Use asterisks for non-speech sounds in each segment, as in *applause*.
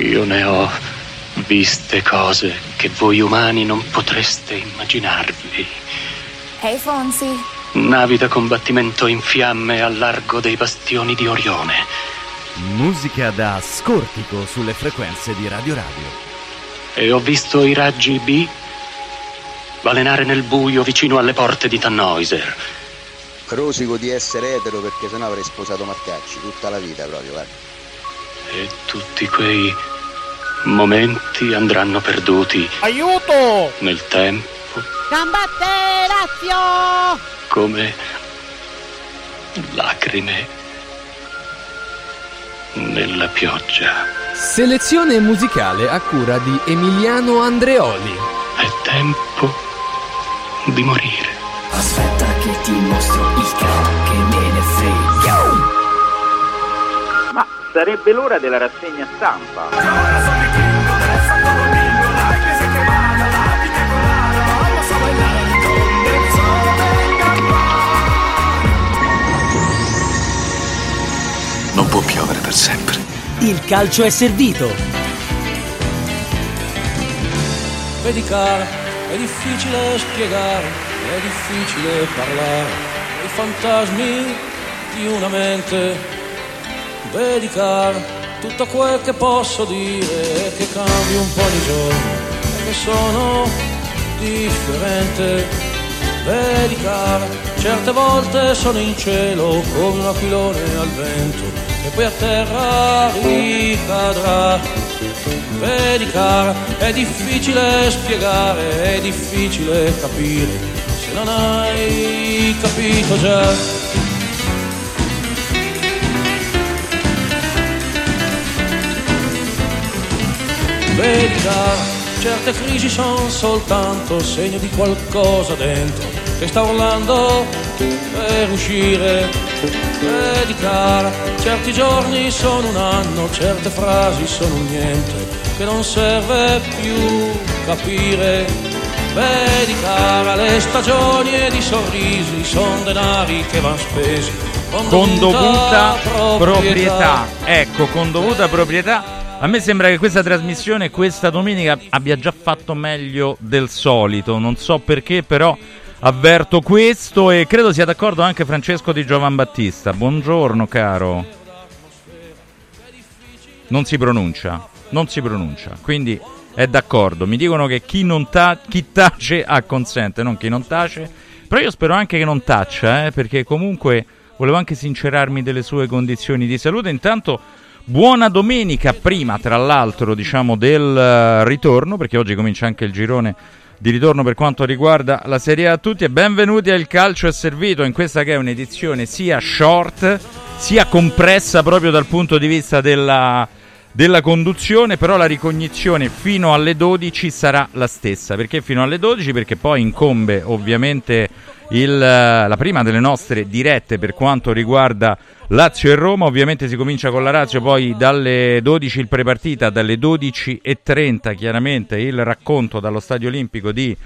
Io ne ho viste cose che voi umani non potreste immaginarvi. Ehi, hey, Fonsi. Navi da combattimento in fiamme al largo dei bastioni di Orione. Musica da scortico sulle frequenze di Radio Radio. E ho visto i raggi B balenare nel buio vicino alle porte di Tannhäuser. Rosico di essere etero perché sennò avrei sposato Marcacci tutta la vita proprio, guarda. E tutti quei momenti andranno perduti. Aiuto! Nel tempo. Gambate Lazio! Come lacrime nella pioggia. Selezione musicale a cura di Emiliano Andreoli. È tempo di morire. Aspetta che ti mostro il capo sarebbe l'ora della rassegna stampa. Non può piovere per sempre. Il calcio è servito. Vedi cara, è difficile spiegare, è difficile parlare. I fantasmi di una mente. Vedi cara, tutto quel che posso dire è che cambi un po' di giorno e che sono differente. Vedi cara, certe volte sono in cielo come un aquilone al vento e poi a terra ricadrà. Vedi cara, è difficile spiegare, è difficile capire se non hai capito già. Cara, certe crisi sono soltanto segno di qualcosa dentro che sta urlando per uscire. Vedi cara, certi giorni sono un anno, certe frasi sono un niente che non serve più capire. Vedi cara, le stagioni ed i sorrisi sono denari che van spesi. Con, con dovuta, dovuta proprietà. proprietà. Ecco, con dovuta proprietà. A me sembra che questa trasmissione questa domenica abbia già fatto meglio del solito, non so perché, però avverto questo e credo sia d'accordo anche Francesco di Giovan Battista. Buongiorno caro. Non si pronuncia, non si pronuncia, quindi è d'accordo. Mi dicono che chi, ta- chi tace acconsente, non chi non tace. Però io spero anche che non taccia, eh, perché comunque volevo anche sincerarmi delle sue condizioni di salute. Intanto Buona domenica prima, tra l'altro, diciamo del uh, ritorno, perché oggi comincia anche il girone di ritorno per quanto riguarda la Serie A a tutti e benvenuti al Calcio è Servito in questa che è un'edizione sia short sia compressa proprio dal punto di vista della, della conduzione, però la ricognizione fino alle 12 sarà la stessa. Perché fino alle 12? Perché poi incombe ovviamente il, la prima delle nostre dirette per quanto riguarda Lazio e Roma. Ovviamente si comincia con la Lazio, poi dalle 12 il prepartita, dalle 12.30 chiaramente il racconto dallo Stadio Olimpico di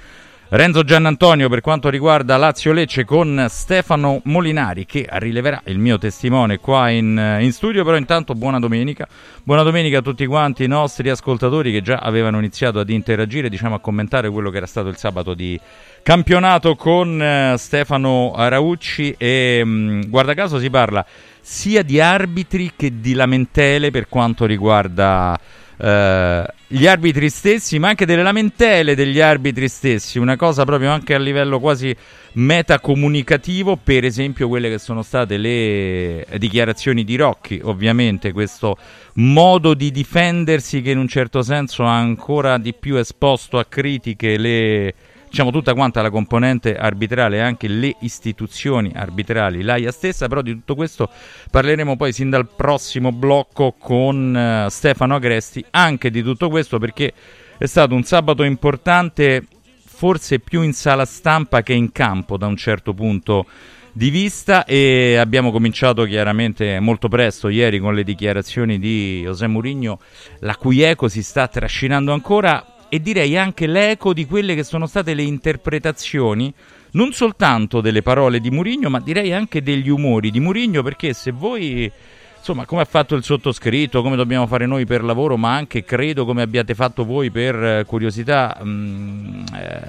Renzo Giannantonio per quanto riguarda Lazio Lecce con Stefano Molinari che rileverà il mio testimone qua in, in, studio, però intanto buona domenica, buona domenica a tutti quanti i nostri ascoltatori che già avevano iniziato ad interagire, diciamo a commentare quello che era stato il sabato di campionato con uh, Stefano Araucci e um, guarda caso si parla sia di arbitri che di lamentele per quanto riguarda Uh, gli arbitri stessi, ma anche delle lamentele degli arbitri stessi, una cosa proprio anche a livello quasi metacomunicativo, per esempio quelle che sono state le dichiarazioni di Rocchi, ovviamente questo modo di difendersi che in un certo senso ha ancora di più esposto a critiche le diciamo tutta quanta la componente arbitrale anche le istituzioni arbitrali, l'AIA stessa, però di tutto questo parleremo poi sin dal prossimo blocco con uh, Stefano Agresti, anche di tutto questo perché è stato un sabato importante, forse più in sala stampa che in campo da un certo punto di vista. E abbiamo cominciato chiaramente molto presto ieri con le dichiarazioni di José Mourinho, la cui eco si sta trascinando ancora e direi anche l'eco di quelle che sono state le interpretazioni non soltanto delle parole di Murigno, ma direi anche degli umori di Murigno, perché se voi insomma, come ha fatto il sottoscritto, come dobbiamo fare noi per lavoro, ma anche credo come abbiate fatto voi per eh, curiosità, mh, eh,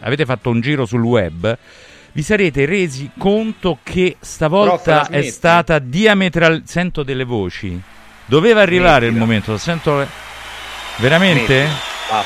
avete fatto un giro sul web. Vi sarete resi conto che stavolta è stata diametral. Sento delle voci. Doveva arrivare Mettila. il momento. Sento. Veramente? Basta,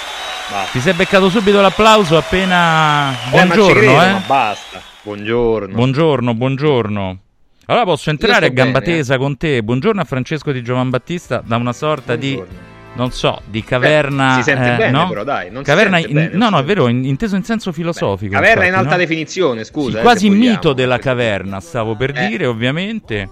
basta. Ti sei beccato subito l'applauso appena. Eh, buongiorno, credo, eh. basta. Buongiorno. Buongiorno, buongiorno. Allora posso entrare a gamba bene, tesa eh. con te. Buongiorno a Francesco di Giovan Battista da una sorta buongiorno. di non so, di caverna. Beh, si sente eh, bene, no? però, dai. Non caverna in, bene, no, no, è vero, in, inteso in senso filosofico. Beh, caverna infatti, in alta no? definizione, scusa. Sì, eh, quasi mito della caverna, stavo per eh. dire, ovviamente.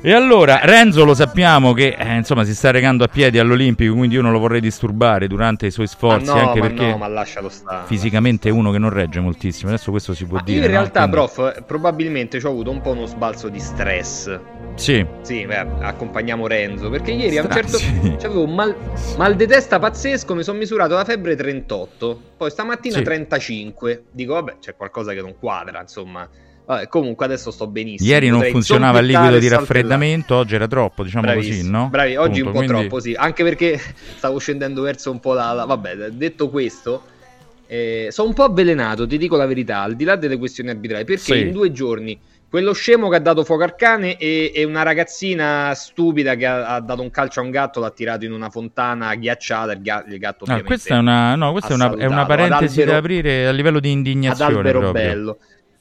E allora, Renzo lo sappiamo che eh, insomma si sta recando a piedi all'Olimpico, quindi io non lo vorrei disturbare durante i suoi sforzi, ma no, anche ma perché no, ma lascialo stare, fisicamente è uno che non regge moltissimo. Adesso questo si può ma dire. Io in no? realtà, quindi... prof, probabilmente ho avuto un po' uno sbalzo di stress. Sì. Sì, beh, accompagniamo Renzo, perché ieri a un certo punto avevo un mal, mal di testa pazzesco, mi sono misurato la febbre 38, poi stamattina Sì. 35. Dico, vabbè, c'è qualcosa che non quadra, insomma. Vabbè, comunque adesso sto benissimo. Ieri non Potrei funzionava il liquido di raffreddamento, oggi era troppo, diciamo Bravissimo. così, no? Bravi, oggi un po' Appunto, troppo, sì. Anche perché stavo scendendo verso un po' la... la- Vabbè, detto questo, eh, sono un po' avvelenato, ti dico la verità, al di là delle questioni arbitrali, perché Sì. in due giorni quello scemo che ha dato fuoco al cane e, e una ragazzina stupida che ha, ha dato un calcio a un gatto, l'ha tirato in una fontana ghiacciata, il, ga- il gatto Ah, ovviamente questa è una, no, questa è una, è una parentesi Ad da aprire a livello di ad indignazione albero proprio. bello.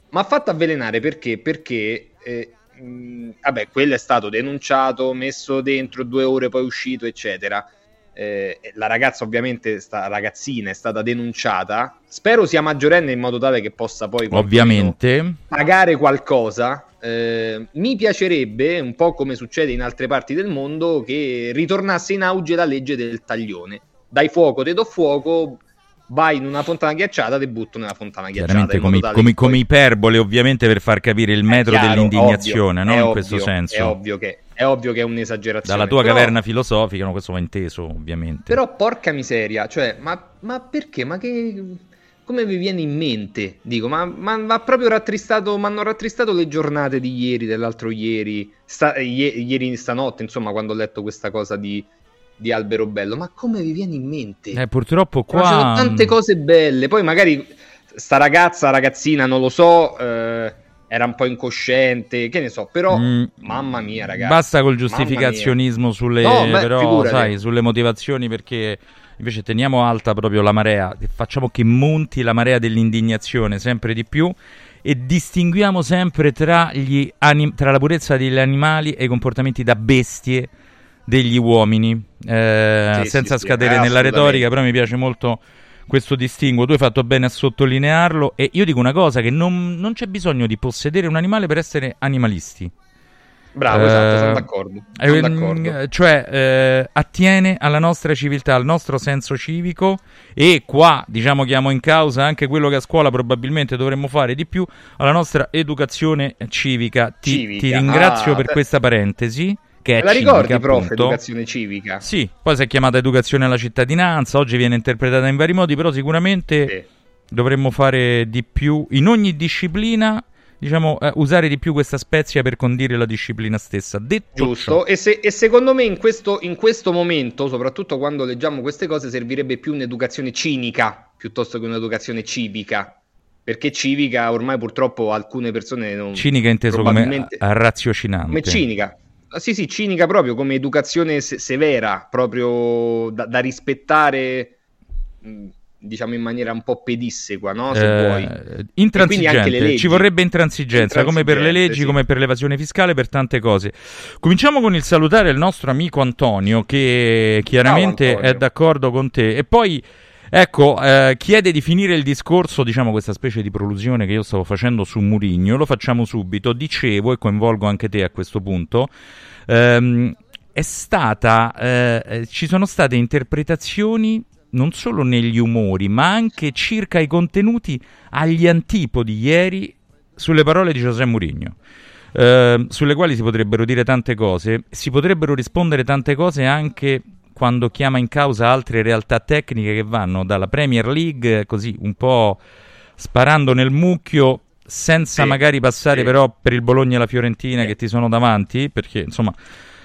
Ma ha fatto avvelenare perché? Perché eh, mh, vabbè, quello è stato denunciato, messo dentro due ore, poi uscito, eccetera. Eh, la ragazza, ovviamente, sta ragazzina è stata denunciata. Spero sia maggiorenne in modo tale che possa poi Ovviamente. pagare qualcosa. Eh, mi piacerebbe, un po' come succede in altre parti del mondo, che ritornasse in auge la legge del taglione. Dai fuoco, te do fuoco, vai in una fontana ghiacciata, te butto nella fontana ghiacciata. Come, come, poi- come iperbole ovviamente per far capire il metro chiaro, dell'indignazione, ovvio, no? in ovvio, questo senso. È ovvio che è, ovvio che è un'esagerazione. Dalla tua Però- caverna filosofica, no, questo va inteso ovviamente. Però porca miseria, cioè, ma, ma perché? Ma che... Come vi viene in mente? Dico, ma, ma, ma proprio rattristato, mi hanno rattristato le giornate di ieri, dell'altro ieri, sta, ie- ieri stanotte, insomma, quando ho letto questa cosa di, di Albero Bello. Ma come vi viene in mente? Eh, purtroppo Ma ci sono qua... tante cose belle. Poi magari sta ragazza, ragazzina, non lo so, eh, era un po' incosciente, che ne so, però Mm, mamma mia, ragazzi. Basta col giustificazionismo sulle, No, beh, però, sai, sulle motivazioni perché invece teniamo alta proprio la marea, facciamo che monti la marea dell'indignazione sempre di più e distinguiamo sempre tra, gli anim- tra la purezza degli animali e i comportamenti da bestie degli uomini, eh, Sì, senza sì, sì, scadere eh, nella retorica, però mi piace molto questo distinguo. Tu hai fatto bene a sottolinearlo e io dico una cosa, che non, non c'è bisogno di possedere un animale per essere animalisti. Bravo, esatto, Eh, sono d'accordo. eh, Sono mm, d'accordo. Cioè, eh, attiene alla nostra civiltà, al nostro senso civico e qua, diciamo, chiamo in causa anche quello che a scuola probabilmente dovremmo fare di più, alla nostra educazione civica. Ti, Civica. ti ringrazio Ah, per beh. questa parentesi. Che è La civica, ricordi, prof, appunto. educazione civica? Sì, poi si è chiamata educazione alla cittadinanza, oggi viene interpretata in vari modi, però sicuramente Sì. dovremmo fare di più in ogni disciplina, diciamo, eh, usare di più questa spezia per condire la disciplina stessa. Detto Giusto, e, se- e secondo me in questo, in questo momento, soprattutto quando leggiamo queste cose, servirebbe più un'educazione cinica piuttosto che un'educazione civica. Perché civica ormai purtroppo alcune persone non... cinica inteso come probabilmente- raziocinante. come cinica. Sì, sì, cinica proprio come educazione se- severa, proprio da, da rispettare, mh, diciamo in maniera un po' pedissequa, no? Se Eh, vuoi. Intransigente, ci vorrebbe intransigenza come per le leggi, sì. come per l'evasione fiscale, per tante cose. Cominciamo con il salutare il nostro amico Antonio, che chiaramente Antonio. è d'accordo con te, e poi. Ecco, eh, chiede di finire il discorso, diciamo questa specie di prolusione che io stavo facendo su Murigno, lo facciamo subito. Dicevo, e coinvolgo anche te a questo punto, ehm, è stata, eh, eh, ci sono state interpretazioni non solo negli umori, ma anche circa i contenuti agli antipodi ieri sulle parole di José Mourinho. eh, sulle quali si potrebbero dire tante cose, si potrebbero rispondere tante cose anche quando chiama in causa altre realtà tecniche che vanno dalla Premier League, così un po' sparando nel mucchio, senza Sì, magari passare sì. però per il Bologna e la Fiorentina che ti sono davanti, perché insomma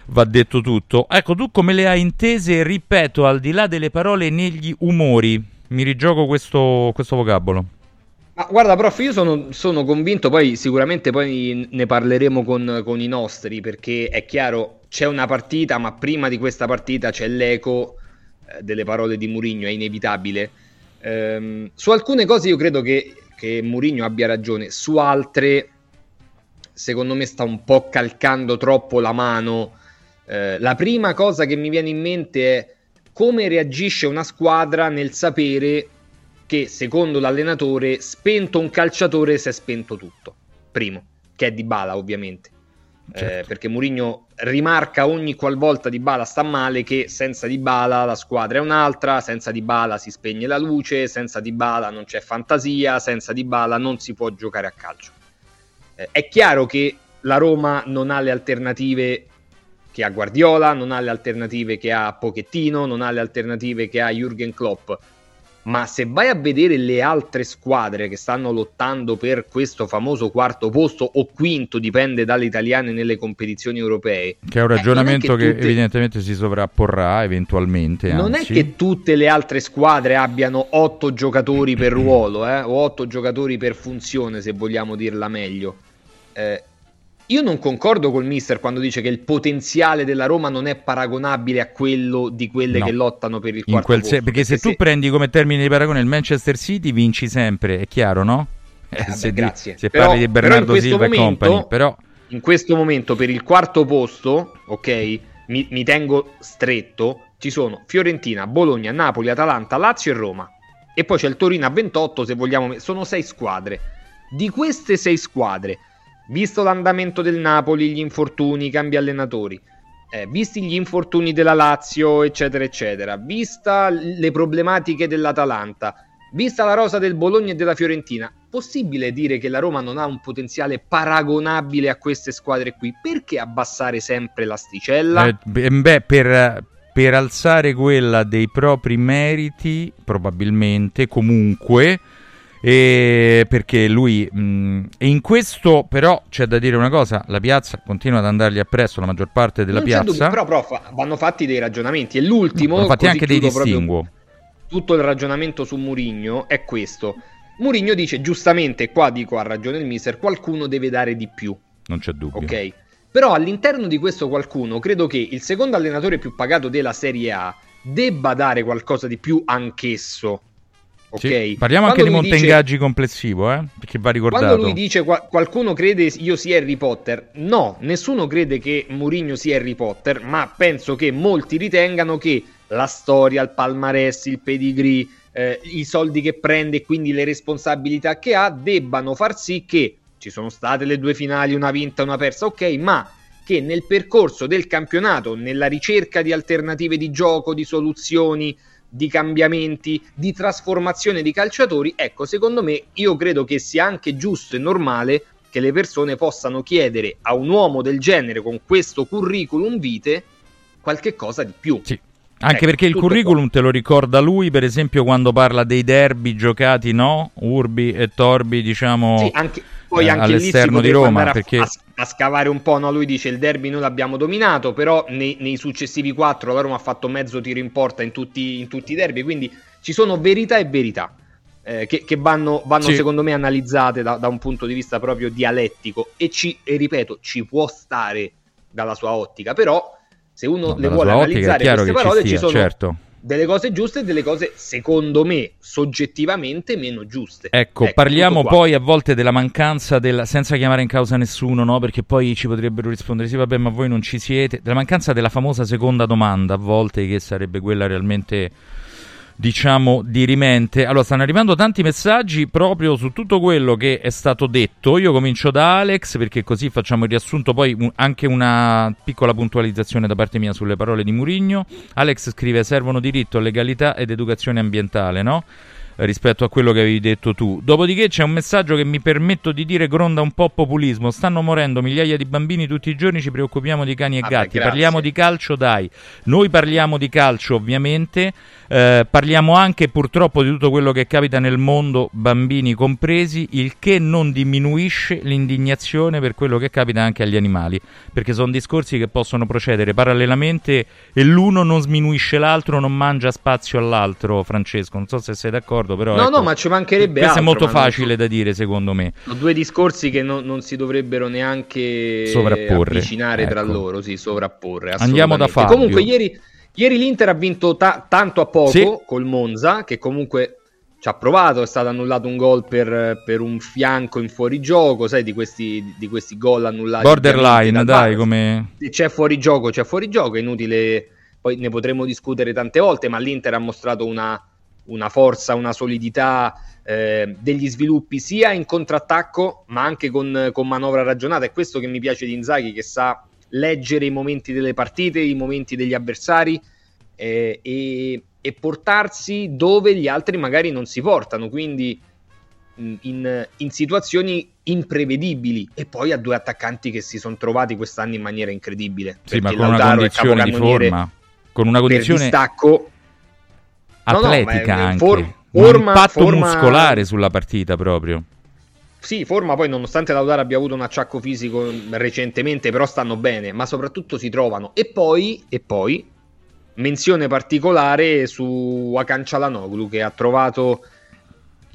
va detto tutto. Ecco, tu come le hai intese, ripeto, al di là delle parole, negli umori? Mi rigioco questo, questo vocabolo. Ma guarda, prof, io sono, sono, convinto, poi sicuramente poi ne parleremo con, con, i nostri, perché è chiaro, c'è una partita, ma prima di questa partita c'è l'eco eh, delle parole di Murigno, è inevitabile. Ehm, su alcune cose io credo che, che Murigno abbia ragione, su altre secondo me sta un po' calcando troppo la mano. Eh, la prima cosa che mi viene in mente è come reagisce una squadra nel sapere che secondo l'allenatore spento un calciatore si è spento tutto. Primo, che è Di Bala ovviamente. Eh, certo. Eh, perché Mourinho rimarca ogni qualvolta Di Bala sta male che senza Di Bala la squadra è un'altra, senza Di Bala si spegne la luce, senza Di Bala non c'è fantasia, senza Di Bala non si può giocare a calcio. Eh, è chiaro che la Roma non ha le alternative che ha Guardiola, non ha le alternative che ha Pochettino, non ha le alternative che ha Jürgen Klopp. Ma se vai a vedere le altre squadre che stanno lottando per questo famoso quarto posto o quinto, dipende dalle italiane nelle competizioni europee. Che è un ragionamento eh, che, che tutte... evidentemente si sovrapporrà eventualmente. Non è che tutte le altre squadre abbiano otto giocatori per ruolo eh, o otto giocatori per funzione, se vogliamo dirla meglio. Eh, io non concordo col mister quando dice che il potenziale della Roma non è paragonabile a quello di quelle no. che lottano per il quarto posto. Se, perché, perché, se, se tu prendi come termine di paragone il Manchester City vinci sempre, è chiaro, no? Eh, vabbè, se, grazie. se però, parli di Bernardo Silva momento, e compagni, però... In questo momento per il quarto posto, ok, mi, mi tengo stretto, ci sono Fiorentina, Bologna, Napoli, Atalanta, Lazio e Roma. E poi c'è il Torino a 28, se vogliamo... Sono sei squadre. Di queste sei squadre Visto l'andamento del Napoli, gli infortuni, i cambi allenatori, eh, visti gli infortuni della Lazio, eccetera, eccetera, vista le problematiche dell'Atalanta, vista la rosa del Bologna e della Fiorentina, possibile dire che la Roma non ha un potenziale paragonabile a queste squadre qui? Perché abbassare sempre l'asticella? Eh, beh, per, per alzare quella dei propri meriti, probabilmente, comunque e perché lui mh, e in questo però c'è da dire una cosa la piazza continua ad andargli appresso la maggior parte della non piazza dubbio, però prof vanno fatti dei ragionamenti. E l'ultimo vanno fatti anche dei distinguo. tutto il ragionamento su Murigno è questo. Murigno dice giustamente qua dico ha ragione il mister qualcuno deve dare di più. Non c'è dubbio. Ok. Però all'interno di questo qualcuno credo che il secondo allenatore più pagato della Serie A debba dare qualcosa di più anch'esso Okay. Sì, parliamo quando anche di Montengaggi dice, complessivo, eh? perché va ricordato. Quando lui dice qua, qualcuno crede io sia Harry Potter, no, nessuno crede che Mourinho sia Harry Potter, ma penso che molti ritengano che la storia, il palmarès, il pedigree, eh, i soldi che prende e quindi le responsabilità che ha debbano far sì che ci sono state le due finali, una vinta e una persa, ok, ma che nel percorso del campionato, nella ricerca di alternative di gioco, di soluzioni, di cambiamenti, di trasformazione di calciatori, ecco, secondo me io credo che sia anche giusto e normale che le persone possano chiedere a un uomo del genere con questo curriculum vitae qualche cosa di più. Sì. Anche ecco, perché il curriculum te lo ricorda lui, per esempio, quando parla dei derby giocati, no? Urbi e Torbi, diciamo, sì, anche, poi eh, anche all'esterno di Roma. Perché... A, a, scavare un po', no? Lui dice il derby noi l'abbiamo dominato, però nei, nei, successivi quattro la Roma ha fatto mezzo tiro in porta in tutti, in tutti i derby, quindi ci sono verità e verità. Eh, che, che, vanno, vanno sì. secondo me analizzate da, da, un punto di vista proprio dialettico e, ci, e ripeto ci può stare dalla sua ottica però se uno no, le vuole analizzare queste parole ci sono certo. Delle cose giuste e delle cose secondo me soggettivamente meno giuste. Ecco, ecco parliamo poi a volte della mancanza del senza chiamare in causa nessuno, no? Perché poi ci potrebbero rispondere sì, vabbè, ma voi non ci siete, della mancanza della famosa seconda domanda, a volte che sarebbe quella realmente diciamo, dirimente. Allora, stanno arrivando tanti messaggi proprio su tutto quello che è stato detto. Io comincio da Alex, perché così facciamo il riassunto, poi anche una piccola puntualizzazione da parte mia sulle parole di Murigno. Alex scrive: servono diritto, legalità ed educazione ambientale, no? Rispetto a quello che avevi detto tu. Dopodiché c'è un messaggio che mi permetto di dire gronda un po' populismo. Stanno morendo migliaia di bambini tutti i giorni, ci preoccupiamo di cani e Ah, gatti. beh, parliamo di calcio, dai. Noi parliamo di calcio, ovviamente. eh, parliamo anche purtroppo di tutto quello che capita nel mondo, bambini compresi, il che non diminuisce l'indignazione per quello che capita anche agli animali, perché sono discorsi che possono procedere parallelamente e l'uno non sminuisce l'altro, non mangia spazio all'altro, Francesco, non so se sei d'accordo, però... No, ecco, no, ma ci mancherebbe Questo altro. è molto non- facile da dire, secondo me. Sono due discorsi che non, non si dovrebbero neanche Sovrapporre, avvicinare tra ecco. loro, sì, sovrapporre. Andiamo da. Fabio. Comunque, ieri, ieri l'Inter ha vinto ta- tanto a poco Sì. col Monza, che comunque ci ha provato. È stato annullato un gol per, per un fianco in fuorigioco, sai, di questi, di questi gol annullati. Borderline, dai, come... Se c'è fuorigioco, c'è fuorigioco, è inutile, poi ne potremo discutere tante volte, ma l'Inter ha mostrato una, una forza, una solidità, eh, degli sviluppi sia in contrattacco, ma anche con, con manovra ragionata. È questo che mi piace di Inzaghi, che sa leggere i momenti delle partite, i momenti degli avversari eh, e, e portarsi dove gli altri magari non si portano. Quindi mh, in, in situazioni imprevedibili e poi a due attaccanti che si sono trovati quest'anno in maniera incredibile Sì, ma con una condizione di forma, con una per condizione distacco No, no, atletica anche, for- un forma- impatto forma- muscolare sulla partita proprio. Sì, forma poi nonostante Lautaro abbia avuto un acciacco fisico recentemente, però stanno bene, ma soprattutto si trovano. E poi, e poi menzione particolare su Akan Çalhanoğlu che ha trovato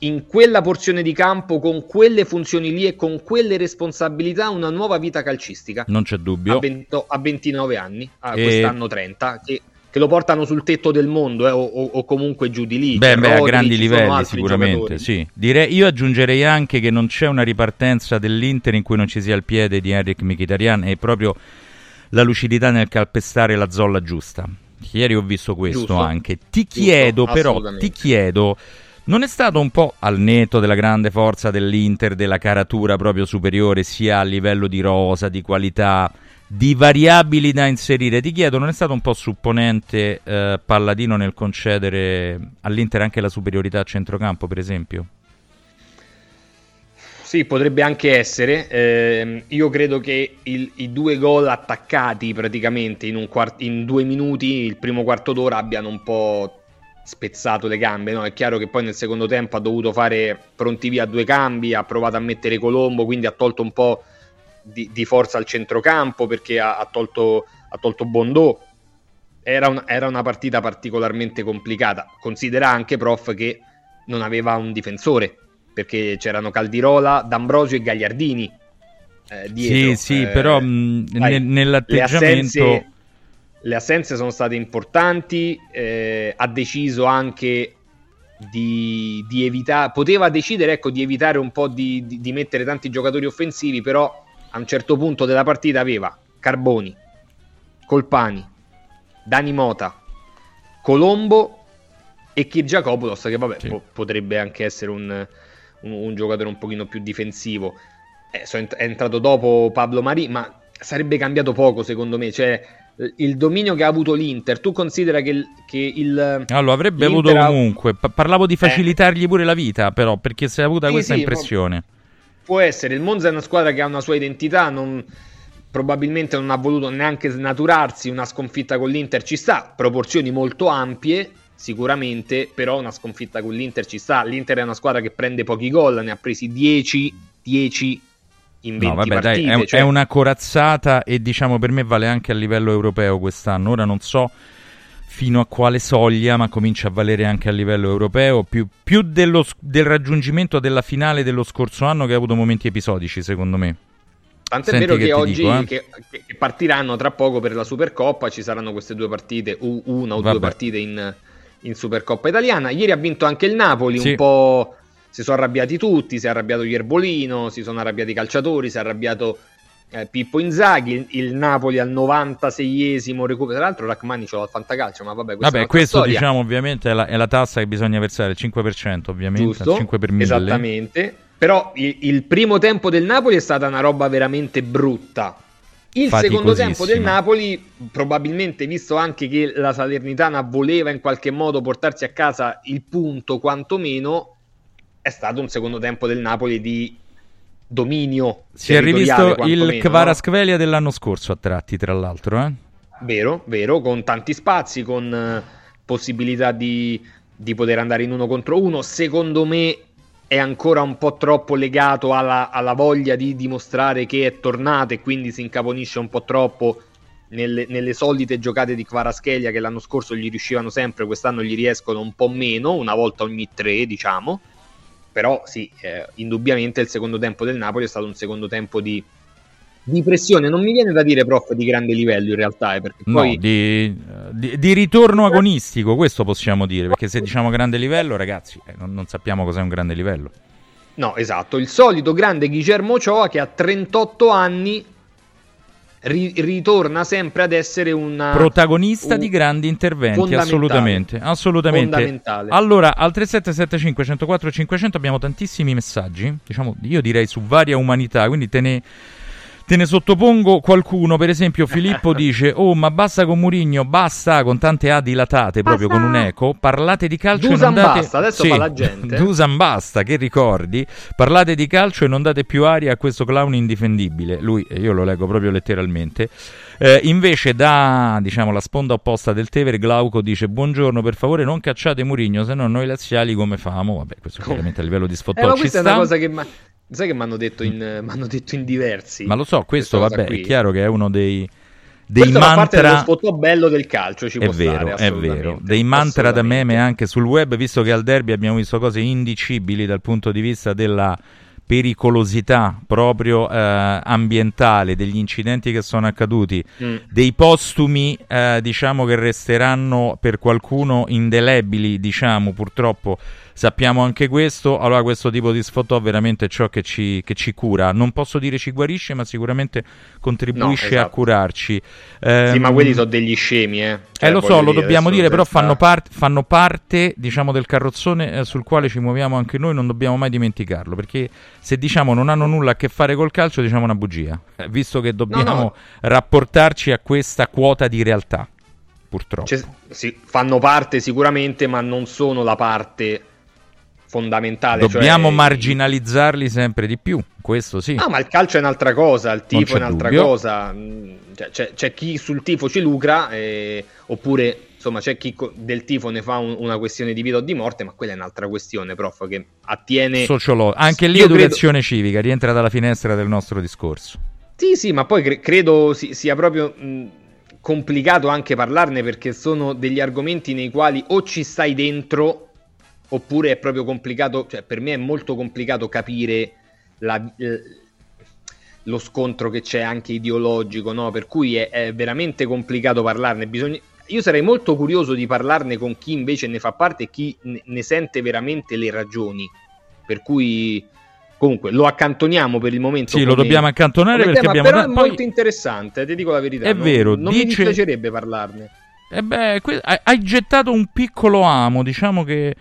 in quella porzione di campo con quelle funzioni lì e con quelle responsabilità una nuova vita calcistica. Non c'è dubbio. A, 20 a 29 anni, a E- quest'anno 30, che, che lo portano sul tetto del mondo eh, o, o- comunque giù di lì. Beh, beh, a grandi livelli sicuramente, sì. Direi, io aggiungerei anche che non c'è una ripartenza dell'Inter in cui non ci sia il piede di Enric Mkhitaryan e proprio la lucidità nel calpestare la zolla giusta. Ieri ho visto questo Giusto. anche. Ti Giusto, chiedo però, ti chiedo, non è stato un po' al netto della grande forza dell'Inter, della caratura proprio superiore sia a livello di rosa, di qualità, di variabili da inserire? Ti chiedo, non è stato un po' supponente eh, Palladino nel concedere all'Inter anche la superiorità a centrocampo, per esempio? Sì, potrebbe anche essere. Ehm, io credo che il- i due gol attaccati praticamente in, quart- in due minuti, il primo quarto d'ora, abbiano un po' spezzato le gambe. No? È chiaro che poi nel secondo tempo ha dovuto fare pronti via due cambi, ha provato a mettere Colombo, quindi ha tolto un po' di, di forza al centrocampo perché ha, ha tolto, ha tolto Bondò. Era, un- era una partita particolarmente complicata. Considera anche, prof, che non aveva un difensore perché c'erano Caldirola, D'Ambrosio e Gagliardini eh, dietro. Sì, sì, Eh, però mh, nel- le nell'atteggiamento... assenze, le assenze sono state importanti. eh, ha deciso anche di, di evitare, poteva decidere ecco, di evitare un po' di, di- di mettere tanti giocatori offensivi, però a un certo punto della partita aveva Carboni, Colpani, Dani Mota, Colombo e Kirgiakopoulos che vabbè Sì. po- potrebbe anche essere un, un- un giocatore un pochino più difensivo. Eh, so- è entrato dopo Pablo Mari, ma sarebbe cambiato poco secondo me. Cioè, eh, il dominio che ha avuto l'Inter, tu considera che il... Che il Ah, lo avrebbe avuto comunque. Pa- parlavo di facilitargli pure la vita, però, perché si è avuta Sì, questa sì, impressione. Può essere, il Monza è una squadra che ha una sua identità, non- probabilmente non ha voluto neanche snaturarsi, una sconfitta con l'Inter ci sta, proporzioni molto ampie sicuramente, però una sconfitta con l'Inter ci sta, l'Inter è una squadra che prende pochi gol, ne ha presi 10, 10 in 20 No, vabbè, partite, dai, è, cioè- è una corazzata e diciamo per me vale anche a livello europeo quest'anno. Ora non so fino a quale soglia, ma comincia a valere anche a livello europeo, più, più dello del raggiungimento della finale dello scorso anno che ha avuto momenti episodici, secondo me. Tant'è Senti vero che che, oggi dico, eh. che, che- partiranno tra poco per la Supercoppa, ci saranno queste due partite, una o Vabbè. due partite in, in Supercoppa italiana. Ieri ha vinto anche il Napoli, Sì. un po' si sono arrabbiati tutti, si è arrabbiato Ierbolino, si sono arrabbiati i calciatori, si è arrabbiato eh, Pippo Inzaghi, il, il Napoli al 96esimo recupero, tra l'altro Rachmani ce l'ha al fantacalcio, ma vabbè, questa Vabbè, questo storia. diciamo ovviamente è la, è la tassa che bisogna versare, il 5% ovviamente, Giusto, il 5 per 1000. esattamente. Però il, il primo tempo del Napoli è stata una roba veramente brutta. Il secondo tempo del Napoli, probabilmente visto anche che la Salernitana voleva in qualche modo portarsi a casa il punto quantomeno, è stato un secondo tempo del Napoli di dominio. Si è rivisto il Kvaratskhelia no? dell'anno scorso a tratti, tra l'altro. Eh? Vero, vero, con tanti spazi, con uh, possibilità di, di poter andare in uno contro uno. Secondo me è ancora un po' troppo legato alla, alla voglia di dimostrare che è tornato e quindi si incaponisce un po' troppo nelle, nelle, solite giocate di Kvaraschelia che l'anno scorso gli riuscivano sempre, quest'anno gli riescono un po' meno, una volta ogni tre, diciamo. Però sì, eh, indubbiamente il secondo tempo del Napoli è stato un secondo tempo di, di pressione. Non mi viene da dire, prof, di grande livello in realtà, eh, perché poi... No, di, di, di, ritorno agonistico, questo possiamo dire, perché se diciamo grande livello, ragazzi, eh, non, non sappiamo cos'è un grande livello. No, esatto, il solito grande Guillermo Ochoa che a 38 anni ri- ritorna sempre ad essere un protagonista un, di grandi interventi. Assolutamente, assolutamente. Allora, al 3775 104 500 abbiamo tantissimi messaggi. Diciamo, io direi su varia umanità, quindi te ne Te ne sottopongo qualcuno, per esempio Filippo *laughs* dice "Oh, ma basta con Murigno, basta con tante A dilatate, proprio con un eco, parlate di calcio Dusan e non date basta, adesso sì, fa la gente. *laughs* Dusan basta, che ricordi? Parlate di calcio e non date più aria a questo clown indifendibile". Lui io lo leggo proprio letteralmente. Eh, invece da diciamo, la sponda opposta del Tevere, Glauco dice buongiorno, per favore non cacciate Murigno, se no noi laziali come famo? Vabbè, questo chiaramente a livello di sfottò eh, ma questa è una cosa che... Ma... Sai che mi hanno detto, *laughs* detto, in diversi? Ma lo so, questo vabbè, qui. è chiaro che è uno dei, dei Questo mantra spotto bello del calcio ci è può vero, stare, è vero dei mantra da meme anche sul web visto che al derby abbiamo visto cose indicibili dal punto di vista della pericolosità proprio eh, ambientale degli incidenti che sono accaduti mm. dei postumi eh, diciamo che resteranno per qualcuno indelebili diciamo purtroppo sappiamo anche questo, allora questo tipo di sfotò veramente è ciò che ci, che ci cura. Non posso dire ci guarisce, ma sicuramente contribuisce no, esatto. a curarci. Eh, sì, ma quelli sono degli scemi, eh. Cioè, eh lo so, lo dobbiamo dire, però fanno, part- fanno, parte, diciamo, del carrozzone eh, sul quale ci muoviamo anche noi, non dobbiamo mai dimenticarlo, perché se diciamo non hanno nulla a che fare col calcio, diciamo una bugia, eh, visto che dobbiamo no, no. rapportarci a questa quota di realtà, purtroppo. Cioè, sì, fanno parte sicuramente, ma non sono la parte fondamentale. Dobbiamo cioè... marginalizzarli sempre di più, questo sì. Ah, ma il calcio è un'altra cosa, il tifo è un'altra dubbio. cosa. Mm, cioè, c'è, c'è, chi sul tifo ci lucra, eh, oppure insomma c'è chi del tifo ne fa un, una questione di vita o di morte, ma quella è un'altra questione, prof, che attiene... Sociolo- anche lì educazione credo... civica, rientra dalla finestra del nostro discorso. Sì, sì, ma poi cre- credo si- sia proprio... Mh, complicato anche parlarne perché sono degli argomenti nei quali o ci stai dentro oppure è proprio complicato, cioè per me è molto complicato capire la, eh, lo scontro che c'è anche ideologico, no? per cui è, è veramente complicato parlarne. Bisogna... Io sarei molto curioso di parlarne con chi invece ne fa parte e chi ne, ne sente veramente le ragioni. Per cui comunque lo accantoniamo per il momento. Sì, lo dobbiamo accantonare perché tema, abbiamo... Però è molto interessante, ti dico la verità. È non, vero, non dice... mi dispiacerebbe parlarne. E eh beh, que- hai gettato un piccolo amo, diciamo che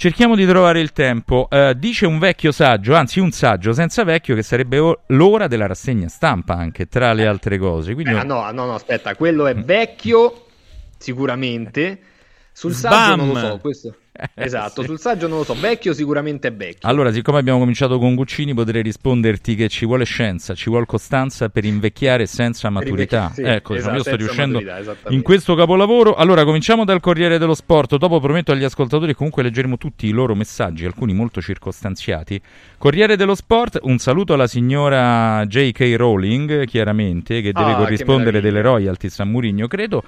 Cerchiamo di trovare il tempo. Uh, dice un vecchio saggio, anzi un saggio senza vecchio, che sarebbe o- l'ora della rassegna stampa anche, tra le altre cose. Quindi... Eh, no, no, no, aspetta, quello è vecchio sicuramente. Sul Sbam. saggio non lo so, questo... esatto, sì. sul saggio non lo so, vecchio sicuramente è vecchio. Allora, siccome abbiamo cominciato con Guccini, potrei risponderti che ci vuole scienza, ci vuole costanza per invecchiare senza maturità. Sì, ecco, esatto, io sto riuscendo in questo capolavoro. Allora, cominciamo dal Corriere dello Sport. Dopo prometto agli ascoltatori comunque leggeremo tutti i loro messaggi, alcuni molto circostanziati. Corriere dello Sport, un saluto alla signora J.K. Rowling, chiaramente, che deve ah, corrispondere delle royalties a Murigno, credo.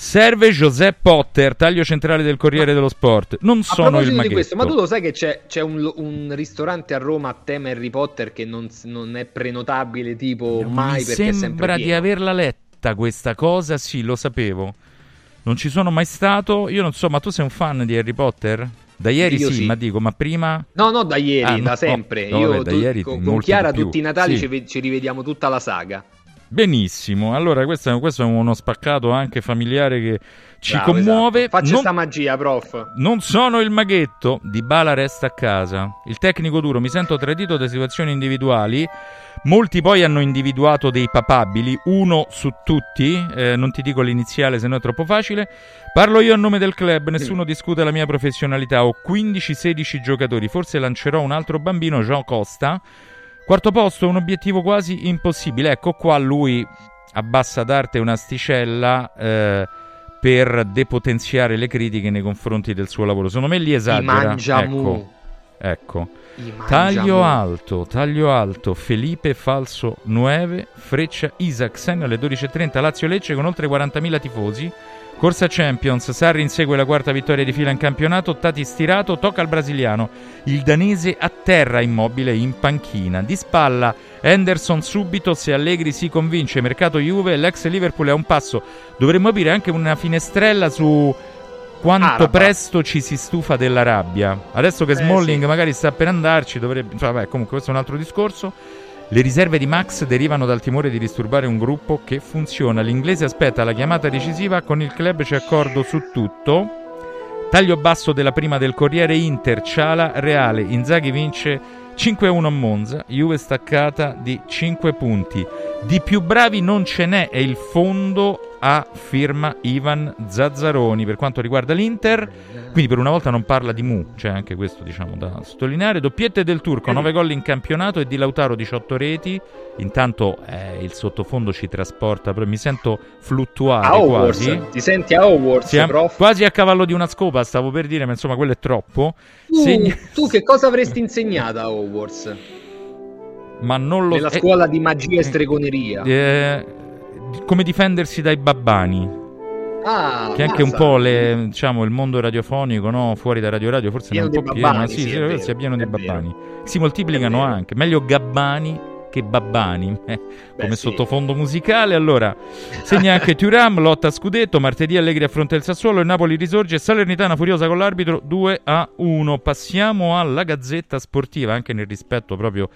Serve Giuseppe Potter, taglio centrale del Corriere dello Sport. Non sono il maghetto. Questo, ma tu lo sai che c'è, c'è un, un, ristorante a Roma a tema Harry Potter che non, non è prenotabile tipo non mai perché è sempre sembra di averla letta questa cosa, sì, lo sapevo. Non ci sono mai stato. Io non so, ma tu sei un fan di Harry Potter? Da ieri sì, sì, ma dico, ma prima... No, no, da ieri, ah, da no, sempre. No, Io vabbè, tu, ieri con, con Chiara tutti i Natali sì. ci, ci rivediamo tutta la saga. Benissimo, allora questo è, questo è uno spaccato anche familiare che ci Bravo, commuove. esatto. Faccia Non- sta magia, prof. Non sono il maghetto, Di Bala resta a casa. Il tecnico duro, mi sento tradito da situazioni individuali. Molti poi hanno individuato dei papabili, uno su tutti, eh, non ti dico l'iniziale se no è troppo facile. Parlo io a nome del club, nessuno discute la mia professionalità. Ho 15-16 giocatori, forse lancerò un altro bambino, Jean Costa. Quarto posto, un obiettivo quasi impossibile. Ecco qua lui abbassa d'arte un'asticella eh, per depotenziare le critiche nei confronti del suo lavoro. Secondo me li esagera. Ecco, ecco. Taglio alto, taglio alto, Felipe Falso 9, Freccia Isaacsen alle 12.30 Lazio Lecce con oltre 40.000 tifosi. Corsa Champions, Sarri insegue la quarta vittoria di fila in campionato, Tati stirato, tocca al brasiliano, il danese a terra immobile in panchina. Di spalla Henderson subito, se Allegri si convince, mercato Juve, l'ex Liverpool è a un passo. Dovremmo aprire anche una finestrella su quanto Araba. presto ci si stufa della rabbia. Adesso che Eh, Smalling sì. magari sta per andarci, dovrebbe... insomma, vabbè, comunque questo è un altro discorso. Le riserve di Max derivano dal timore di disturbare un gruppo che funziona. L'inglese aspetta la chiamata decisiva, con il club c'è accordo su tutto. Taglio basso della prima del Corriere Inter, Ciala, Reale, Inzaghi vince 5-1 a Monza, Juve staccata di 5 punti. Di più bravi non ce n'è, è il fondo a firma Ivan Zazzaroni per quanto riguarda l'Inter. Quindi per una volta non parla di Mu, c'è anche questo diciamo da sottolineare. Doppiette del Turco, 9 gol in campionato e di Lautaro 18 reti. Intanto eh, il sottofondo ci trasporta, però mi sento fluttuare Hogwarts. quasi. Ti senti a Hogwarts, Siamo quasi a cavallo di una scopa, stavo per dire, ma insomma quello è troppo. Tu, Segna- tu che cosa avresti insegnato a Hogwarts? ma non lo Nella eh, scuola di magia e stregoneria. eh, come difendersi dai babbani. Ah, Che anche un po' le- diciamo, il mondo radiofonico, no? fuori da Radio Radio, forse è un po' pieno, sì, sì, sì, è vero, è pieno di babbani. Si moltiplicano anche, meglio gabbani che babbani eh, come sì. sottofondo musicale. Allora, *laughs* segna anche Turam, lotta a scudetto, martedì Allegri affronta il Sassuolo, il Napoli risorge, Salernitana furiosa con l'arbitro 2 a 1. Passiamo alla Gazzetta Sportiva, anche nel rispetto proprio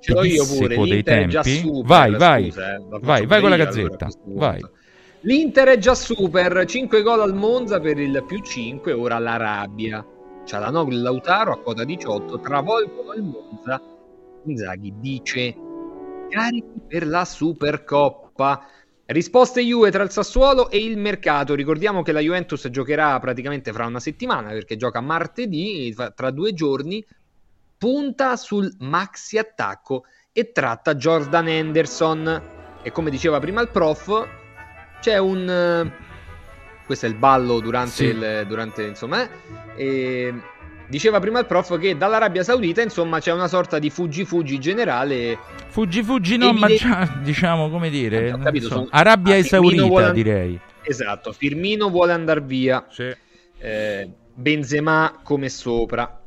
Ce l'ho io pure, l'Inter è già super, vai, vai, scusa, eh, vai, vai con la Gazzetta, allora, vai. L'Inter è già super, 5 gol al Monza per il più 5, ora la rabbia. Cialanoglu e Lautaro a quota 18 travolgono il Monza. Inzaghi dice carichi per la Supercoppa. Risposte Juve tra il Sassuolo e il mercato. Ricordiamo che la Juventus giocherà praticamente fra una settimana perché gioca martedì, tra due giorni. Punta sul maxi attacco e tratta Jordan Henderson. E come diceva prima il prof, c'è un. eh, Questo è il ballo durante Sì. il. Durante, insomma, eh, diceva prima il prof che dall'Arabia Saudita, insomma, c'è una sorta di fuggi-fuggi generale. Fuggi fuggi no, ma già, diciamo come dire, non capito, so, sono- Arabia Ah, esaurita vuole- direi. Esatto, Firmino vuole andare via. Eh, Benzema come sopra.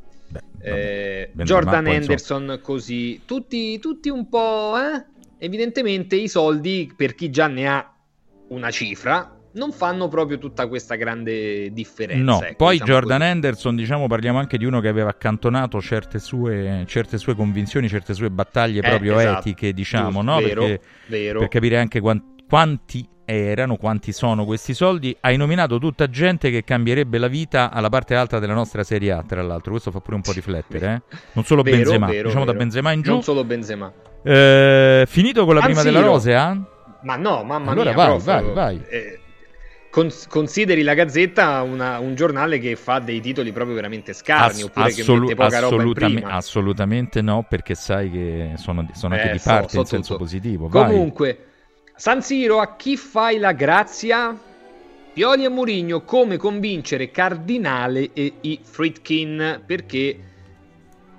Eh, Benzema Jordan Henderson così. Tutti, tutti un po'... eh? Evidentemente i soldi, per chi già ne ha una cifra, non fanno proprio tutta questa grande differenza. No, ecco, poi diciamo Jordan così. Henderson, diciamo, parliamo anche di uno che aveva accantonato certe sue, certe sue convinzioni, certe sue battaglie Eh, proprio esatto. etiche, diciamo, Giusto, no? vero, Perché, vero. per capire anche quan- quanti erano, quanti sono questi soldi, hai nominato tutta gente che cambierebbe la vita alla parte alta della nostra Serie A, tra l'altro, questo fa pure un po' riflettere, eh? Non solo Vero, Benzema, vero, diciamo da vero. Benzema in giù. Non solo Benzema. Eh, finito con la prima San della rosea? Ma no, mamma Allora mia, vai, prof, vai, vai. eh, cons- consideri la Gazzetta una- un giornale che fa dei titoli proprio veramente scarni, Ass- oppure assolu- che mette poca prima. assolutamente no, perché sai che sono, sono anche Eh, di parte so in senso tutto. positivo. Vai. San Siro, a chi fai la grazia? Pioli e Mourinho, come convincere Cardinale e i Fritkin? Perché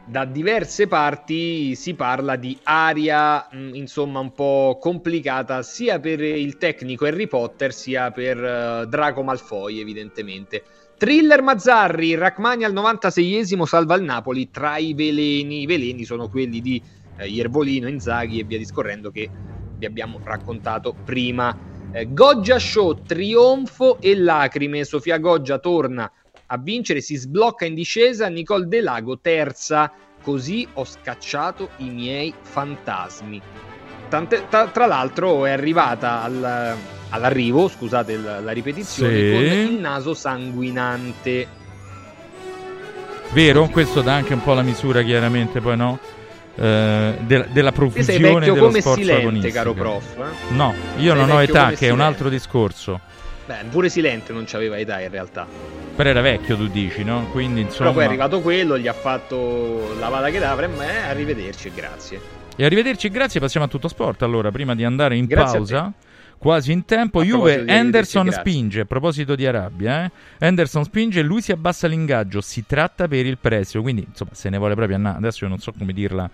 da diverse parti si parla di aria, mh, insomma, un po' complicata sia per il tecnico Harry Potter sia per eh, Draco Malfoy, evidentemente. Thriller Mazzarri, Rachmani al 96esimo salva il Napoli tra i veleni. I veleni sono quelli di eh, Iervolino, Inzaghi e via discorrendo che vi abbiamo raccontato prima. Eh, Goggia Show, trionfo e lacrime. Sofia Goggia torna a vincere, si sblocca in discesa. Nicole Delago terza. Così ho scacciato i miei fantasmi. tante- tra, tra l'altro è arrivata al- all'arrivo, scusate la, la ripetizione, Sì. con il naso sanguinante. Vero? Questo dà anche un po' la misura, chiaramente, poi no? Eh, de- della profusione dello come sforzo Silente, caro prof. eh? No, io Sei non ho età, come che è un Silente. altro discorso. Beh, pure Silente non c'aveva età in realtà. Però era vecchio, tu dici, no? Quindi, insomma... Però poi è arrivato quello, gli ha fatto la vada che davre, ma arrivederci e grazie. E arrivederci, grazie, passiamo a tutto sport. Allora, prima di andare in Grazie pausa, quasi in tempo, A Juve, Henderson grazie. spinge, a proposito di Arabia, eh? Henderson spinge e lui si abbassa l'ingaggio, si tratta per il prestito, quindi insomma se ne vuole proprio andare, adesso io non so come dirla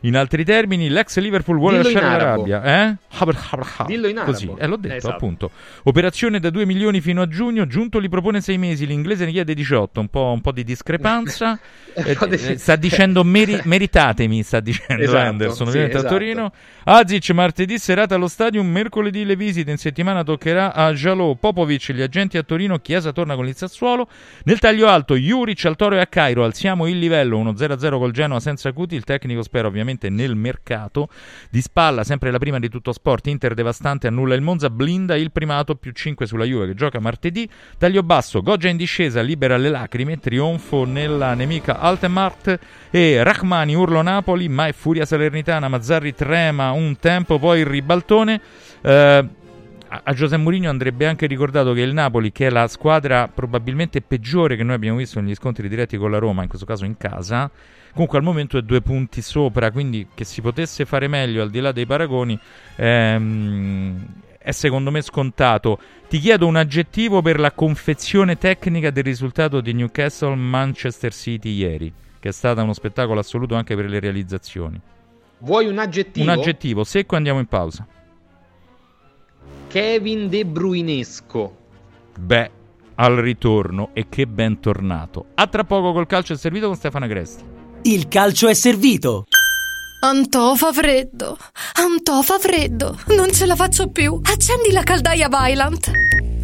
in altri termini, l'ex Liverpool vuole Dillo lasciare l'Arabia, eh? Habr, habr, habr. Dillo in arabo. Così, eh, l'ho detto Esatto. appunto. Operazione da 2 milioni fino a giugno, Giunto li propone 6 mesi, l'inglese ne chiede 18, un po', un po' di discrepanza. *laughs* Eh, eh, sta dicendo meri- *laughs* meritatemi, sta dicendo Esatto, Henderson, sì, ovviamente a esatto. Torino. Azic martedì serata allo stadio, mercoledì le visite, in settimana toccherà a Jalò, Popovic, gli agenti a Torino, Chiesa torna con il Sassuolo. Nel taglio alto, Juric al Toro e a Cairo, alziamo il livello, 1-0-0 col Genoa senza Cuti, il tecnico spera ovviamente nel mercato. Di spalla, sempre la prima di tutto sport, Inter devastante, annulla il Monza, blinda il primato, più 5 sulla Juve che gioca martedì. Taglio basso, Goggia in discesa, libera le lacrime, trionfo nella nemica Altemart e Rachmani urlo Napoli, ma è furia salernitana, Mazzarri trema un tempo, poi il ribaltone. Eh, a Giuseppe Mourinho andrebbe anche ricordato che il Napoli, che è la squadra probabilmente peggiore che noi abbiamo visto negli scontri diretti con la Roma, in questo caso in casa, comunque al momento è due punti sopra, quindi che si potesse fare meglio al di là dei paragoni ehm, è secondo me scontato. Ti chiedo un aggettivo per la confezione tecnica del risultato di Newcastle-Manchester City ieri, che è stata uno spettacolo assoluto anche per le realizzazioni. Vuoi un aggettivo? Un aggettivo secco andiamo in pausa. Kevin De Bruinesco. Beh, al ritorno e che ben tornato. A tra poco col calcio è servito con Stefano Agresti. Il calcio è servito. Antò fa freddo. Antò fa freddo. Non ce la faccio più. Accendi la caldaia Vylant.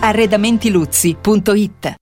Arredamentiluzzi.it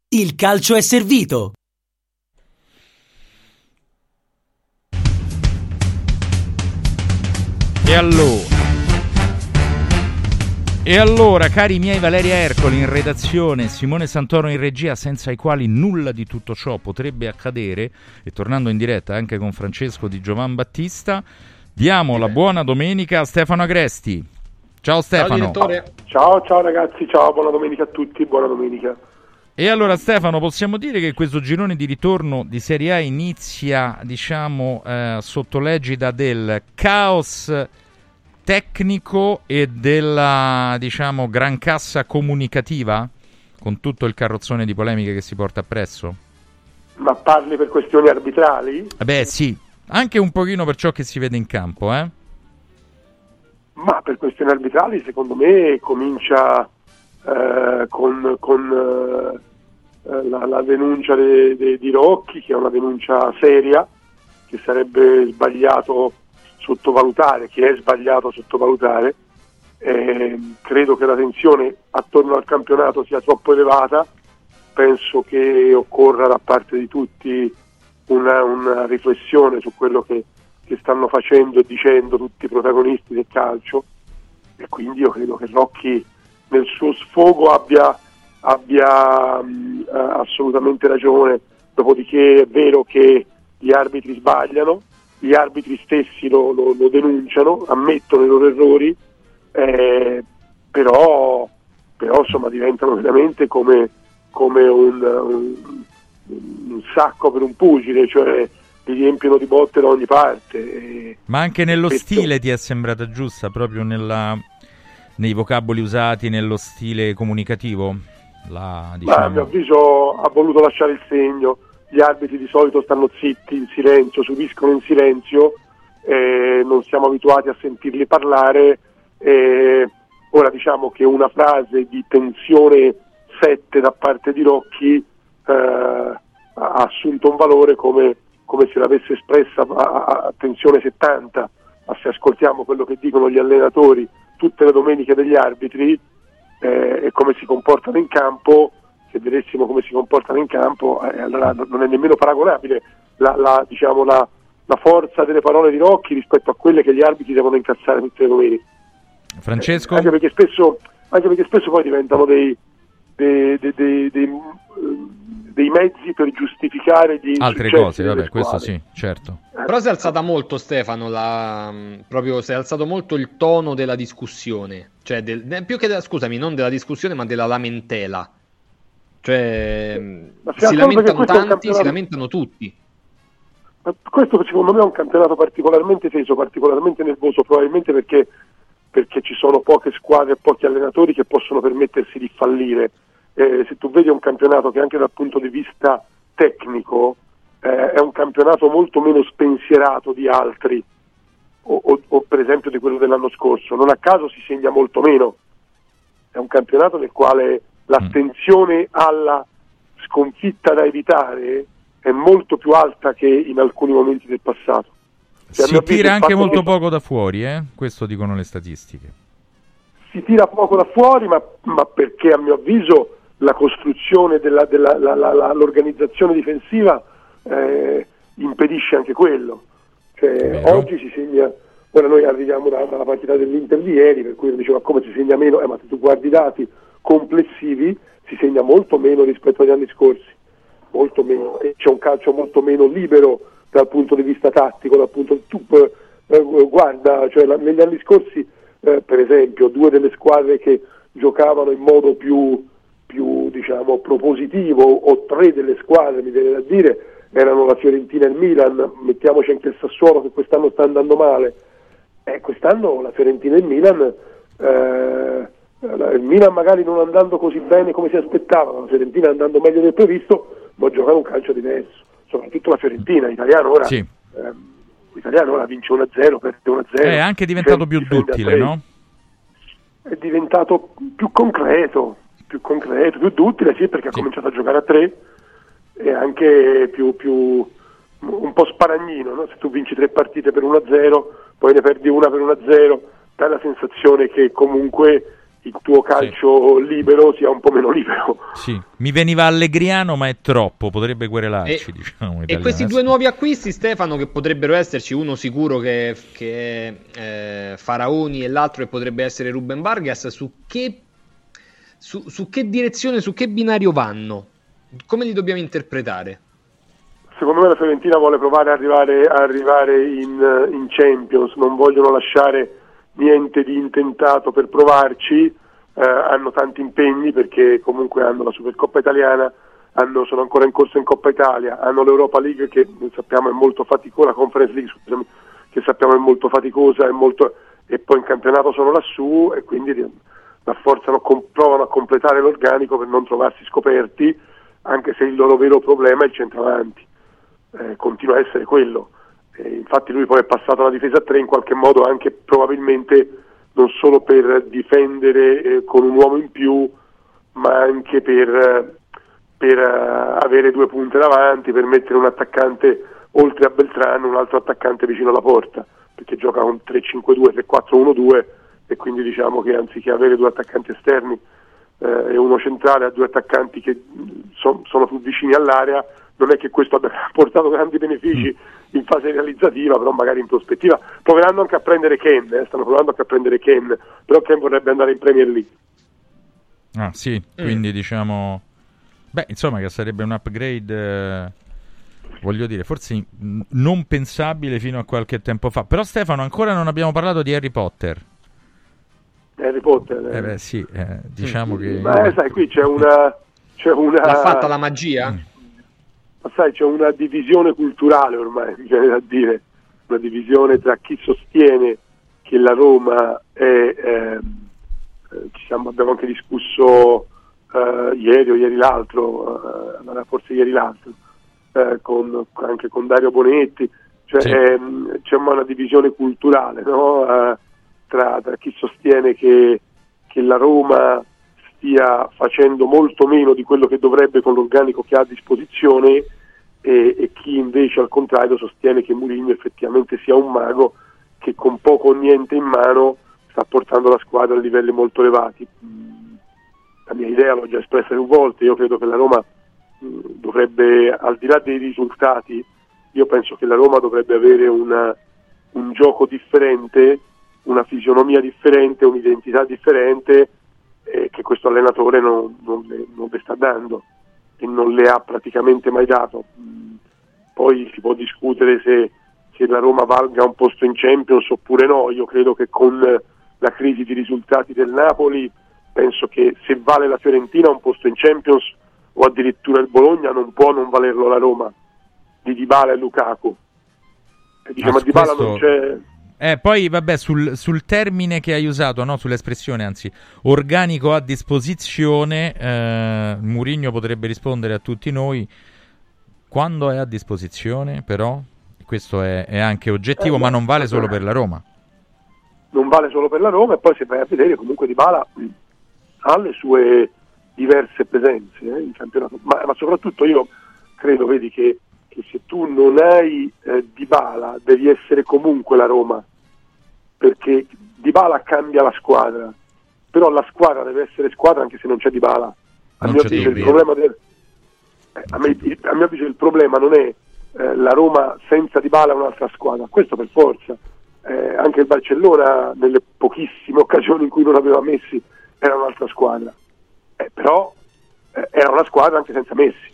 Il calcio è servito. E allora. E allora, cari miei Valeria Ercoli in redazione, Simone Santoro in regia, senza i quali nulla di tutto ciò potrebbe accadere, e tornando in diretta anche con Francesco di Giovan Battista, diamo la buona domenica a Stefano Agresti. Ciao Stefano. Ciao, ciao, ciao ragazzi, ciao, buona domenica a tutti, buona domenica. E allora Stefano, possiamo dire che questo girone di ritorno di Serie A inizia, diciamo, eh, sotto l'egida del caos tecnico e della, diciamo, gran cassa comunicativa, con tutto il carrozzone di polemiche che si porta appresso? Ma parli per questioni arbitrali? Beh sì, anche un pochino per ciò che si vede in campo, eh? Ma per questioni arbitrali secondo me comincia eh, con, con eh, la, la, denuncia de, de, di Rocchi, che è una denuncia seria, che sarebbe sbagliato sottovalutare, che è sbagliato sottovalutare. Eh, credo che la tensione attorno al campionato sia troppo elevata, penso che occorra da parte di tutti una, una riflessione su quello che, che, stanno facendo e dicendo tutti i protagonisti del calcio e quindi io credo che Rocchi nel suo sfogo abbia, abbia mh, assolutamente ragione, dopodiché è vero che gli arbitri sbagliano, gli arbitri stessi lo, lo, lo denunciano, ammettono i loro errori, eh, però, però insomma, diventano veramente come, come un, un, un, sacco per un pugile, cioè li riempiono di botte da ogni parte. Ma anche nello questo... stile ti è sembrata giusta, proprio nella, nei vocaboli usati, nello stile comunicativo? La, diciamo... Ma, a mio avviso ha voluto lasciare il segno gli arbitri di solito stanno zitti, in silenzio, subiscono in silenzio, eh, non siamo abituati a sentirli parlare. Eh, ora diciamo che una frase di tensione 7 da parte di Rocchi eh, ha assunto un valore come, come se l'avesse espressa a, a, tensione 70, ma se ascoltiamo quello che dicono gli allenatori tutte le domeniche degli arbitri eh, e come si comportano in campo, se vedessimo come si comportano in campo, eh, allora non è nemmeno paragonabile la, la, diciamo, la, la, forza delle parole di Rocchi rispetto a quelle che gli arbitri devono incazzare tutte le domeniche. Francesco? Eh, anche, perché spesso, anche, perché spesso, poi diventano dei, dei, dei, dei mezzi per giustificare gli altre cose, vabbè, questo sì, certo. Però si è alzata molto Stefano, la, proprio si è alzato molto il tono della discussione, cioè del, più che della, scusami, non della discussione ma della lamentela. Cioè si lamentano tanti, si lamentano tutti. Questo secondo me è un campionato particolarmente teso, particolarmente nervoso, probabilmente perché, perché ci sono poche squadre e pochi allenatori che possono permettersi di fallire. Eh, se tu vedi un campionato che anche dal punto di vista tecnico eh, è un campionato molto meno spensierato di altri, o, o, o, per esempio di quello dell'anno scorso. Non a caso si segna molto meno. È un campionato nel quale l'attenzione alla sconfitta da evitare è molto più alta che in alcuni momenti del passato. Cioè, si tira anche molto che... poco da fuori, eh? questo dicono le statistiche. Si tira poco da fuori, ma, ma perché a mio avviso la costruzione dell'organizzazione difensiva eh, impedisce anche quello. Cioè, oggi si segna, ora noi arriviamo da, dalla partita dell'Inter di ieri, per cui uno diceva come si segna meno, eh, ma se tu guardi i dati complessivi si segna molto meno rispetto agli anni scorsi, molto meno, e c'è un calcio molto meno libero dal punto di vista tattico, dal punto di tu eh, guarda, cioè, la, negli anni scorsi eh, per esempio due delle squadre che giocavano in modo più, più diciamo, propositivo o tre delle squadre mi viene da dire erano la Fiorentina e il Milan, mettiamoci anche il Sassuolo che quest'anno sta andando male, eh, quest'anno la Fiorentina e il Milan, eh, il Milan magari non andando così bene come si aspettava, la Fiorentina andando meglio del previsto, ma giocare un calcio diverso, soprattutto la Fiorentina, l'italiano ora, sì. eh, l'italiano ora vince 1-0, perde 1-0. È anche diventato più duttile, no? È diventato più concreto, più concreto, più duttile, sì, perché sì. ha cominciato a giocare a 3 e anche più, più un po' sparagnino, no? se tu vinci tre partite per 1-0, poi ne perdi una per 1-0, dai la sensazione che comunque il tuo calcio sì. libero sia un po' meno *laughs* libero. Sì, mi veniva allegriano, ma è troppo, potrebbe querelarci. E, diciamo, e questi due nuovi acquisti, Stefano, che potrebbero esserci, uno sicuro che, che è eh, Faraoni e l'altro che potrebbe essere Ruben Vargas, su che, su, su che direzione, su che binario vanno? come li dobbiamo interpretare? Secondo me la Fiorentina vuole provare ad arrivare, arrivare in, in, Champions, non vogliono lasciare niente di intentato per provarci, eh, hanno tanti impegni perché comunque hanno la Supercoppa italiana, hanno, sono ancora in corso in Coppa Italia, hanno l'Europa League che sappiamo è molto faticosa, la Conference League scusami, che sappiamo è molto faticosa è molto, e poi in campionato sono lassù e quindi rafforzano, provano a completare l'organico per non trovarsi scoperti anche se il loro vero problema è il centravanti, eh, continua a essere quello. Eh, infatti lui poi è passato alla difesa a 3 in qualche modo anche probabilmente non solo per difendere eh, con un uomo in più, ma anche per, per uh, avere due punte davanti, per mettere un attaccante oltre a Beltrano, un altro attaccante vicino alla porta, perché gioca con 3-5-2, 3-4-1-2 e quindi diciamo che anziché avere due attaccanti esterni eh, e uno centrale a due attaccanti che son, sono più vicini all'area, non è che questo abbia *laughs* portato grandi benefici mm. in fase realizzativa, però magari in prospettiva. Proveranno anche a prendere Ken, eh, stanno provando anche a prendere Ken, però Ken vorrebbe andare in Premier League. Ah sì, mm. quindi diciamo... Beh, insomma che sarebbe un upgrade... Eh voglio dire, forse non pensabile fino a qualche tempo fa. Però Stefano, ancora non abbiamo parlato di Harry Potter. Harry Potter. Eh, beh, sì, eh, diciamo che... Beh, sai, qui c'è una... C'è una... L'ha fatta la magia? Mm. Ma sai, c'è una divisione culturale ormai, *laughs* mi viene da dire, una divisione tra chi sostiene che la Roma è... Eh, siamo, abbiamo anche discusso eh, ieri o ieri l'altro, eh, forse ieri l'altro, eh, con, anche con Dario Bonetti, cioè, sì. Ehm, c'è una divisione culturale, no? Tra, tra chi sostiene che, che, la Roma stia facendo molto meno di quello che dovrebbe con l'organico che ha a disposizione e, e chi invece al contrario sostiene che Mourinho effettivamente sia un mago che con poco o niente in mano sta portando la squadra a livelli molto elevati. La mia idea l'ho già espressa più volte, io credo che la Roma dovrebbe, al di là dei risultati, io penso che la Roma dovrebbe avere una, un gioco differente una fisionomia differente, un'identità differente eh, che questo allenatore non, non, le, non, le, sta dando e non le ha praticamente mai dato. Mm, poi si può discutere se se la Roma valga un posto in Champions oppure no. Io credo che con la crisi di risultati del Napoli, penso che se vale la Fiorentina un posto in Champions o addirittura il Bologna non può non valerlo la Roma di Dybala e Lukaku. E dice, Ah, Dybala questo- non c'è... Eh, poi vabbè, sul, sul termine che hai usato, no, sull'espressione, anzi, organico a disposizione, eh, Murigno potrebbe rispondere a tutti noi. Quando è a disposizione, però, questo è, è anche oggettivo, Eh, ma no, non vale solo per la Roma. non vale solo per la Roma e poi se vai a vedere comunque Dybala mh, ha le sue diverse presenze eh, in campionato ma, ma soprattutto io credo vedi che, che se tu non hai eh, Dybala devi essere comunque la Roma perché Dybala cambia la squadra però la squadra deve essere squadra anche se non c'è Dybala. A Non mio avviso il del, eh, a, me- a mio avviso il problema non è eh, la Roma senza Dybala è un'altra squadra questo per forza. Eh, anche il Barcellona nelle pochissime *laughs* occasioni in cui non aveva Messi era un'altra squadra. Eh, però eh, era una squadra anche senza Messi.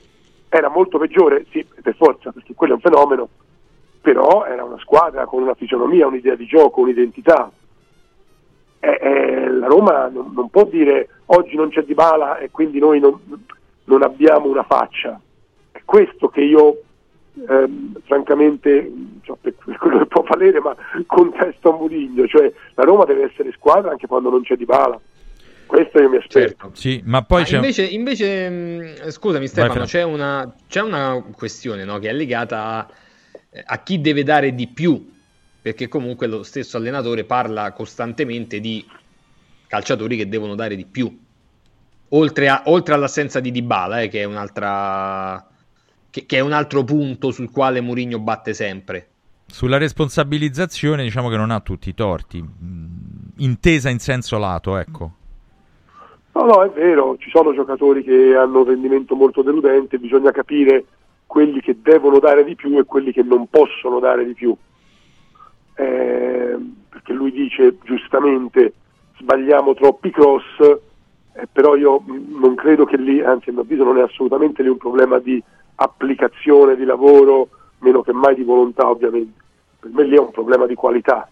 Era molto peggiore sì per forza perché quello è un fenomeno però era una squadra con una fisionomia un'idea di gioco un'identità. Eh, eh, la Roma non, non può dire oggi non c'è Dybala e quindi noi non, non abbiamo una faccia. È questo che io ehm, francamente cioè, per per *laughs* quello che può valere ma contesto a Murigno cioè la Roma deve essere squadra anche quando non c'è Dybala. Questo io mi aspetto. Sì, ma poi Ma c'è... invece, invece, mh, scusami Stefano, c'è una, c'è una questione no, che è legata a, a chi deve dare di più, perché comunque lo stesso allenatore parla costantemente di calciatori che devono dare di più, oltre, a- oltre all'assenza di Dybala, eh, che, è un'altra, che, che è un altro punto sul quale Mourinho batte sempre. Sulla responsabilizzazione diciamo che non ha tutti i torti, mh, intesa in senso lato, ecco. No, no, è vero, ci sono giocatori che hanno un rendimento molto deludente, bisogna capire quelli che devono dare di più e quelli che non possono dare di più. Eh, perché lui dice giustamente sbagliamo troppi cross, eh, però io non credo che lì, anzi a mio avviso non è assolutamente lì un problema di applicazione, di lavoro, meno che mai di volontà ovviamente. Per me lì è un problema di qualità.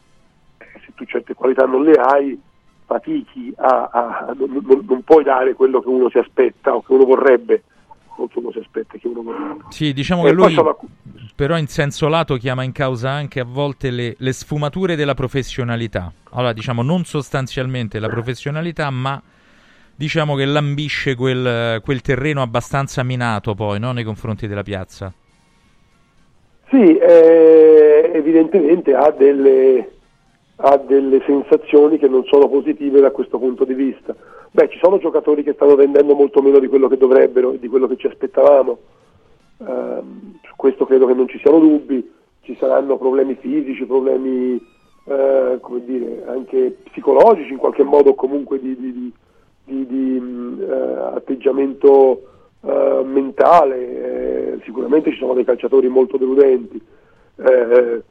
Eh, se tu certe qualità non le hai, fatichi a, a- non, non- non puoi dare quello che uno si aspetta o che uno vorrebbe, non che uno si aspetta, che uno vorrebbe. Sì, diciamo E che poi lui sono- però in senso lato chiama in causa anche a volte le, le sfumature della professionalità. Allora, diciamo non sostanzialmente la professionalità, ma diciamo che lambisce quel, quel terreno abbastanza minato poi, no? nei confronti della piazza. Sì, eh, evidentemente ha delle, ha delle sensazioni che non sono positive da questo punto di vista. Beh, ci sono giocatori che stanno vendendo molto meno di quello che dovrebbero e di quello che ci aspettavamo. Ehm, su questo credo che non ci siano dubbi, ci saranno problemi fisici, problemi eh, dire, anche psicologici in qualche modo, comunque di, di- di- di- eh, atteggiamento eh, mentale. eh, sicuramente ci sono dei calciatori molto deludenti. Eh,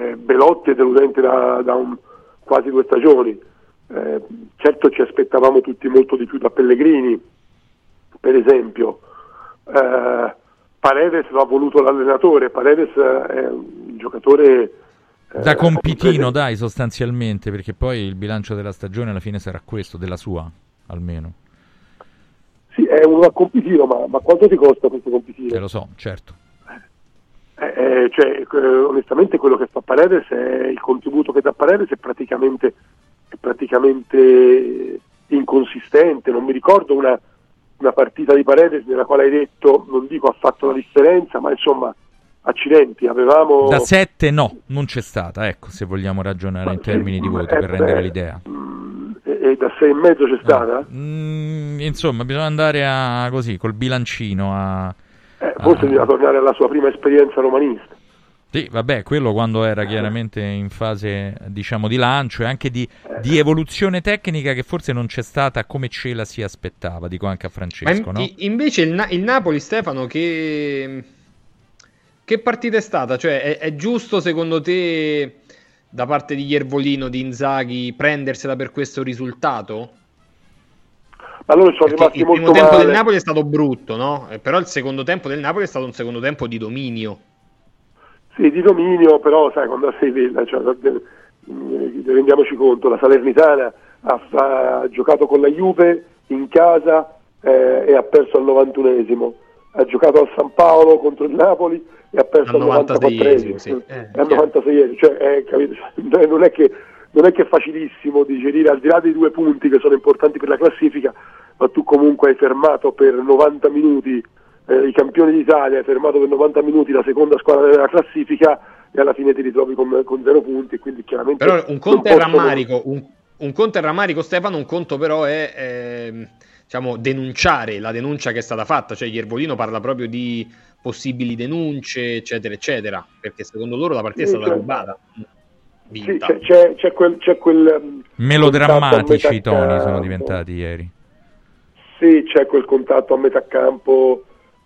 eh, Belotti è deludente da, da un- quasi due stagioni. Eh, certo ci aspettavamo tutti molto di più da Pellegrini, per esempio. Eh, Paredes lo ha voluto l'allenatore, Paredes è un giocatore eh, Da compitino, dai, sostanzialmente, perché poi il bilancio della stagione alla fine sarà questo, della sua, almeno. Sì, è da compitino, ma, ma quanto ti costa questo compitino? Eh, lo so, certo. Eh, eh, cioè, eh, onestamente quello che fa Paredes è il contributo che dà Paredes è praticamente, praticamente inconsistente. Non mi ricordo una, una partita di Paredes nella quale hai detto, non dico ha fatto la differenza, ma insomma, accidenti, avevamo... Da 7 no, non c'è stata, ecco, se vogliamo ragionare in termini di voto eh, per rendere l'idea. e, e da sei e mezzo c'è stata? Mm, insomma, bisogna andare a così, col bilancino a... Eh, forse bisogna tornare alla sua prima esperienza romanista. Sì, vabbè, quello quando era chiaramente in fase, diciamo, di lancio e anche di, di evoluzione tecnica che forse non c'è stata come ce la si aspettava, dico anche a Francesco, in- no? invece il, Na- il Napoli, Stefano, che... che partita è stata? Cioè, è, è giusto secondo te da parte di Iervolino, di Inzaghi, prendersela per questo risultato? Ma loro sono Perché rimasti il molto primo tempo male. del Napoli è stato brutto, no? Eh, Però il secondo tempo del Napoli è stato un secondo tempo di dominio. Sì, di dominio, però sai, quando sei villa, cioè, rendiamoci conto, la Salernitana ha, ha, giocato con la Juve in casa eh, e ha perso al 91esimo, ha giocato al San Paolo contro il Napoli e ha perso al, al 94esimo, sì. eh, al 96esimo, cioè, eh, *laughs* non è che non è che è facilissimo digerire, al di là dei due punti che sono importanti per la classifica, ma tu comunque hai fermato per 90 minuti eh, i campioni d'Italia, hai fermato per 90 minuti la seconda squadra della classifica e alla fine ti ritrovi con, con zero punti, quindi chiaramente... Però un conto è rammarico, un, un conto è rammarico Stefano, un conto però è... Eh, diciamo, denunciare la denuncia che è stata fatta, cioè Iervolino parla proprio di possibili denunce, eccetera, eccetera, perché secondo loro la partita è stata certo. rubata. Sì, c'è, c'è, c'è, quel, c'è quel um, melodrammatici i toni sono diventati ieri. Sì, c'è quel contatto a metà campo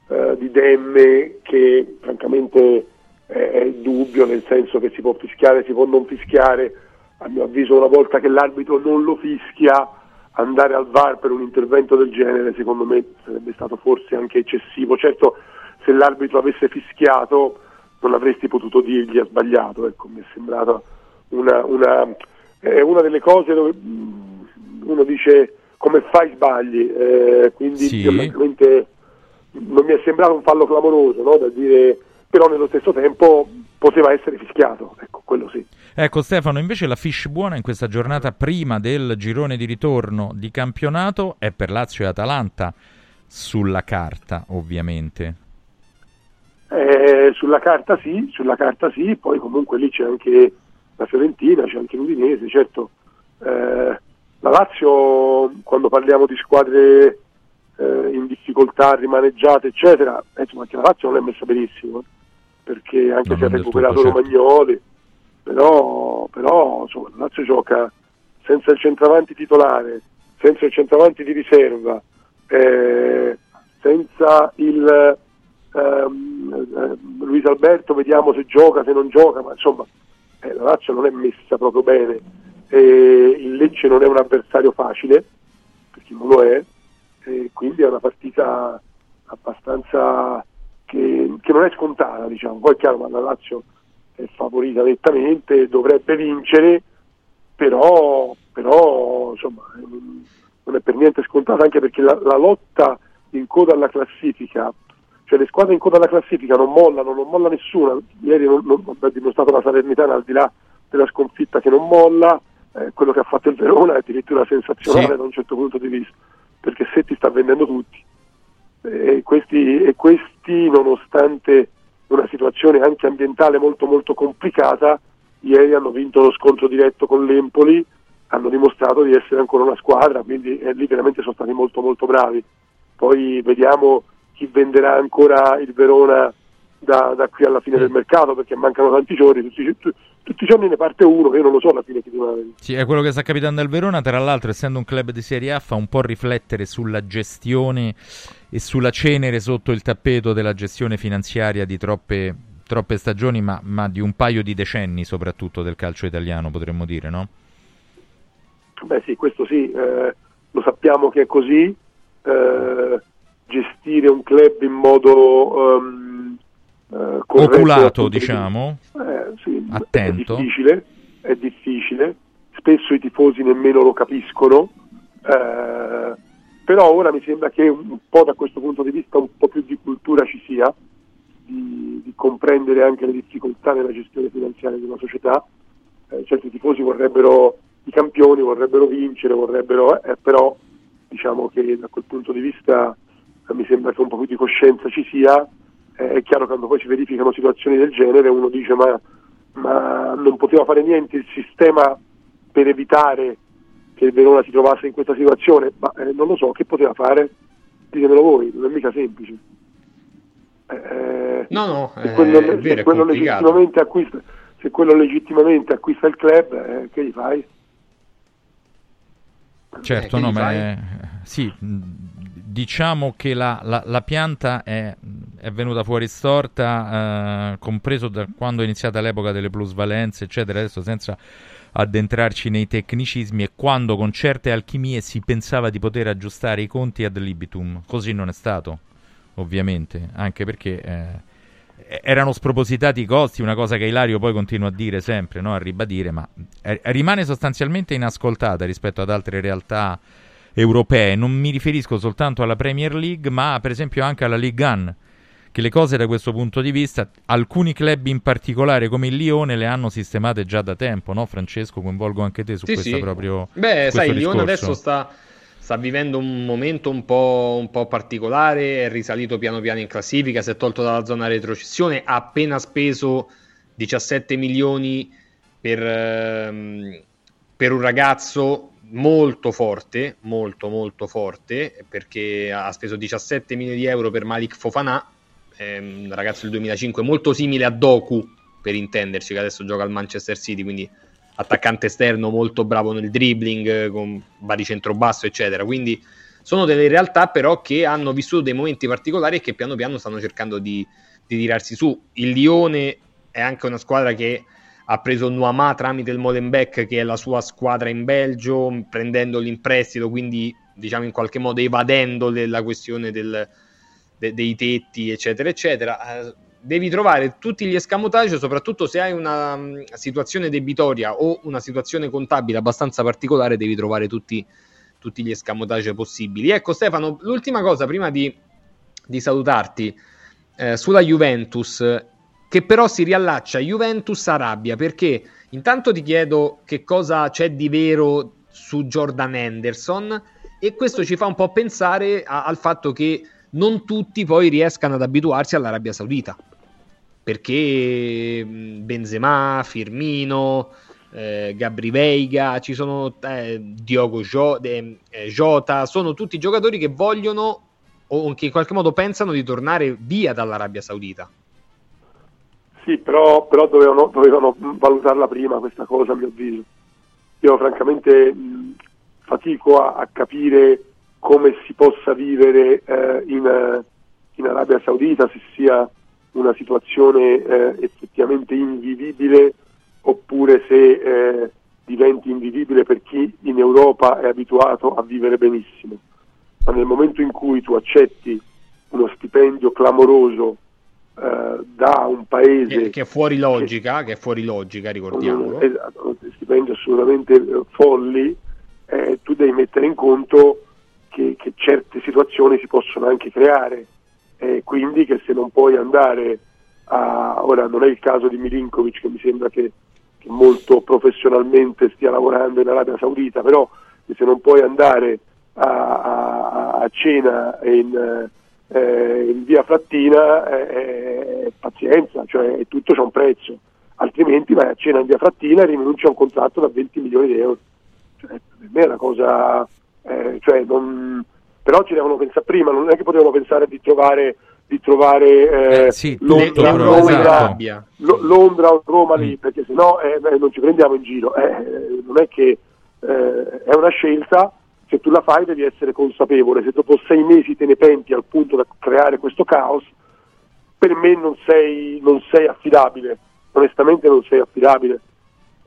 uh, di Demme che francamente è, è dubbio, nel senso che si può fischiare, si può non fischiare. A mio avviso, una volta che l'arbitro non lo fischia, andare al VAR per un intervento del genere, secondo me, sarebbe stato forse anche eccessivo. Certo, se l'arbitro avesse fischiato, non avresti potuto dirgli ha sbagliato. Ecco, mi è sembrato una, una, è una delle cose dove mm, uno dice come fai sbagli, eh, quindi sì. Non mi è sembrato un fallo clamoroso, no? da dire, però nello stesso tempo poteva essere fischiato, ecco, quello sì. Ecco Stefano, invece la fish buona in questa giornata prima del girone di ritorno di campionato è per Lazio e Atalanta, sulla carta ovviamente. Eh, sulla carta sì, sulla carta sì, poi comunque lì c'è anche la Fiorentina, c'è anche l'Udinese, certo. Eh, la Lazio, quando parliamo di squadre eh, in difficoltà, rimaneggiate, eccetera, eh, insomma, anche la Lazio non è messa benissimo, perché anche no, se ha recuperato certo. Romagnoli, però, però insomma, la Lazio gioca senza il centravanti titolare, senza il centravanti di riserva, eh, senza il ehm, eh, Luis Alberto, vediamo se gioca, se non gioca, ma insomma eh, la Lazio non è messa proprio bene, eh, il Lecce non è un avversario facile, perché non lo è, eh, quindi è una partita abbastanza che, che, non è scontata, diciamo. Poi è chiaro, ma la Lazio è favorita nettamente, dovrebbe vincere, però, però insomma, non è per niente scontata, anche perché la, la lotta in coda alla classifica cioè le squadre in coda alla classifica non mollano, non molla nessuna, ieri non, non, ha dimostrato la Salernitana al di là della sconfitta che non molla, eh, quello che ha fatto il Verona è addirittura sensazionale sì. da un certo punto di vista, perché Setti sta vendendo tutti e questi, e questi nonostante una situazione anche ambientale molto molto complicata, ieri hanno vinto lo scontro diretto con l'Empoli, hanno dimostrato di essere ancora una squadra, quindi eh, lì veramente sono stati molto molto bravi. Poi vediamo chi venderà ancora il Verona da, da qui alla fine del mercato perché mancano tanti giorni, tutti, tu, tutti, i giorni ne parte uno, io non lo so alla fine chi. Sì, è quello che sta capitando al Verona, tra l'altro essendo un club di Serie A fa un po' riflettere sulla gestione e sulla cenere sotto il tappeto della gestione finanziaria di troppe, troppe stagioni, ma, ma, di un paio di decenni soprattutto del calcio italiano, potremmo dire, no? Beh sì, questo sì, eh, lo sappiamo che è così. Eh, gestire un club in modo um, uh, oculato, diciamo, eh, sì, attento. È difficile, è difficile, spesso i tifosi nemmeno lo capiscono, eh, però ora mi sembra che un po' da questo punto di vista un po' più di cultura ci sia, di, di comprendere anche le difficoltà nella gestione finanziaria di una società. Eh, certi tifosi vorrebbero i campioni, vorrebbero vincere, vorrebbero, eh, però diciamo che da quel punto di vista mi sembra che un po' più di coscienza ci sia, eh, è chiaro che quando poi si verificano situazioni del genere uno dice ma, ma non poteva fare niente il sistema per evitare che il Verona si trovasse in questa situazione, ma eh, non lo so, che poteva fare? Ditemelo voi, non è mica semplice. Eh, no, no, se quello, è vero, se quello legittimamente acquista, se quello legittimamente acquista il club, eh, che gli fai? Certo, eh, no, ma è... sì, diciamo che la, la, la pianta è, è, venuta fuori storta, eh, compreso da quando è iniziata l'epoca delle plusvalenze, eccetera, adesso senza addentrarci nei tecnicismi, e quando con certe alchimie si pensava di poter aggiustare i conti ad libitum. Così non è stato, ovviamente, anche perché... Eh, erano spropositati i costi, una cosa che Ilario poi continua a dire sempre, no? a ribadire, ma rimane sostanzialmente inascoltata rispetto ad altre realtà europee. Non mi riferisco soltanto alla Premier League, ma per esempio anche alla Ligue 1 che le cose da questo punto di vista, alcuni club in particolare come il Lione le hanno sistemate già da tempo, no Francesco? Coinvolgo anche te su Sì, questa sì. proprio Beh, sai, questo il Lione adesso sta, sta vivendo un momento un po', un po' particolare, è risalito piano piano in classifica, si è tolto dalla zona retrocessione, ha appena speso 17 milioni per, ehm, per un ragazzo molto forte, molto molto forte, perché ha speso 17 milioni di euro per Malik Fofana, ehm, ragazzo del 2005 molto simile a Doku, per intenderci, che adesso gioca al Manchester City, quindi attaccante esterno molto bravo nel dribbling, con vari centrobasso, eccetera. Quindi sono delle realtà però che hanno vissuto dei momenti particolari e che piano piano stanno cercando di, di tirarsi su. Il Lione è anche una squadra che ha preso Nuama tramite il Molenbeek, che è la sua squadra in Belgio, prendendolo in prestito, quindi diciamo in qualche modo evadendo la questione del- de- dei tetti, eccetera, eccetera. Eh, devi trovare tutti gli escamotage, soprattutto se hai una mm, situazione debitoria o una situazione contabile abbastanza particolare, devi trovare tutti, tutti gli escamotage possibili. Ecco Stefano, l'ultima cosa prima di, di salutarti eh, sulla Juventus, che però si riallaccia Juventus-Arabia, perché intanto ti chiedo che cosa c'è di vero su Jordan Henderson e questo ci fa un po' pensare a- al fatto che non tutti poi riescano ad abituarsi all'Arabia Saudita perché mh, Benzema, Firmino, eh, Gabri Veiga, ci sono eh, Diogo de- eh, Jota, sono tutti giocatori che vogliono o che in qualche modo pensano di tornare via dall'Arabia Saudita. Sì, però, però dovevano, dovevano valutarla prima questa cosa, a mio avviso. Io francamente mh, fatico a, a capire come si possa vivere eh, in, eh, in Arabia Saudita, se sia una situazione eh, effettivamente invivibile oppure se eh, diventi invivibile per chi in Europa è abituato a vivere benissimo. Ma nel momento in cui tu accetti uno stipendio clamoroso eh, da un paese Che, che è fuori logica, che è fuori logica, ricordiamolo. esatto, stipendi assolutamente eh, folli, eh, tu devi mettere in conto che, che certe situazioni si possono anche creare, eh, quindi che se non puoi andare a... ora non è il caso di Milinkovic che mi sembra che, che molto professionalmente stia lavorando in Arabia Saudita, però che se non puoi andare a, a- a cena in, eh, in via Frattina, eh, eh, pazienza, cioè tutto c'è un prezzo, altrimenti vai a cena in via Frattina e rinunci a un contratto da 20 milioni di euro. Cioè, per me è una cosa, eh, cioè, non- però ci devono pensare prima, non è che potevano pensare di trovare, di trovare eh, sì, Londra, tutto, però, Londra, esatto. Lo- Londra o Roma lì, perché sennò eh, beh, non ci prendiamo in giro. Eh, non è che eh, è una scelta, se tu la fai devi essere consapevole, se dopo sei mesi te ne penti al punto da creare questo caos, per me non sei, non sei affidabile, onestamente non sei affidabile.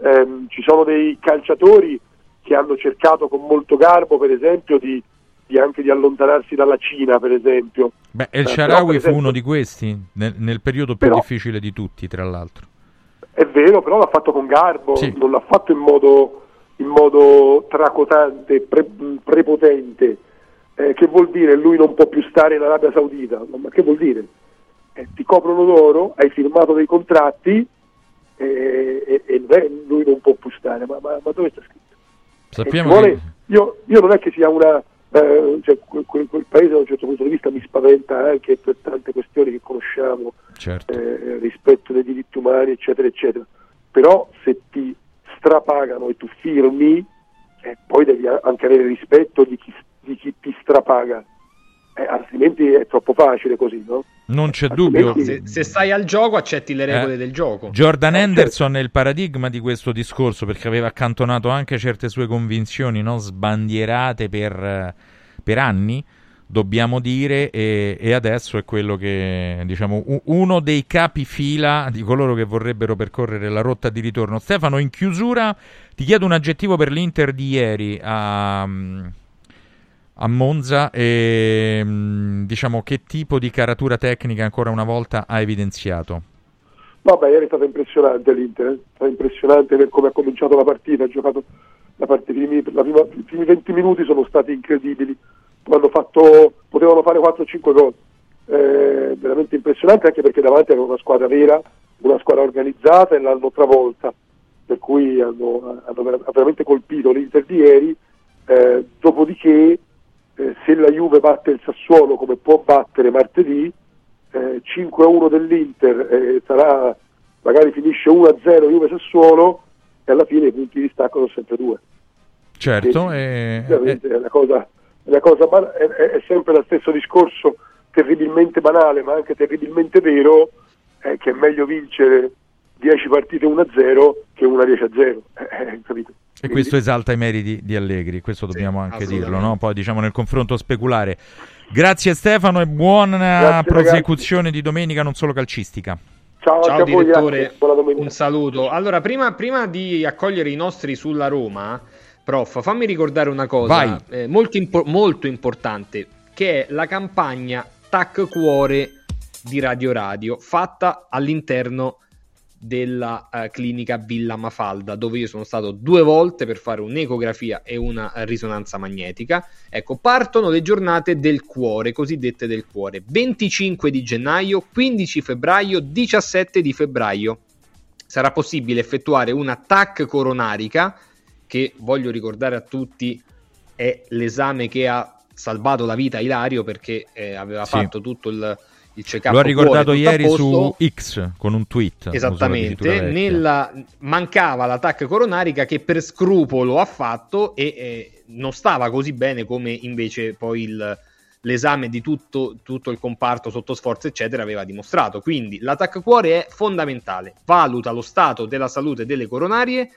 Ehm, ci sono dei calciatori che hanno cercato con molto garbo, per esempio, di, di anche di allontanarsi dalla Cina, per esempio. Beh, El Eh, Sharawi fu uno di questi, nel, nel periodo più Però- difficile di tutti, tra l'altro. È vero, però l'ha fatto con garbo, Sì. non l'ha fatto in modo, in modo tracotante, pre- prepotente. Eh, che vuol dire lui non può più stare in Arabia Saudita? Ma che vuol dire? Eh, ti coprono loro, hai firmato dei contratti eh, e, e è- lui non può più stare. Ma, ma- ma dove sta scritto? Sappiamo E vuole- che... io, io non è che sia una... eh, cioè, quel, quel- quel paese da un certo punto di vista mi spaventa anche per tante questioni che conosciamo Certo. eh, rispetto dei diritti umani, eccetera, eccetera. Però se ti strapagano e tu firmi, eh, poi devi anche avere rispetto di chi, di chi ti strapaga, Eh, altrimenti è troppo facile così, no? Non c'è dubbio. Se, se stai al gioco, accetti le regole Eh, del gioco. Jordan Henderson è il paradigma di questo discorso perché aveva accantonato anche certe sue convinzioni no? sbandierate per, eh, per anni, dobbiamo dire, e, e adesso è quello che, diciamo, uno dei capi fila di coloro che vorrebbero percorrere la rotta di ritorno. Stefano, in chiusura ti chiedo un aggettivo per l'Inter di ieri a, a Monza e diciamo che tipo di caratura tecnica ancora una volta ha evidenziato? Vabbè, ieri è stata impressionante l'Inter, eh. è stata impressionante per come ha cominciato la partita, ha giocato la partita, i primi, primi 20 minuti sono stati incredibili, fatto, potevano fare 4-5 gol, eh, veramente impressionante anche perché davanti aveva una squadra vera, una squadra organizzata e l'hanno travolta, per cui hanno, hanno veramente colpito l'Inter di ieri, eh, dopodiché eh, se la Juve batte il Sassuolo come può battere martedì, eh, 5-1 dell'Inter eh, sarà, magari finisce 1-0 Juve Sassuolo e alla fine i punti di distacco sono sempre due. Certo, e, è, è, una cosa, una cosa è, è, sempre lo stesso discorso terribilmente banale ma anche terribilmente vero eh, che è meglio vincere 10 partite 1-0 che una 10-0 *laughs* eh, capito? E questo esalta i meriti di Allegri, questo dobbiamo sì, anche dirlo, no? poi diciamo nel confronto speculare. Grazie Stefano e buona Grazie, prosecuzione ragazzi. di domenica non solo calcistica. Ciao, Ciao direttore, un saluto. Allora, prima, prima, di accogliere i nostri sulla Roma, prof, fammi ricordare una cosa eh, molto, impo- molto importante, che è la campagna Tac Cuore di Radio Radio, fatta all'interno della uh, clinica Villa Mafalda, dove io sono stato due volte per fare un'ecografia e una risonanza magnetica. Ecco, partono le giornate del cuore, cosiddette del cuore. 25 di gennaio, 15 febbraio, 17 di febbraio. Sarà possibile effettuare una TAC coronarica, che voglio ricordare a tutti è l'esame che ha salvato la vita a Ilario perché eh, aveva sì. fatto tutto il il check-up. Lo ha ricordato ieri su X con un tweet. Esattamente, nella... mancava l'attacco coronarica che per scrupolo ha fatto e eh, non stava così bene come invece poi il, l'esame di tutto, tutto, il comparto sotto sforzo eccetera aveva dimostrato. Quindi l'attacco cuore è fondamentale, valuta lo stato della salute delle coronarie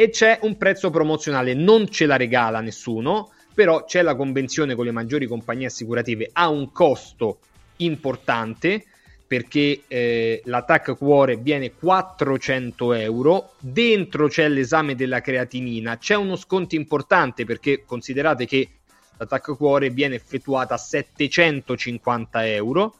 e c'è un prezzo promozionale, non ce la regala nessuno, però c'è la convenzione con le maggiori compagnie assicurative a un costo importante perché eh, l'attacco cuore viene 400 euro, dentro c'è l'esame della creatinina, c'è uno sconto importante perché considerate che l'attacco cuore viene effettuato a 750 euro,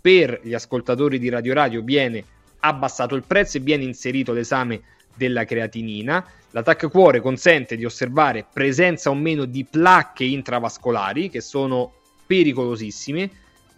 per gli ascoltatori di Radio Radio viene abbassato il prezzo e viene inserito l'esame della creatinina. L'attacco cuore consente di osservare presenza o meno di placche intravascolari che sono pericolosissime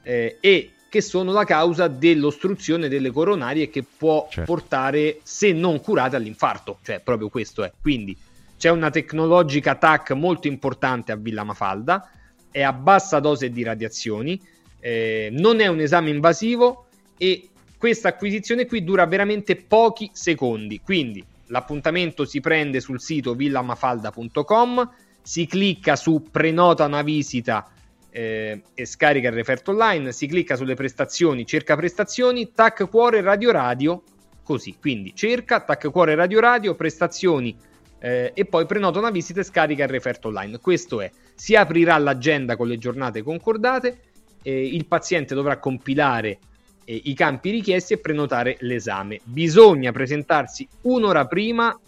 eh, e che sono la causa dell'ostruzione delle coronarie che può certo. portare, se non curate, all'infarto. Cioè, proprio questo è. Quindi c'è una tecnologica TAC molto importante a Villa Mafalda, è a bassa dose di radiazioni, eh, non è un esame invasivo e questa acquisizione qui dura veramente pochi secondi. Quindi l'appuntamento si prende sul sito villamafalda.com, si clicca su prenota una visita eh, e scarica il referto online, si clicca sulle prestazioni, cerca prestazioni, tac cuore radio radio, così, quindi cerca tac cuore radio radio, prestazioni eh, e poi prenota una visita e scarica il referto online. Questo è, si aprirà l'agenda con le giornate concordate, eh, il paziente dovrà compilare eh, i campi richiesti e prenotare l'esame. Bisogna presentarsi un'ora prima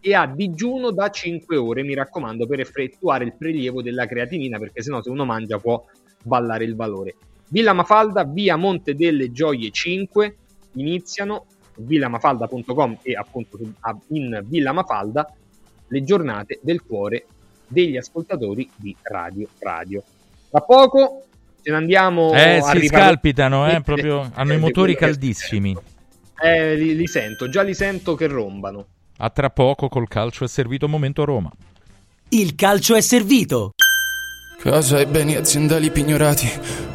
e ha digiuno da 5 ore, mi raccomando, per effettuare il prelievo della creatinina, perché sennò se uno mangia può ballare il valore. Villa Mafalda, via Monte delle Gioie 5, iniziano villamafalda.com e appunto in Villa Mafalda le giornate del cuore degli ascoltatori di Radio Radio. Tra poco ce ne andiamo eh, a si scalpitano, eh, proprio, hanno i motori caldissimi. Eh, li, li sento, già li sento che rombano. A tra poco col calcio è servito Momento Roma. Il calcio è servito. Casa e beni aziendali pignorati,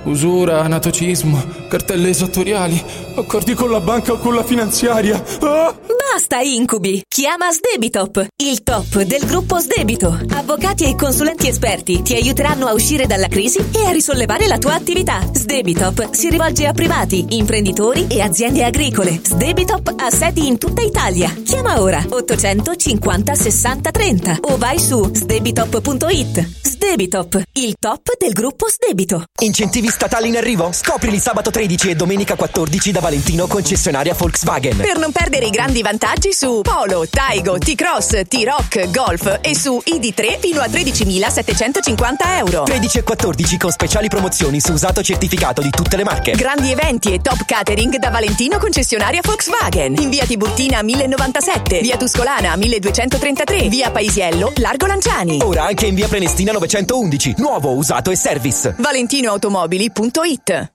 usura, anatocismo, cartelle esattoriali, accordi con la banca o con la finanziaria. Ah! Basta incubi! Chiama Sdebitop, il top del gruppo Sdebito. Avvocati e consulenti esperti ti aiuteranno a uscire dalla crisi e a risollevare la tua attività. Sdebitop si rivolge a privati, imprenditori e aziende agricole. Sdebitop ha sedi in tutta Italia. Chiama ora 850 60 30 o vai su sdebitop.it. Sdebitop, il top del gruppo Sdebito. Incentivi statali in arrivo? Scoprili sabato 13 e domenica 14 da Valentino concessionaria Volkswagen. Per non perdere i grandi vantaggi vantaggi su Polo, Taigo, T-Cross, T-Rock, Golf e su ID3 fino a 13.750 euro. 13 e 14 con speciali promozioni su usato certificato di tutte le marche. Grandi eventi e top catering da Valentino concessionaria Volkswagen. In via Tiburtina 1097, via Tuscolana 1233, via Paisiello, Largo Lanciani. Ora anche in via Prenestina 911. Nuovo, usato e service. ValentinoAutomobili.it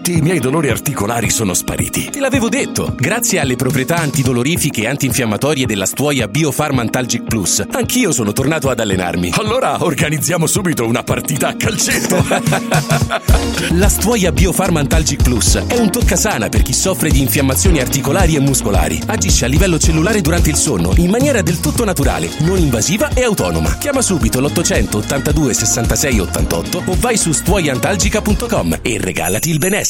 tutti i miei dolori articolari sono spariti. Te l'avevo detto. Grazie alle proprietà antidolorifiche e antinfiammatorie della stuoia Biofarmantalgic Plus, anch'io sono tornato ad allenarmi. Allora organizziamo subito una partita a calcetto. *laughs* la stuoia Biofarmantalgic Plus è un toccasana per chi soffre di infiammazioni articolari e muscolari. Agisce a livello cellulare durante il sonno in maniera del tutto naturale, non invasiva e autonoma. Chiama subito l'882 66 88 o vai su stuoiantalgica.com e regalati il benessere.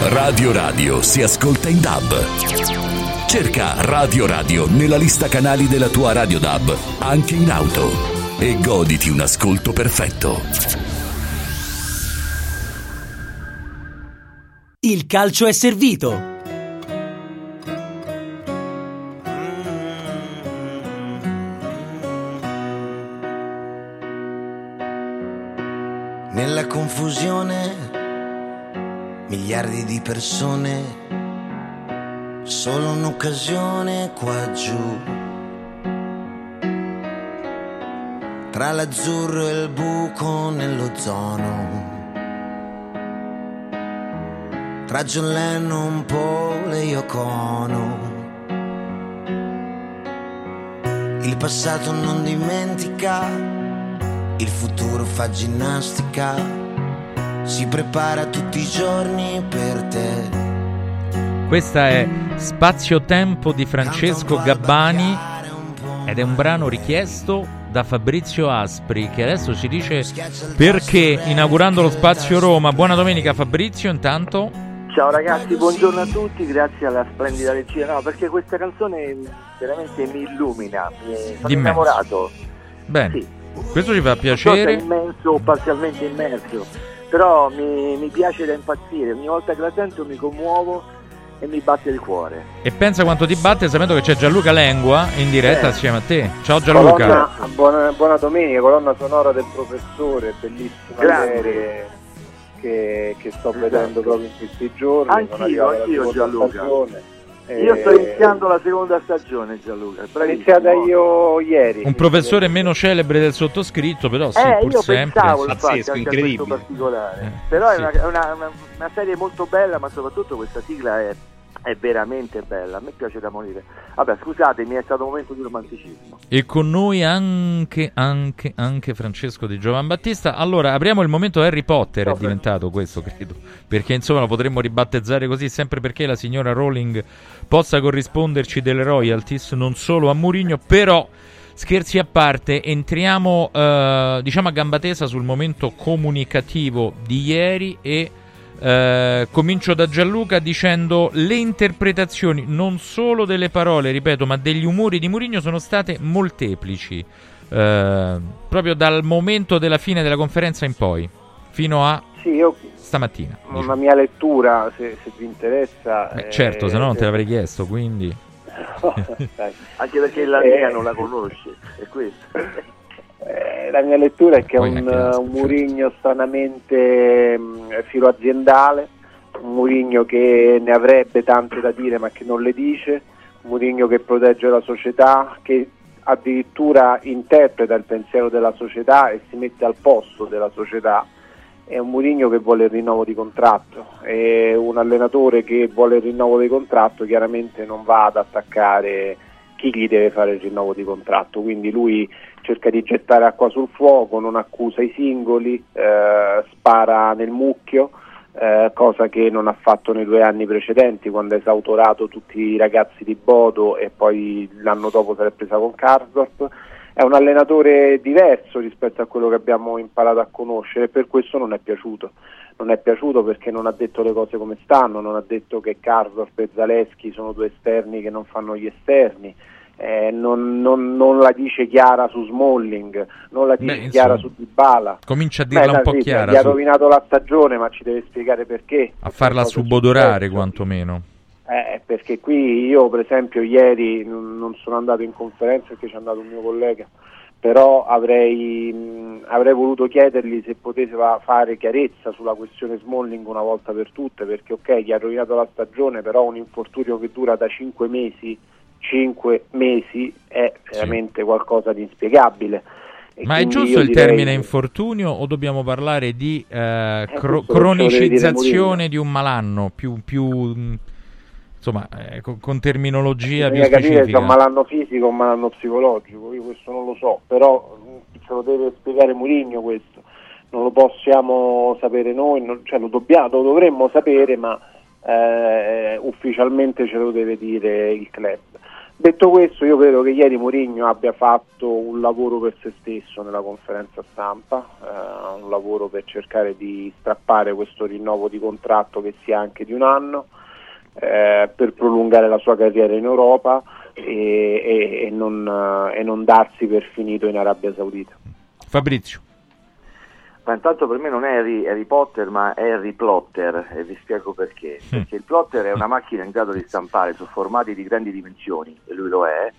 Radio Radio si ascolta in DAB. Cerca Radio Radio nella lista canali della tua Radio DAB, anche in auto, e goditi un ascolto perfetto. Il calcio è servito. Nella confusione, miliardi di persone, solo un'occasione qua giù. Tra l'azzurro e il buco nell'ozono. Tra John Lennon, Paul e Yoko. Il passato non dimentica il futuro fa ginnastica si prepara tutti i giorni per te. Questa è Spazio Tempo di Francesco Gabbani ed è un brano richiesto da Fabrizio Aspri che adesso ci dice perché inaugurando lo Spazio Roma. Buona domenica Fabrizio intanto. Ciao ragazzi, buongiorno a tutti, grazie alla splendida regia. No, perché questa canzone veramente mi illumina, mi sono Dimmi. innamorato. Bene, Sì. questo ci fa se è piacere. immenso o parzialmente immerso, però mi, mi piace da impazzire. Ogni volta che la sento mi commuovo e mi batte il cuore. E pensa quanto ti batte sapendo che c'è Gianluca Lengua in diretta Eh. assieme a te. Ciao Gianluca. Colonna- buona, buona domenica, colonna sonora del professore, bellissima Grande. serie che, che sto vedendo proprio in questi giorni. Anch'io, anch'io, Gianluca. stagione. Io Eh, sto iniziando la seconda stagione, Gianluca. L'ho bravissimo. iniziata io ieri. Un professore meno celebre del sottoscritto, però sì, eh, pur io sempre. pensavo questo particolare. Eh, Però sì. è, una, è una- una- una serie molto bella, ma soprattutto questa sigla è, è veramente bella. A me piace da morire. Vabbè, scusatemi, è stato un momento di romanticismo. E con noi anche, anche, anche Francesco di Giovan Battista. Allora, apriamo il momento Harry Potter, è diventato questo, credo. Perché insomma lo potremmo ribattezzare così, sempre perché la signora Rowling possa corrisponderci delle royalties, non solo a Murigno, però... Scherzi a parte, entriamo eh, diciamo a gamba tesa sul momento comunicativo di ieri e eh, comincio da Gianluca dicendo le interpretazioni non solo delle parole, ripeto, ma degli umori di Mourinho sono state molteplici. eh, proprio dal momento della fine della conferenza in poi, fino a Sì, io stamattina. una mia lettura, se, se vi interessa. Eh, eh, certo, se no non te l'avrei chiesto, quindi... *laughs* dai. Anche perché la mia Eh. non la conosci, è questo. Eh, la mia lettura è che è un, un Murigno stranamente mh, filo aziendale, un Murigno che ne avrebbe tante da dire ma che non le dice, un Murigno che protegge la società, che addirittura interpreta il pensiero della società e si mette al posto della società. È un Murigno che vuole il rinnovo di contratto, è un allenatore che vuole il rinnovo di contratto, chiaramente non va ad attaccare chi gli deve fare il rinnovo di contratto, quindi lui cerca di gettare acqua sul fuoco, non accusa i singoli, eh, spara nel mucchio, eh, cosa che non ha fatto nei due anni precedenti quando ha esautorato tutti i ragazzi di Bodo e poi l'anno dopo si è presa con Karsdorp. È un allenatore diverso rispetto a quello che abbiamo imparato a conoscere e per questo non è piaciuto. Non è piaciuto perché non ha detto le cose come stanno, non ha detto che Karsdorp e Zaleschi sono due esterni che non fanno gli esterni, eh, non, non- non la dice chiara su Smalling, non la dice Beh, chiara su Dybala. Comincia a dirla Beh, un po' sì, chiara, Gli ha su- rovinato la stagione, ma ci deve spiegare perché. a farla subodorare quantomeno. Eh, perché qui io per esempio ieri non, non sono andato in conferenza perché c'è andato un mio collega, però avrei, mh, avrei voluto chiedergli se poteva fare chiarezza sulla questione Smalling una volta per tutte, perché ok, gli ha rovinato la stagione, però un infortunio che dura da 5 mesi, 5 mesi è veramente qualcosa di inspiegabile. E Ma è giusto il termine infortunio o dobbiamo parlare di eh, cro- deve dire cronicizzazione di un malanno più, più, mh, insomma eh, con, con terminologia più Bisogna capire se è specifica? un malanno fisico o un malanno psicologico, io questo non lo so, però mh, ce lo deve spiegare Murigno questo, non lo possiamo sapere noi, non- cioè lo, dobbiamo, lo dovremmo sapere ma eh, ufficialmente ce lo deve dire il club. Detto questo io credo che ieri Mourinho abbia fatto un lavoro per se stesso nella conferenza stampa, eh, un lavoro per cercare di strappare questo rinnovo di contratto che sia anche di un anno, eh, per prolungare la sua carriera in Europa e, e- e non, eh, e non darsi per finito in Arabia Saudita. Fabrizio. Ma intanto per me non è Harry, Harry Potter, ma è Harry Plotter, e vi spiego perché. Perché il plotter è una macchina in grado di stampare su formati di grandi dimensioni, e lui lo è,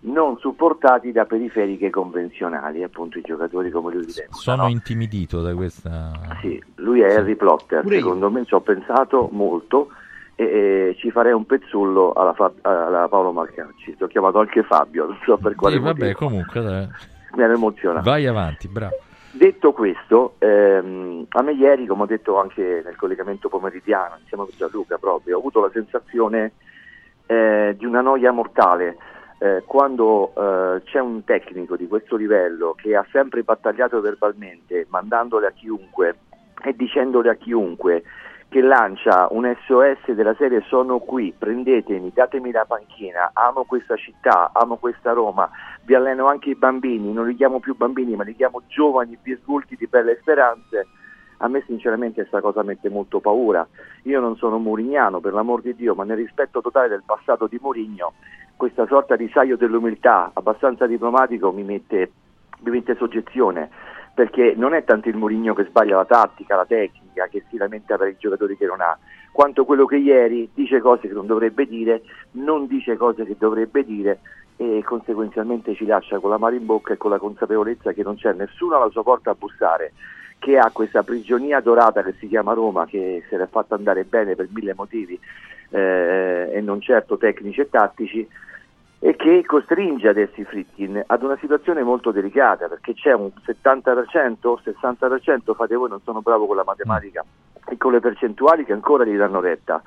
non supportati da periferiche convenzionali, appunto i giocatori come lui di tempo. Sono intimidito da questa... Sì, lui è Harry Plotter, Pure io. secondo me ci ho pensato molto e, e ci farei un pezzullo alla, Fa- alla Paolo Marcacci. Ti ho chiamato anche Fabio, non so per quale Sì, vabbè, motivo. comunque dai. Mi hanno emozionato. vai avanti, bravo. Detto questo, ehm, a me ieri, come ho detto anche nel collegamento pomeridiano, insieme a Gianluca proprio, ho avuto la sensazione eh, di una noia mortale. Eh, quando eh, c'è un tecnico di questo livello che ha sempre battagliato verbalmente, mandandole a chiunque e dicendole a chiunque che lancia un SOS della serie sono qui, prendetemi, datemi la panchina, amo questa città, amo questa Roma, vi alleno anche i bambini, non li chiamo più bambini ma li chiamo giovani bisgulti di belle speranze, a me sinceramente questa cosa mette molto paura. Io non sono murignano per l'amor di Dio, ma nel rispetto totale del passato di Murigno, questa sorta di saio dell'umiltà abbastanza diplomatico mi mette, mi mette soggezione perché non è tanto il Mourinho che sbaglia la tattica, la tecnica, che si lamenta per i giocatori che non ha, quanto quello che ieri dice cose che non dovrebbe dire, non dice cose che dovrebbe dire e conseguenzialmente ci lascia con la mano in bocca e con la consapevolezza che non c'è nessuno alla sua porta a bussare, che ha questa prigionia dorata che si chiama Roma, che se l'è fatta andare bene per mille motivi eh, e non certo tecnici e tattici, e che costringe adesso i Fritkin ad una situazione molto delicata perché c'è un 70%, 60%, fate voi, non sono bravo con la matematica e con le percentuali che ancora gli danno retta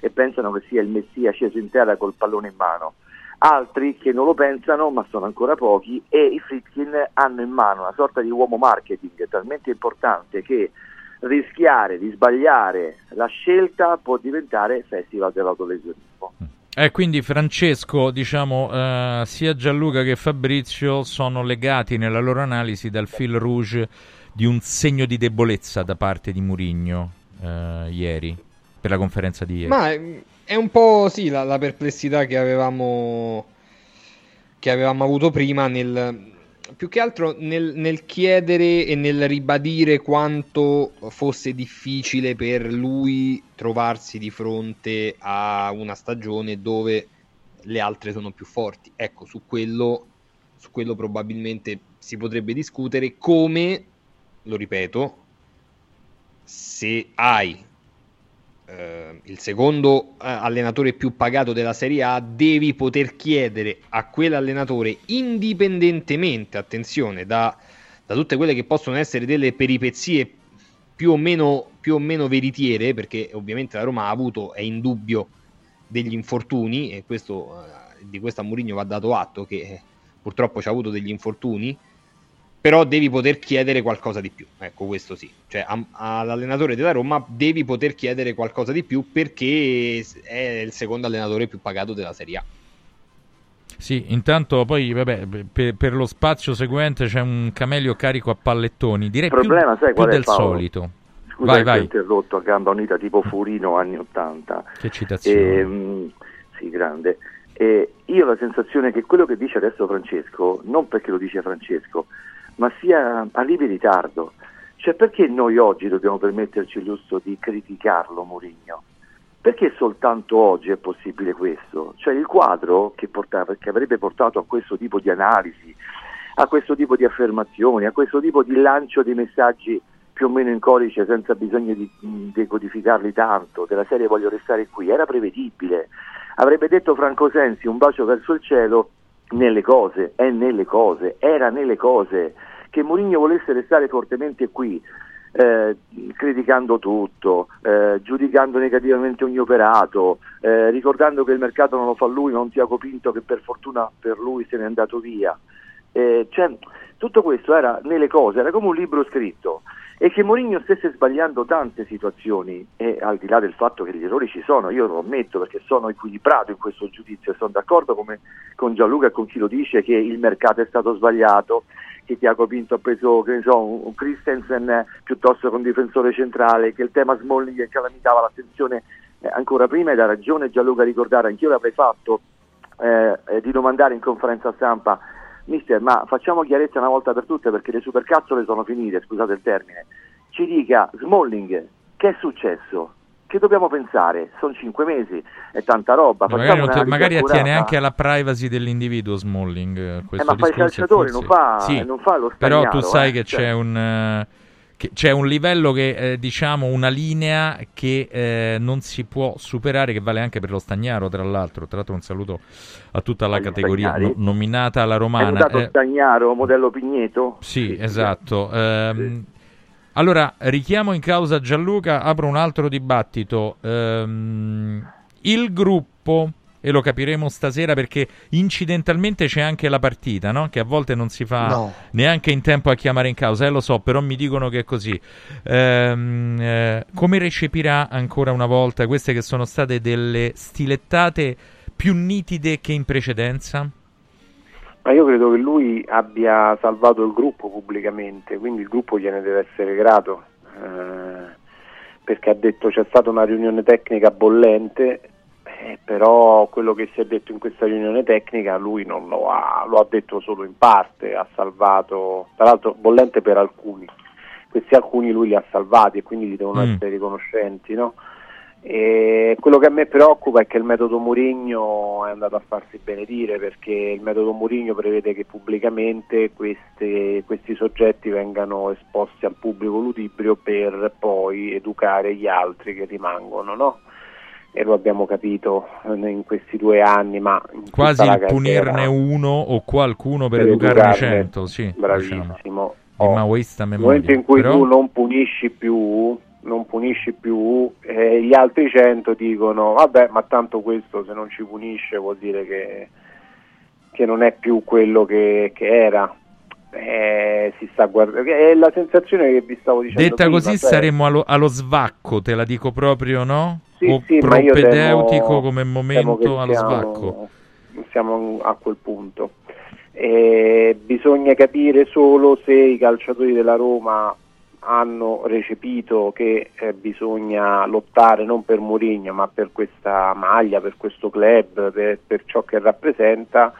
e pensano che sia il Messia sceso in terra col pallone in mano. Altri che non lo pensano, ma sono ancora pochi, e i Fritkin hanno in mano una sorta di uomo marketing talmente importante che rischiare di sbagliare la scelta può diventare festival dell'autolesionismo. Eh, quindi Francesco, diciamo, eh, sia Gianluca che Fabrizio sono legati nella loro analisi dal fil rouge di un segno di debolezza da parte di Murigno eh, ieri, per la conferenza di ieri. Ma è, è un po' sì la, la perplessità che avevamo, che avevamo avuto prima nel, più che altro nel, nel, chiedere e nel ribadire quanto fosse difficile per lui trovarsi di fronte a una stagione dove le altre sono più forti. Ecco, su quello, su quello probabilmente si potrebbe discutere come, lo ripeto, se hai eh, il secondo eh, allenatore più pagato della Serie A, devi poter chiedere a quell'allenatore, indipendentemente, attenzione, da, da tutte quelle che possono essere delle peripezie più o, meno, più o meno veritiere, perché ovviamente la Roma ha avuto, è in dubbio, degli infortuni, e questo, eh, di questo a Mourinho va dato atto che eh, purtroppo ci ha avuto degli infortuni, però devi poter chiedere qualcosa di più. Ecco, questo sì. Cioè, a, all'allenatore della Roma devi poter chiedere qualcosa di più perché è il secondo allenatore più pagato della Serie A. Sì, intanto poi vabbè, per, per lo spazio seguente c'è un camelio carico a pallettoni, direi più, sai, più del Paolo? solito. Scusa vai, vai. interrotto a gamba unita tipo Furino anni 80. Che citazione. Ehm, sì, grande. E io ho la sensazione che quello che dice adesso Francesco, non perché lo dice Francesco, ma sia a lieve ritardo. Cioè perché noi oggi dobbiamo permetterci il lusso di criticarlo Mourinho? Perché soltanto oggi è possibile questo? Cioè il quadro che, portava, che avrebbe portato a questo tipo di analisi, a questo tipo di affermazioni, a questo tipo di lancio di messaggi più o meno in codice senza bisogno di decodificarli tanto, della serie voglio restare qui, era prevedibile. Avrebbe detto Franco Sensi un bacio verso il cielo nelle cose, è nelle cose, era nelle cose. Che Mourinho volesse restare fortemente qui, eh, criticando tutto, eh, giudicando negativamente ogni operato, eh, ricordando che il mercato non lo fa lui, non Tiago Pinto che per fortuna per lui se n'è andato via. Eh, cioè, tutto questo era nelle cose, era come un libro scritto e che Mourinho stesse sbagliando tante situazioni e al di là del fatto che gli errori ci sono, io lo ammetto perché sono equilibrato in questo giudizio e sono d'accordo come con Gianluca e con chi lo dice che il mercato è stato sbagliato, che Tiago Pinto ha preso che so, un Christensen piuttosto che un difensore centrale, che il tema Smalling calamitava l'attenzione eh, ancora prima ed ha ragione Gianluca a ricordare, anch'io l'avrei fatto eh, eh, di domandare in conferenza stampa Mister, ma facciamo chiarezza una volta per tutte perché le supercazzole sono finite, scusate il termine. Ci dica, Smalling, che è successo? Che dobbiamo pensare? Sono cinque mesi, è tanta roba. Magari, non una te- magari attiene anche alla privacy dell'individuo Smalling. eh, Eh, questo ma fa il calciatore, forse- non fa, Sì, non fa lo Però stagnaro, tu sai eh, che cioè. c'è un... eh, che c'è un livello che eh, diciamo una linea che eh, non si può superare che vale anche per lo Stagnaro tra l'altro tra l'altro un saluto a tutta la categoria no- nominata alla Hai romana notato Eh, Stagnaro, modello Pigneto? sì, esatto. Ehm, Allora, richiamo in causa Gianluca, apro un altro dibattito. Ehm, il gruppo e lo capiremo stasera perché incidentalmente c'è anche la partita, no? che a volte non si fa No. neanche in tempo a chiamare in causa, eh, lo so, però mi dicono che è così. Ehm, eh, come recepirà ancora una volta queste che sono state delle stilettate più nitide che in precedenza? Ma io credo che lui abbia salvato il gruppo pubblicamente, quindi il gruppo gliene deve essere grato, eh, perché ha detto c'è stata una riunione tecnica bollente, eh, però quello che si è detto in questa riunione tecnica lui non lo ha, lo ha detto solo in parte, ha salvato, tra l'altro bollente per alcuni, questi alcuni lui li ha salvati e quindi gli devono Mm. essere riconoscenti, no? E quello che a me preoccupa è che il metodo Murigno è andato a farsi benedire perché il metodo Murigno prevede che pubblicamente queste- questi soggetti vengano esposti al pubblico ludibrio per poi educare gli altri che rimangono, no? E lo abbiamo capito eh, in questi due anni, ma Quasi il punirne uno o qualcuno per, Per educarne educarne. cento, sì. Bravissimo. diciamo. Oh, Nel momento in cui Però- tu non punisci più, non punisci più, eh, gli altri 100 dicono vabbè ma tanto questo se non ci punisce vuol dire che, che non è più quello che, che era. Eh, si sta guardando, è la sensazione che vi stavo dicendo. Detta prima, così cioè- saremmo allo, allo svacco, te la dico proprio, no? Sì, o sì, propedeutico temo- come momento allo siamo- svacco. Siamo a quel punto. Eh, bisogna capire solo se i calciatori della Roma hanno recepito che eh, bisogna lottare non per Mourinho ma per questa maglia, per questo club, per, per ciò che rappresenta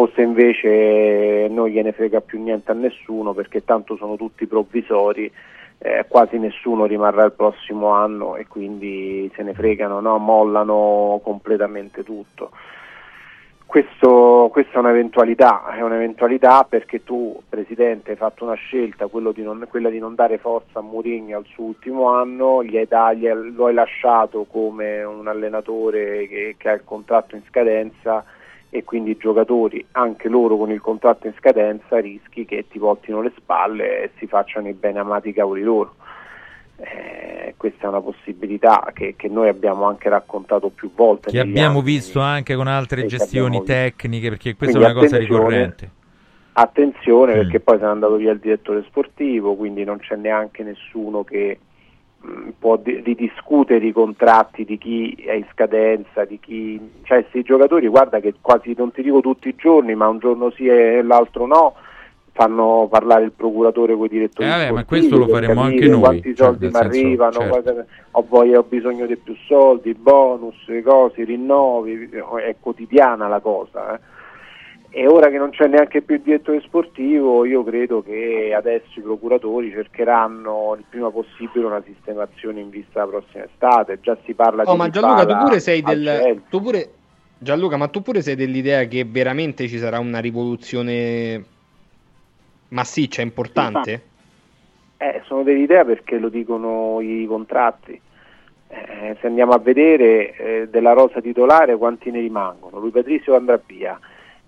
o se invece non gliene frega più niente a nessuno perché tanto sono tutti provvisori, eh, quasi nessuno rimarrà il prossimo anno e quindi se ne fregano, no? mollano completamente tutto. Questo, questa è un'eventualità, è un'eventualità perché tu, Presidente, hai fatto una scelta, di non- quella di non dare forza a Mourinho al suo ultimo anno, gli hai gli lo hai lasciato come un allenatore che, che ha il contratto in scadenza e quindi i giocatori, anche loro con il contratto in scadenza, rischi che ti voltino le spalle e si facciano i bene amati cavoli loro. Eh, questa è una possibilità che, che noi abbiamo anche raccontato più volte. Che abbiamo anni. visto anche con altre gestioni tecniche, perché questa Quindi è una cosa ricorrente. Attenzione Mm. perché poi se n'è andato via il direttore sportivo, quindi non c'è neanche nessuno che può di- ridiscutere i contratti di chi è in scadenza, di chi... Cioè, questi giocatori, guarda che quasi, non ti dico tutti i giorni, ma un giorno sì e l'altro no, fanno parlare il procuratore con i direttori Eh, vabbè, ma questo lo faremo anche noi, Quanti cioè, soldi mi arrivano, certo. ho voglia, ho bisogno di più soldi, bonus, cose, i rinnovi, è quotidiana la cosa. eh. E ora che non c'è neanche più il direttore sportivo, io credo che adesso i procuratori cercheranno il prima possibile una sistemazione in vista della prossima estate. Già si parla Oh, di ma Gianluca, tu pure sei del. Tu pure... Gianluca, ma tu pure sei dell'idea che veramente ci sarà una rivoluzione massiccia, importante? Eh, sono dell'idea perché lo dicono i contratti. Eh, se andiamo a vedere eh, della rosa titolare quanti ne rimangono, lui Patrizio andrà via,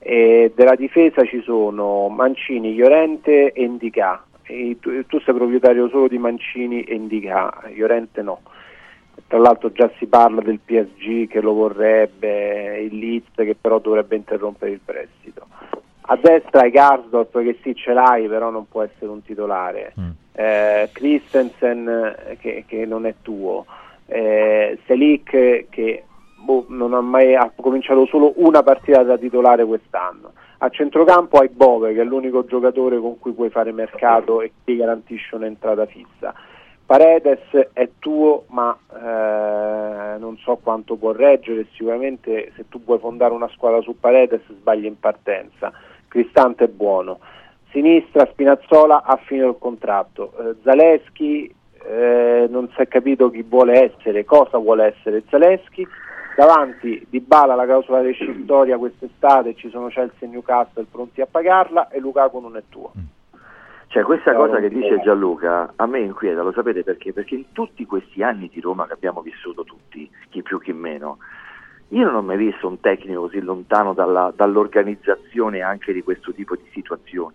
Eh, della difesa ci sono Mancini, Llorente e Indica. E tu, tu sei proprietario solo di Mancini e Indica, Llorente no. Tra l'altro già si parla del PSG che lo vorrebbe, il Leeds che però dovrebbe interrompere il prestito. A destra hai Garsdorp che sì ce l'hai però non può essere un titolare. Eh, Christensen eh, che, che non è tuo. Eh, Selic che boh, non ha mai ha cominciato solo una partita da titolare quest'anno. A centrocampo hai Bove che è l'unico giocatore con cui puoi fare mercato e ti garantisce un'entrata fissa. Paredes è tuo, ma eh, non so quanto può reggere. Sicuramente, se tu vuoi fondare una squadra su Paredes, sbagli in partenza. Cristante è buono. Sinistra, Spinazzola ha finito il contratto. Eh, Zaleschi eh, non si è capito chi vuole essere, cosa vuole essere Zaleschi. Davanti Di Bala la clausola rescissoria quest'estate, ci sono Chelsea e Newcastle pronti a pagarla e Lukaku non è tuo. Cioè questa cosa che dice. Gianluca a me inquieta, lo sapete perché? Perché in tutti questi anni di Roma che abbiamo vissuto tutti, chi più chi meno, io non ho mai visto un tecnico così lontano dalla- dall'organizzazione anche di questo tipo di situazioni.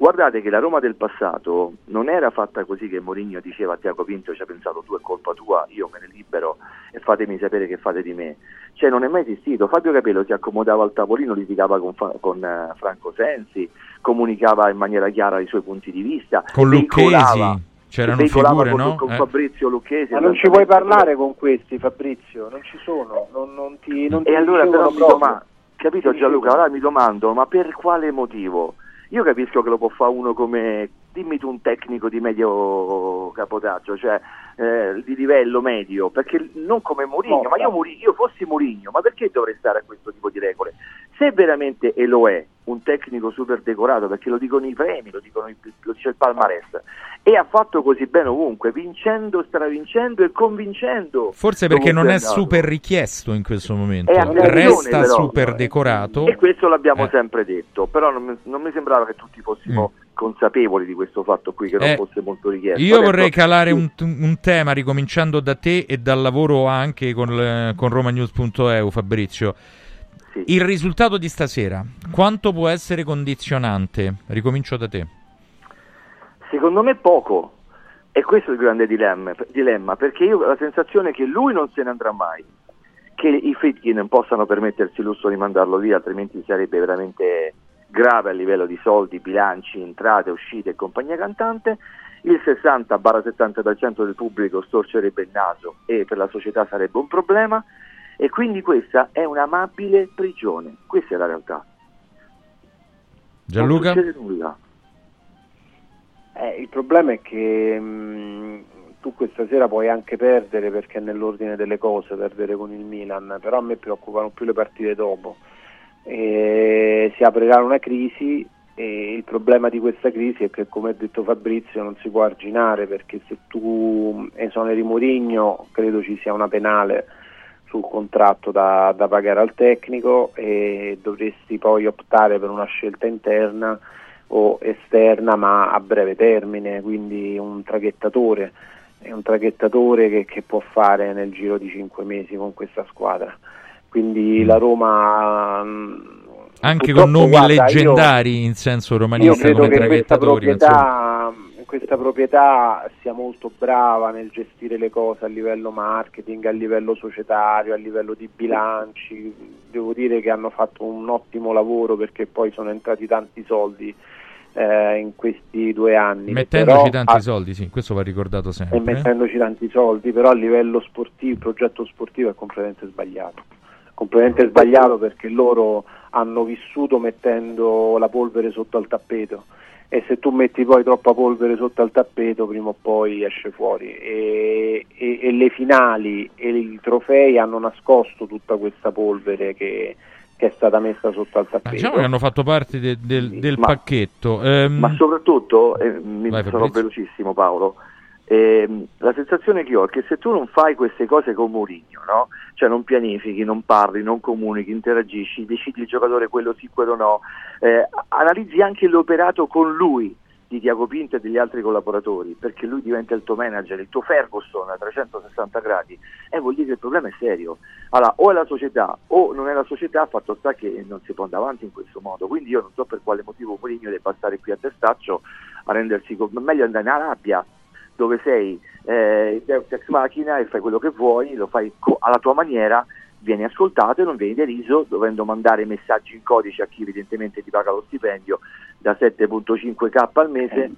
Guardate che la Roma del passato non era fatta così che Mourinho diceva a Tiago Pinto ci ha pensato tu è colpa tua, io me ne libero e fatemi sapere che fate di me. Cioè non è mai esistito. Fabio Capello si accomodava al tavolino, litigava con, Fa- con eh, Franco Sensi, comunicava in maniera chiara i suoi punti di vista. Con Lucchesi c'erano figure, con, no? con Eh. Fabrizio Lucchesi. Ma non ci puoi parlare con questi, Fabrizio, non ci sono, non, non ti, non ti E allora ricevono però mi domando, capito Gianluca, allora mi domando, ma per quale motivo? Io capisco che lo può fare uno come, dimmi tu un tecnico di medio capotaggio, cioè eh, di livello medio, perché non come Mourinho, ma io, Mourinho, io fossi Mourinho, ma perché dovrei stare a questo tipo di regole? Se veramente, e lo è, un tecnico super decorato, perché lo dicono i premi, lo, dicono lo dice il palmarès, e ha fatto così bene ovunque, vincendo, stravincendo e convincendo. Forse perché non è super richiesto in questo momento. Resta però. super decorato. E questo l'abbiamo Eh. sempre detto, però non mi, non mi sembrava che tutti fossimo consapevoli di questo fatto qui, che non Mm. Eh, fosse molto richiesto. Io vorrei calare un, un tema ricominciando da te e dal lavoro anche con, con romanews.eu, Fabrizio. Il risultato di stasera, quanto può essere condizionante? Ricomincio da te. Secondo me poco, e questo è il grande dilemma, dilemma, perché io ho la sensazione che lui non se ne andrà mai, che i Fritkin non possano permettersi il lusso di mandarlo via, altrimenti sarebbe veramente grave a livello di soldi, bilanci, entrate, uscite e compagnia cantante. Il 60-70% del pubblico storcerebbe il naso e per la società sarebbe un problema e quindi questa è un'amabile prigione, questa è la realtà. Gianluca? Non succede nulla. Eh, il problema è che mh, tu questa sera puoi anche perdere perché è nell'ordine delle cose perdere con il Milan, però a me preoccupano più le partite dopo. E si aprirà una crisi e il problema di questa crisi è che come ha detto Fabrizio non si può arginare perché se tu esoneri Mourinho credo ci sia una penale sul contratto da, da pagare al tecnico e dovresti poi optare per una scelta interna o esterna ma a breve termine, quindi un traghettatore, è un traghettatore che, che può fare nel giro di cinque mesi con questa squadra. Quindi la Roma mh, Anche con nomi guarda, io- leggendari in senso io romanista credo come che questa traghettatori. ma insomma. Questa proprietà sia molto brava nel gestire le cose a livello marketing, a livello societario, a livello di bilanci. Devo dire che hanno fatto un ottimo lavoro perché poi sono entrati tanti soldi eh, in questi due anni. Mettendoci Però tanti a- soldi, sì, questo va ricordato e sempre. eh. mettendoci tanti soldi, però a livello sportivo, il progetto sportivo è completamente sbagliato. Completamente sbagliato perché loro hanno vissuto mettendo la polvere sotto al tappeto e se tu metti poi troppa polvere sotto al tappeto prima o poi esce fuori e, e- e le finali e i trofei hanno nascosto tutta questa polvere che, che è stata messa sotto al tappeto. Diciamo che hanno fatto parte de- del, del Ma- pacchetto. Ehm, Ma soprattutto, eh, mi Vai, sarò Fabrizio. velocissimo Paolo, ehm, la sensazione che ho è che se tu non fai queste cose con Mourinho, no? cioè non pianifichi, non parli, non comunichi, interagisci, decidi il giocatore quello sì, quello no, eh, analizzi anche l'operato con lui di Tiago Pinto e degli altri collaboratori, perché lui diventa il tuo manager, il tuo Ferguson a 360 gradi, e vuol dire che il problema è serio. Allora, o è la società o non è la società, fatto sta che non si può andare avanti in questo modo. Quindi io non so per quale motivo Mourinho debba stare qui a testaccio a rendersi meglio andare in Arabia dove sei eh, ex macchina e fai quello che vuoi, lo fai co- alla tua maniera, vieni ascoltato e non vieni deriso dovendo mandare messaggi in codice a chi evidentemente ti paga lo stipendio da 7.5k al mese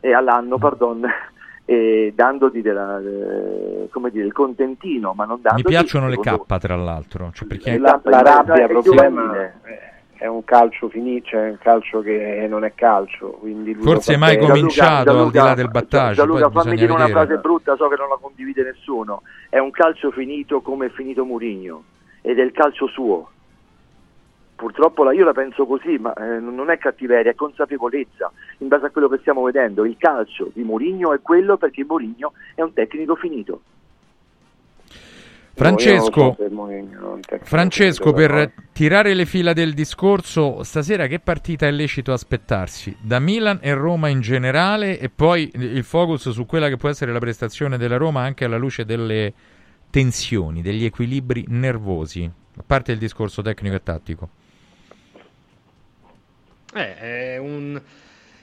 e all'anno, pardon, *laughs* e dandoti della, eh, come dire, il contentino, ma non mi dandoti piacciono le K, tra l'altro. Cioè, perché la, la è rabbia giovanile. problema è un calcio finito, cioè è un calcio che non è calcio. Forse è mai bene. cominciato al di là del battaggio. Gianluca, fammi dire una vedere. frase brutta, so che non la condivide nessuno. È un calcio finito come è finito Murigno ed è il calcio suo. Purtroppo la- io la penso così, ma eh, non è cattiveria, è consapevolezza. In base a quello che stiamo vedendo, il calcio di Mourinho è quello perché Mourinho è un tecnico finito. Francesco, però. per tirare le fila del discorso, stasera che partita è lecito aspettarsi? Da Milan e Roma in generale e poi il focus su quella che può essere la prestazione della Roma anche alla luce delle tensioni, degli equilibri nervosi, a parte il discorso tecnico e tattico. Eh, è un,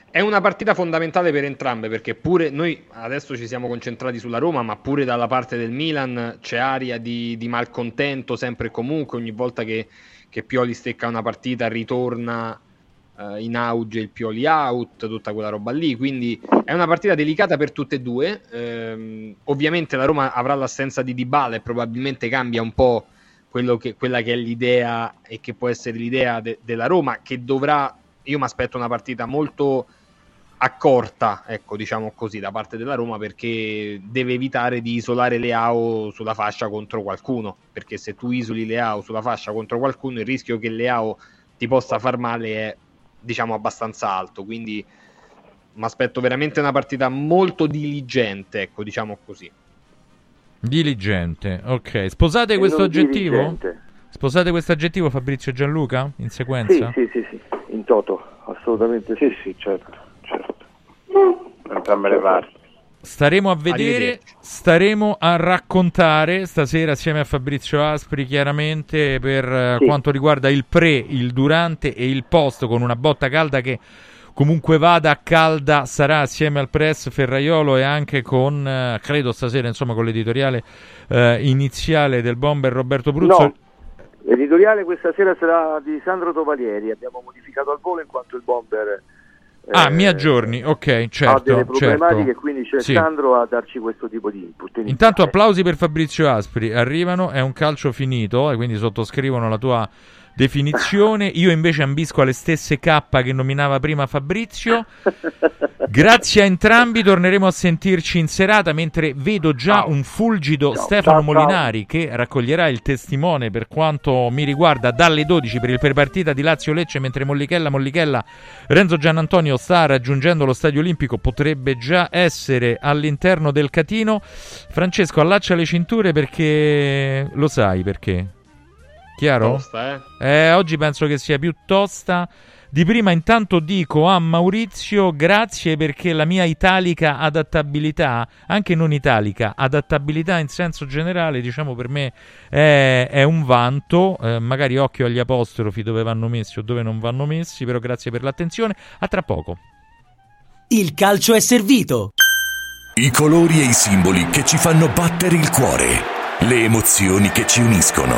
È una partita fondamentale per entrambe perché pure noi adesso ci siamo concentrati sulla Roma, ma pure dalla parte del Milan c'è aria di, di malcontento sempre e comunque. Ogni volta che, che Pioli stecca una partita ritorna eh, in auge il Pioli out, tutta quella roba lì. Quindi è una partita delicata per tutte e due. Ehm, ovviamente la Roma avrà l'assenza di Dybala e probabilmente cambia un po' che, quella che è l'idea e che può essere l'idea de- della Roma, che dovrà. Io mi aspetto una partita molto accorta, ecco, diciamo così, da parte della Roma perché deve evitare di isolare Leao sulla fascia contro qualcuno, perché se tu isoli Leao sulla fascia contro qualcuno il rischio che Leao ti possa far male è diciamo abbastanza alto, quindi mi aspetto veramente una partita molto diligente, ecco, diciamo così. Diligente, ok. Sposate E questo non aggettivo? diligente. Sposate questo aggettivo Fabrizio e Gianluca in sequenza? Sì, sì, sì, sì, in toto, assolutamente sì, sì, certo. Entrambe le parti. Staremo a vedere, staremo a raccontare stasera assieme a Fabrizio Aspri chiaramente per eh, Sì. quanto riguarda il pre, il durante e il post con una botta calda che comunque vada calda sarà assieme al press Ferraiolo e anche con, eh, credo stasera insomma con l'editoriale eh, iniziale del bomber Roberto Bruzzo. No, l'editoriale questa sera sarà di Sandro Tovalieri, abbiamo modificato al volo in quanto il bomber Ah, eh, mi aggiorni, ok, ha delle certo, problematiche, certo. quindi c'è Sì. Sandro a darci questo tipo di input. iniziale. Intanto applausi per Fabrizio Aspri, arrivano, è un calcio finito e quindi sottoscrivono la tua definizione. Io invece ambisco alle stesse K che nominava prima Fabrizio. Grazie a entrambi, torneremo a sentirci in serata mentre vedo già un fulgido Stefano Ciao, ciao. Molinari che raccoglierà il testimone per quanto mi riguarda dalle 12 per il prepartita di Lazio Lecce mentre Mollichella Mollichella Renzo Gianantonio sta raggiungendo lo stadio olimpico, potrebbe già essere all'interno del catino. Francesco, allaccia le cinture perché lo sai perché. Chiaro? Tosta, eh? Eh, oggi penso che sia più tosta. Di prima intanto dico a Maurizio grazie perché la mia italica adattabilità, anche non italica, adattabilità in senso generale, diciamo per me è, è un vanto, eh, magari occhio agli apostrofi dove vanno messi o dove non vanno messi, però grazie per l'attenzione, a tra poco. Il calcio è servito. I colori e i simboli che ci fanno battere il cuore, le emozioni che ci uniscono,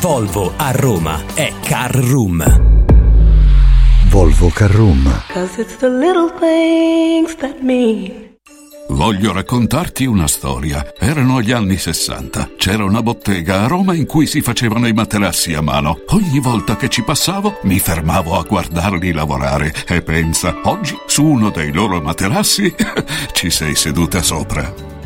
Volvo a Roma è Car Room. Volvo Carrum. Cause it's the little things that mean. Voglio raccontarti una storia. Erano gli anni 60. C'era una bottega a Roma in cui si facevano i materassi a mano. Ogni volta che ci passavo mi fermavo a guardarli lavorare e pensa, oggi su uno dei loro materassi *laughs* ci sei seduta sopra.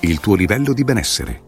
il tuo livello di benessere.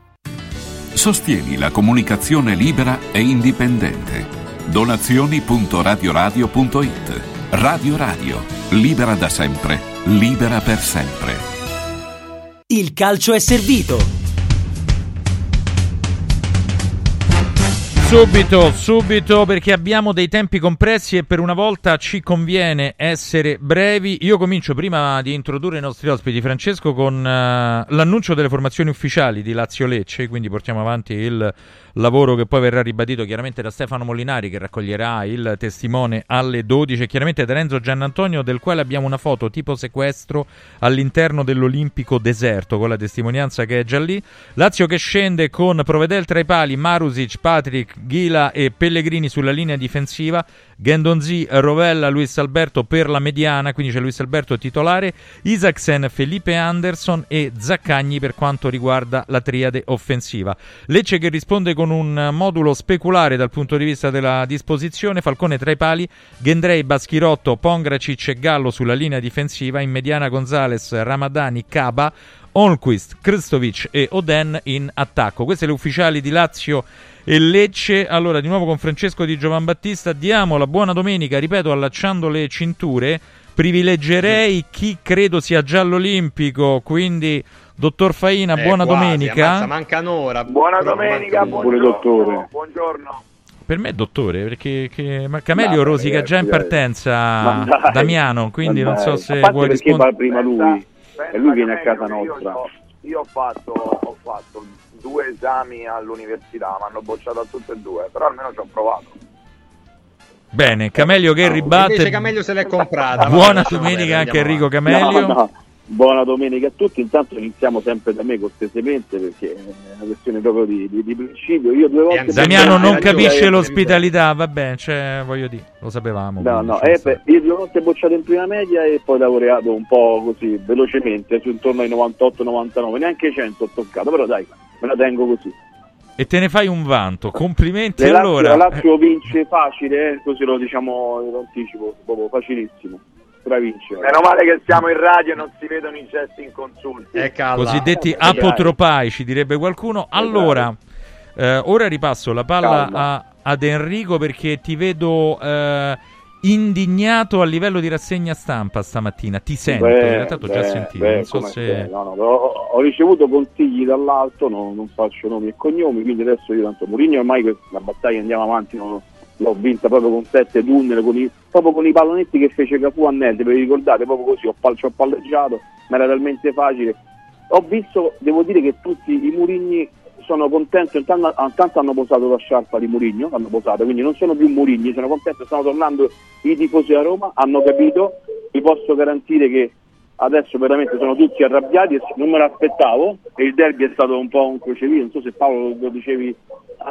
Sostieni la comunicazione libera e indipendente. Donazioni.radioradio.it Radio Radio, libera da sempre, libera per sempre. Il calcio è servito. Subito, subito, perché abbiamo dei tempi compressi e per una volta ci conviene essere brevi. Io comincio prima di introdurre i nostri ospiti, Francesco, con uh, l'annuncio delle formazioni ufficiali di Lazio Lecce, quindi portiamo avanti il lavoro che poi verrà ribadito chiaramente da Stefano Molinari che raccoglierà il testimone alle 12 e chiaramente da Renzo Giannantonio del quale abbiamo una foto tipo sequestro all'interno dell'Olimpico deserto con la testimonianza che è già lì. Lazio che scende con Provedel tra i pali, Marusic, Patrick, Ghila e Pellegrini sulla linea difensiva, Gendonzi, Rovella, Luis Alberto per la mediana, quindi c'è Luis Alberto titolare, Isaacsen, Felipe Anderson e Zaccagni per quanto riguarda la triade offensiva. Lecce che risponde con un modulo speculare dal punto di vista della disposizione, Falcone tra i pali, Gendrei, Baschirotto, Pongracic e Gallo sulla linea difensiva, in mediana Gonzales, Ramadani, Caba, Olquist, Kristovic e Oden in attacco. Queste le ufficiali di Lazio e Lecce. Allora, di nuovo con Francesco Di Giovan Battista, diamo la buona domenica, ripeto, allacciando le cinture. Privilegerei chi credo sia giallo olimpico, quindi dottor Faina, Eh, buona quasi, domenica. ammazza, manca un'ora. Buona Però domenica, manca un'ora. buongiorno. Buongiorno. Per me è dottore, perché che, ma Camelio No, rosica ragazzi, già in partenza dai, Damiano, quindi non so se vuoi rispondere. prima lui e lui viene a casa Io, nostra. so- io ho, fatto, ho fatto due esami all'università, mi hanno bocciato a tutte e due, però almeno ci ho provato. Bene, Camelio che ribatte. Invece Camelio se l'è comprata. Buona domenica anche Enrico. Camelio. No, no. Buona domenica a tutti, intanto iniziamo sempre da me cortesemente perché è una questione proprio di, di- di principio. Io due volte Damiano non capisce l'ospitalità, vabbè, cioè, voglio dire, lo sapevamo. No, no, eh, beh, io due volte bocciato in prima media e poi laureato un po' così velocemente, su intorno ai 98-99, neanche 100 ho toccato, però dai, me la tengo così. E te ne fai un vanto, complimenti Le Lazio, allora. la Lazio vince facile, eh, così lo diciamo, lo anticipo, proprio facilissimo. stravincere. Meno male che siamo in radio e non si vedono i gesti inconsulti. È Cosiddetti Eh, apotropai, ci direbbe qualcuno. Allora, eh, ora ripasso la palla a- ad Enrico perché ti vedo eh, indignato a livello di rassegna stampa stamattina. Ti sento, Beh, in realtà t'ho già beh, sentito. beh, non so se... no, no, ho, ho ricevuto consigli dall'alto, no- non faccio nomi e cognomi, quindi adesso io tanto Mourinho ormai la battaglia andiamo avanti, no- l'ho vinta proprio con sette tunnel, con i, proprio con i pallonetti che fece Cafu a Nelde, ve li ricordate? Proprio così, ho, pal- ci ho palleggiato, ma era talmente facile. Ho visto, devo dire che tutti i Murigni sono contenti, intanto, intanto hanno posato la sciarpa di Murigno, l'hanno posata, quindi non sono più Murigni, sono contenti, stanno tornando i tifosi a Roma, hanno capito, vi posso garantire che adesso veramente sono tutti arrabbiati non me l'aspettavo e il derby è stato un po' un crocevia, non so se Paolo lo dicevi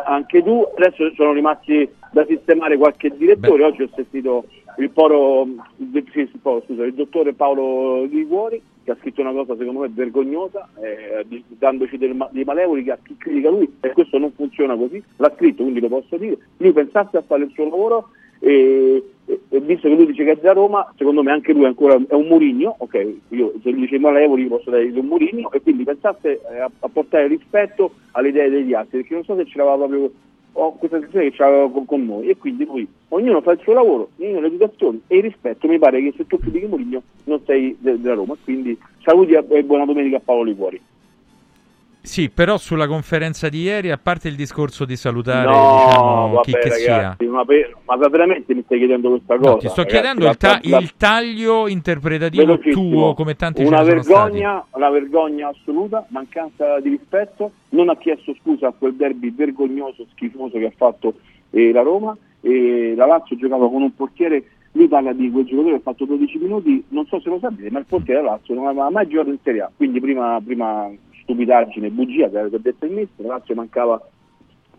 anche tu, adesso sono rimasti da sistemare qualche direttore, oggi ho sentito il poro, il, il poro, scusa, il dottore Paolo Liguori che ha scritto una cosa secondo me vergognosa, eh, dandoci ma- dei malevoli a chi critica lui e questo non funziona così, l'ha scritto quindi lo posso dire, lui pensasse a fare il suo lavoro e, e- e visto che lui dice che è da Roma, secondo me anche lui ancora è un Murigno, ok, io se lui dice malevoli posso dare un Murigno e quindi pensasse eh, a, a portare rispetto alle idee degli altri, perché non so se ce l'aveva proprio ho questa sensazione che ce l'aveva con, con noi. E quindi lui, ognuno fa il suo lavoro, ognuno l'educazione e il rispetto, mi pare che se tu critichi Murigno non sei de- della Roma, quindi saluti e buona domenica a Paolo Liguori. Sì, però sulla conferenza di ieri, a parte il discorso di salutare No, diciamo, chi vabbè, che sia, ragazzi, ma, per- ma veramente mi stai chiedendo questa cosa? No, ti sto ragazzi? chiedendo La- il, ta- la- il taglio interpretativo tuo, come tanti una vergogna, una vergogna assoluta, mancanza di rispetto, non ha chiesto scusa a quel derby vergognoso, schifoso che ha fatto eh, la Roma e la Lazio giocava con un portiere, lui parla di quel giocatore che ha fatto 12 minuti, non so se lo sapete, ma il portiere della Lazio non aveva mai giocato in Serie A, quindi prima, prima stupidaggine, bugia che aveva detto il la Lazio mancava,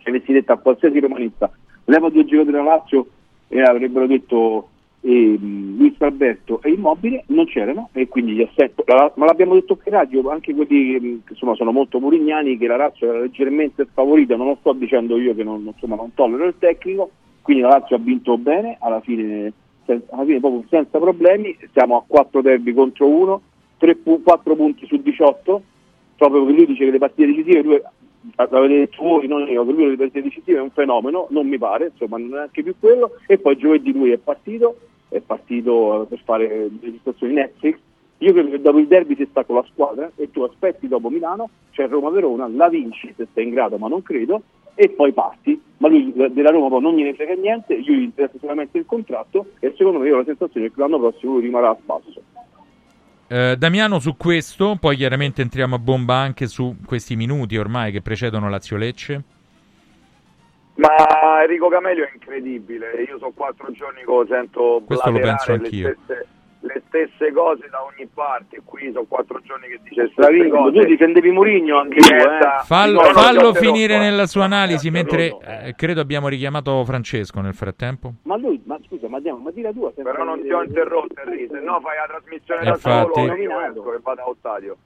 se avessi detto a qualsiasi romanista, leva due giocatori della Lazio e avrebbero detto ehm, Luis Alberto e Immobile non c'erano e quindi gli assetti, la- ma l'abbiamo detto in radio, anche quelli che che, insomma, sono molto murignani che la Lazio era leggermente sfavorita, non lo sto dicendo io che non, insomma, non tollero il tecnico, quindi la Lazio ha vinto bene, alla fine, alla fine proprio senza problemi, siamo a 4 derby contro 1, 4 punti su 18, proprio perché lui dice che le partite decisive, lui l'avete detto voi, non io, che lui le partite decisive è un fenomeno, non mi pare, insomma non è neanche più quello, e poi giovedì lui è partito, è partito per fare registrazioni Netflix, io credo che dopo il derby si sta con la squadra e tu aspetti dopo Milano, c'è Roma-Verona, la vinci se sei in grado, ma non credo, e poi parti, ma lui eh, della Roma poi non gliene frega niente, gli interessa solamente il contratto e secondo me io ho la sensazione che l'anno prossimo lui rimarrà a spasso. Eh, Damiano su questo, poi chiaramente entriamo a bomba anche su questi minuti ormai che precedono Lazio Lecce. Ma Enrico Camelio è incredibile, io sono quattro giorni che lo sento Questo lo penso anch'io. stesse, le stesse cose da ogni parte, qui sono quattro giorni che dice le stesse Stravinco, cose. tu difendevi Mourinho anche tu, eh? Fallo, No, fallo finire eh. nella sua analisi, mentre eh, credo abbiamo richiamato Francesco nel frattempo. Ma lui, ma scusa, ma, diamo, ma di la tua. Però non ti ho interrotto Enrico, se no fai la trasmissione Eh, da infatti. solo e io esco e vado allo stadio.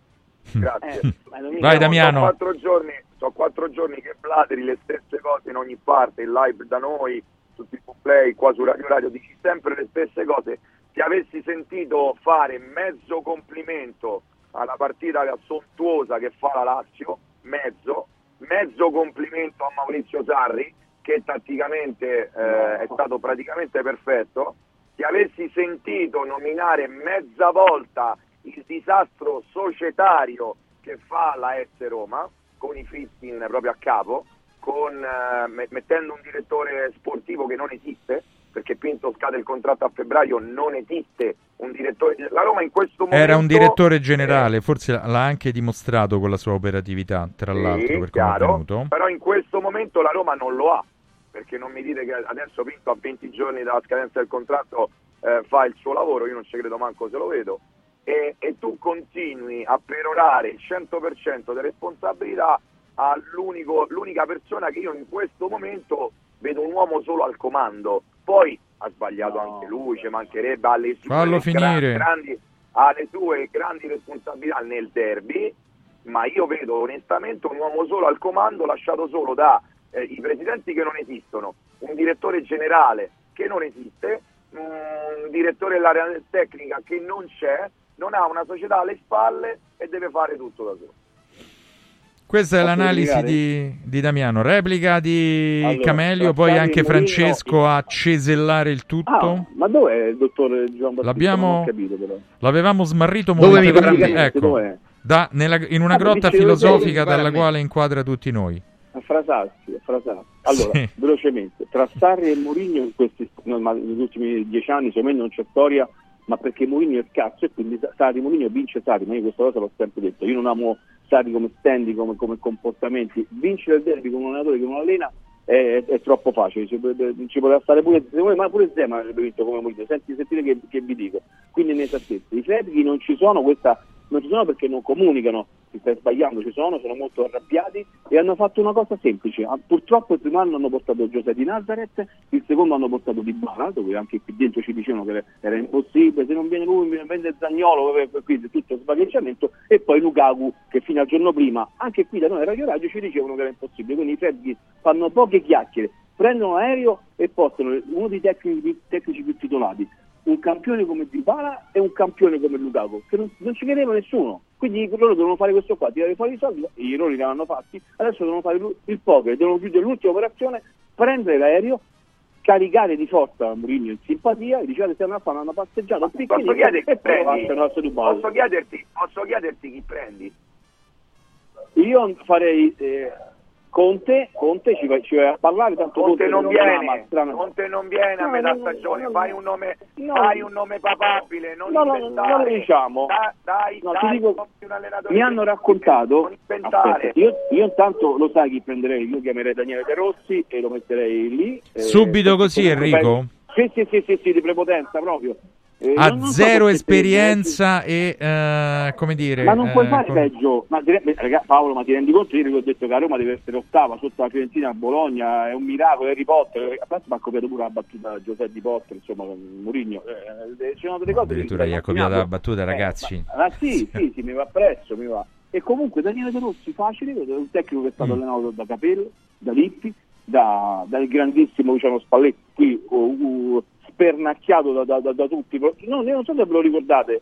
*laughs* Grazie. Eh, non mi- Vai, Damiano. Sono quattro giorni, sono quattro giorni che blateri le stesse cose in ogni parte, in live da noi, su TV Play, qua su Radio Radio, dici sempre le stesse cose. Ti avessi sentito fare mezzo complimento alla partita sontuosa che fa la Lazio, mezzo, mezzo complimento a Maurizio Sarri, che tatticamente eh, è stato praticamente perfetto, ti avessi sentito nominare mezza volta il disastro societario che fa la S Roma, con i Fittin proprio a capo, con, eh, me- mettendo un direttore sportivo che non esiste, perché Pinto scade il contratto a febbraio, non esiste un direttore. La Roma in questo momento Era un direttore generale, forse l'ha anche dimostrato con la sua operatività, tra Sì, l'altro, per chiaro, però in questo momento la Roma non lo ha, perché non mi dite che adesso Pinto a 20 giorni dalla scadenza del contratto eh, fa il suo lavoro, io non ci credo manco se lo vedo, e, e tu continui a perorare il 100% delle responsabilità all'unico- l'unica persona che io in questo momento vedo un uomo solo al comando, poi ha sbagliato anche lui, ci mancherebbe alle sue Fallo gra- finire. grandi, ha le sue grandi responsabilità nel derby, ma io vedo onestamente un uomo solo al comando, lasciato solo da eh, i presidenti che non esistono, un direttore generale che non esiste, un direttore dell'area tecnica che non c'è, non ha una società alle spalle e deve fare tutto da solo. Questa è Posso l'analisi di, di Damiano. Replica di Allora, Camelio, poi anche e Francesco a cesellare il tutto. Ah, ma dov'è il dottor Gian Battista? L'abbiamo- capito però. L'avevamo smarrito Dove mi momentaneamente. pare? Ecco, da- nella- in una Ah, grotta filosofica dalla quale inquadra tutti noi. A frasarsi, a frasarsi. Allora, Sì. velocemente, tra Sarri e Mourinho in questi, no, ma negli ultimi dieci anni secondo me non c'è storia, ma perché Mourinho è il cazzo e quindi Sarri Mourinho vince Sarri, ma io questa cosa l'ho sempre detto, io non amo Sarri come standing, come, come comportamenti, vincere il derby con un allenatore che non allena è, è- è troppo facile, ci, ci poteva stare pure, me, ma pure Zema avrebbe vinto come Mourinho, senti, sentite che, che vi dico, quindi inesattezze, i freddi non ci sono, questa non ci sono perché non comunicano, si sta sbagliando, ci sono, sono molto arrabbiati e hanno fatto una cosa semplice. Ah, Purtroppo il primo anno hanno portato Giuseppe di Nazareth, il secondo hanno portato Di Bala, dove anche qui dentro ci dicevano che era impossibile, se non viene lui mi vende Zagnolo, quindi tutto sbagliamento, e poi Lukaku che fino al giorno prima, anche qui da noi a Radio Radio ci dicevano che era impossibile, quindi i Freddi fanno poche chiacchiere, prendono l'aereo e portano uno dei tecnici, tecnici più titolati, un campione come Dybala e un campione come Lukaku, che non, non ci credeva nessuno. Quindi loro devono fare questo qua, tirare fuori i soldi, gli errori li hanno fatti, adesso devono fare il poker, devono chiudere l'ultima operazione, prendere l'aereo, caricare di forza Mourinho in simpatia e dicere stiamo a fare una passeggiata Posso piccolina chiederti prendi? Posso chiederti, posso chiederti chi prendi? Io farei eh, Conte, Conte ci vai, ci vai a parlare, tanto Conte non è una viene, strana- Conte non viene a No, metà no, stagione, no, fai no. un nome, No. fai un nome papabile, non No, no, inventare. non lo diciamo. Da- dai, No, ti dai, dico- non Mi hanno raccontato, non inventare. aspetta, io, io intanto lo sai chi prenderei, io chiamerei Daniele De Rossi e lo metterei lì. eh, Subito perché così, Enrico? Sì, sì, sì, sì, sì, di prepotenza proprio. Eh, Ha so zero te- esperienza e, eh, come dire... Ma non puoi eh, fare com- peggio, ma raga, Paolo, ma ti rendi conto? Io vi ho detto che a Roma deve essere ottava sotto la Fiorentina a Bologna, è un miracolo, Harry Potter, a parte mi ha copiato pure la battuta Giuseppe Di Potter, insomma, con Mourinho, eh, ci sono delle cose Addirittura gli ha copiato la battuta, Eh, ragazzi. ma, ma sì, *laughs* sì, sì, mi va presso, mi va. E comunque Daniele De Rossi facile, un tecnico che è stato Mm. allenato da Capello, da Lippi, da- dal grandissimo Luciano Spalletti, qui uh, uh, spernacchiato da, da- da- da tutti. No, non so se ve lo ricordate.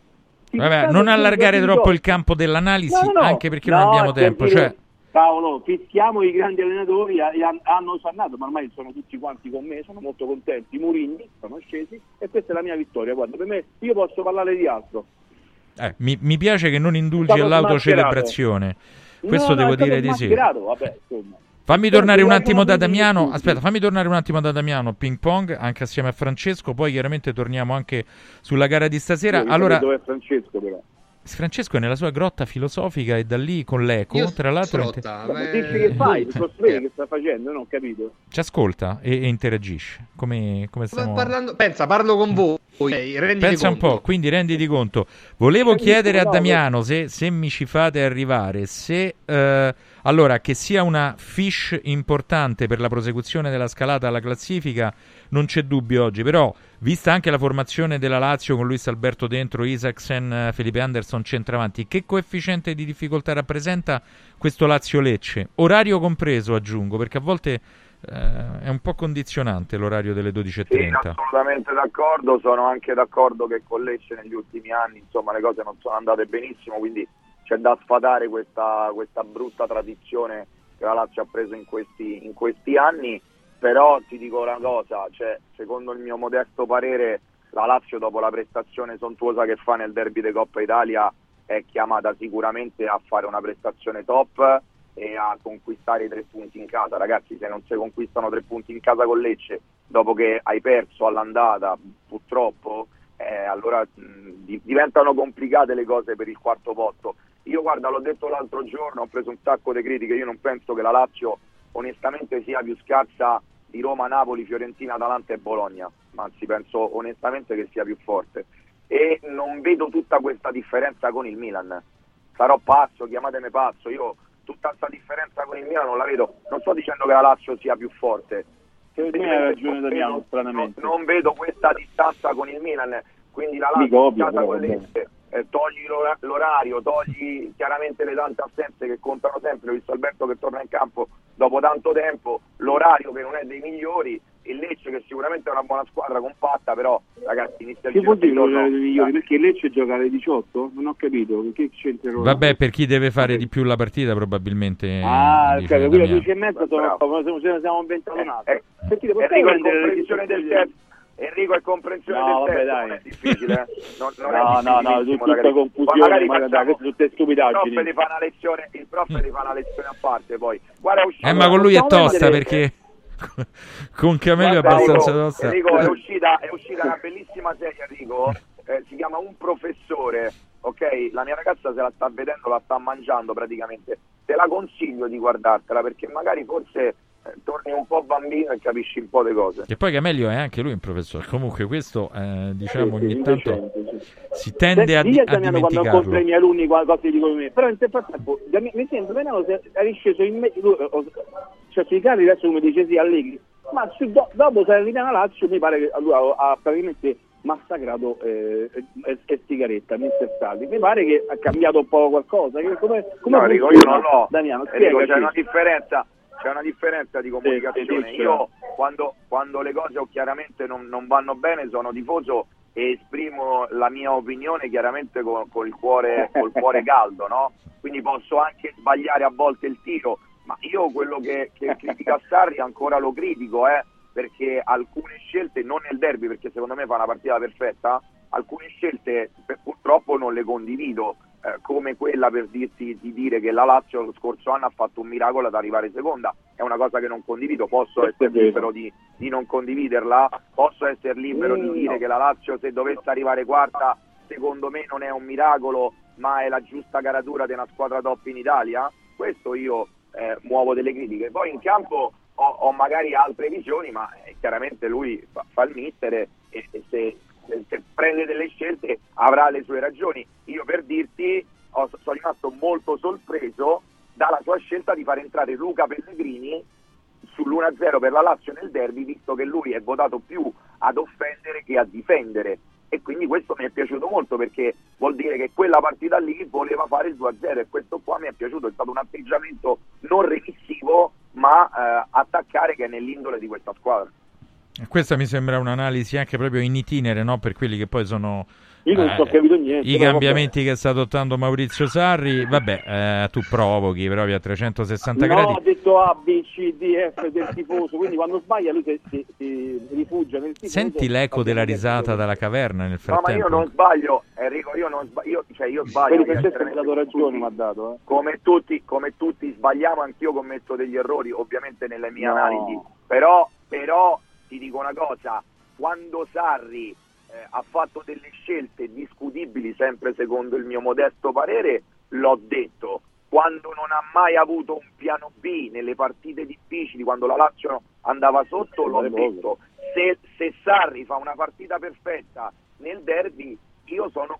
Vabbè, non allargare troppo il campo dell'analisi, No, no, anche perché non No, abbiamo tempo. Cioè, Paolo, fischiamo i grandi allenatori, hanno sannato, ma ormai sono tutti quanti con me, sono molto contenti. Murigni sono scesi e questa è la mia vittoria. Guarda, per me io posso parlare di altro. eh, mi, mi piace che non indulgi all'autocelebrazione. Questo No, devo dire di sì. vabbè, insomma. Fammi tornare un attimo da Damiano. Aspetta, fammi tornare un attimo da Damiano. Ping pong, anche assieme a Francesco. Poi chiaramente torniamo anche sulla gara di stasera. Io Allora, Dove è Francesco però? Francesco è nella sua grotta filosofica e da lì con l'eco. Io Tra l'altro, grotta, inte- Ma ma- dici che fai? Eh, Il cosplay che sta facendo? Non ho capito. ci ascolta e, e interagisce. Come, come stiamo... parlando- pensa, parlo con voi. eh, Pensa un conto. po', quindi renditi conto. Volevo chiedere a no, Damiano se, se mi ci fate arrivare, se eh, allora che sia una fish importante per la prosecuzione della scalata alla classifica, non c'è dubbio oggi, però vista anche la formazione della Lazio con Luis Alberto dentro, Isaacsen, eh, Felipe Anderson centravanti, che coefficiente di difficoltà rappresenta questo Lazio-Lecce? Orario compreso, aggiungo, perché a volte eh, è un po' condizionante l'orario delle 12.30. Sì, assolutamente d'accordo, sono anche d'accordo che con Lecce negli ultimi anni insomma, le cose non sono andate benissimo, quindi c'è da sfatare questa, questa brutta tradizione che la Lazio ha preso in questi, in questi anni, però ti dico una cosa, cioè, secondo il mio modesto parere la Lazio dopo la prestazione sontuosa che fa nel derby di Coppa Italia è chiamata sicuramente a fare una prestazione top e a conquistare i tre punti in casa. Ragazzi, se non si conquistano tre punti in casa con Lecce, dopo che hai perso all'andata, purtroppo, eh, allora mh, di- diventano complicate le cose per il quarto posto. Io guarda, l'ho detto l'altro giorno, ho preso un sacco di critiche, io non penso che la Lazio onestamente sia più scarsa di Roma, Napoli, Fiorentina, Atalanta e Bologna, ma anzi penso onestamente che sia più forte. E non vedo tutta questa differenza con il Milan. Sarò pazzo, chiamatemi pazzo, io tutta questa differenza con il Milan non la vedo. Non sto dicendo che la Lazio sia più forte. Ragione Non Damiano, vedo- non, non vedo questa distanza con il Milan, quindi la Lazio casa però, con. Eh, togli l'ora- l'orario, togli chiaramente le tante assenze che contano sempre, ho visto Alberto che torna in campo dopo tanto tempo, l'orario che non è dei migliori, il Lecce che sicuramente è una buona squadra compatta, però ragazzi inizia il Che vuol dire l'orario dei migliori? Perché il Lecce gioca alle 18? Non ho capito, perché c'entra l'orario? Vabbè, per chi deve fare di più la partita, probabilmente. Ah, dice ok, Damiano. 10 e mezza sono, siamo inventati un altro. Eh, Perché devo prendere le comprensione del discussioni? Enrico è comprensione No, del vabbè, tempo, dai. non è difficile, eh. non, non No, *laughs* è no, no, difficilissimo tutta confusione, Ma magari tutte stupidaggini. Il prof fa una lezione, il prof ti fa una lezione a parte poi. Guarda, è uscita Eh, ma con lui è tosta perché. *laughs* Con Camelio è abbastanza Enrico, tosta. Enrico, è *laughs* uscita, è uscita una bellissima serie, Enrico. eh, si chiama Un professore. Ok, la mia ragazza se la sta vedendo, la sta mangiando praticamente. Te la consiglio di guardartela perché magari forse torni un po' bambino e capisci un po' le cose. Che poi Camelio è anche lui un professore. Comunque, questo eh, diciamo ogni tanto si tende a, di- io a Damiano quando incontro i miei alunni qualcosa ti dico di me però nel frattempo mi sembra Damiano se eri sceso in me cioè sui carri adesso come dice sì Allegri. Ma su- do- dopo se arriviamo a Lazio mi pare che lui ha, ha praticamente massacrato eh, eh, eh, Stigaretta Mister Salvi mi pare che ha cambiato un po' qualcosa come, come No, Enrico, io non l'ho. Damiano Enrico, c'è una differenza, c'è una differenza di comunicazione. Io quando, quando le cose chiaramente non, non vanno bene sono tifoso e esprimo la mia opinione chiaramente con, col, cuore, col cuore *laughs* caldo, no? Quindi posso anche sbagliare a volte il tiro, ma io quello che, che critica Sarri ancora lo critico, eh, perché alcune scelte, non nel derby, perché secondo me fa una partita perfetta, alcune scelte purtroppo non le condivido, eh, come quella per dirti di dire che la Lazio lo scorso anno ha fatto un miracolo ad arrivare seconda, è una cosa che non condivido, posso essere libero di, di non condividerla, posso essere libero di dire che la Lazio se dovesse arrivare quarta, secondo me non è un miracolo, ma è la giusta caratura di una squadra top in Italia, questo io eh, muovo delle critiche, poi in campo ho, ho magari altre visioni, ma eh, chiaramente lui fa, fa il mister e, e se, se- prende delle scelte avrà le sue ragioni. Io per dirti ho- sono rimasto molto sorpreso dalla sua scelta di far entrare Luca Pellegrini sull'1-0 per la Lazio nel derby, visto che lui è votato più ad offendere che a difendere. E quindi questo mi è piaciuto molto perché vuol dire che quella partita lì voleva fare il 2-0 e questo qua mi è piaciuto, è stato un atteggiamento non remissivo ma eh, attaccare che è nell'indole di questa squadra. Questa mi sembra un'analisi anche proprio in itinere, no? Per quelli che poi sono. Io non eh, so capito niente, I cambiamenti che sta adottando Maurizio Sarri, vabbè, eh, tu provochi proprio a 360 No, gradi. ha detto A, B, C, D, F del tifoso, quindi quando sbaglia lui si, si- si rifugia nel tifoso. Senti l'eco della risata dalla caverna nel No, ma io frattempo. non sbaglio, Enrico, io non sbaglio, io, cioè io sbaglio. Vedi, per te evidentemente, mi ha dato come ragione, tutti- mi ha dato. Eh. come tutti, come tutti sbagliamo, anch'io commetto degli errori, ovviamente nelle mie No. analisi, però, però ti dico una cosa, quando Sarri eh, ha fatto delle scelte discutibili, sempre secondo il mio modesto parere, l'ho detto. Quando non ha mai avuto un piano B nelle partite difficili, quando la Lazio andava sotto, l'ho detto. Se, se Sarri fa una partita perfetta nel derby, io sono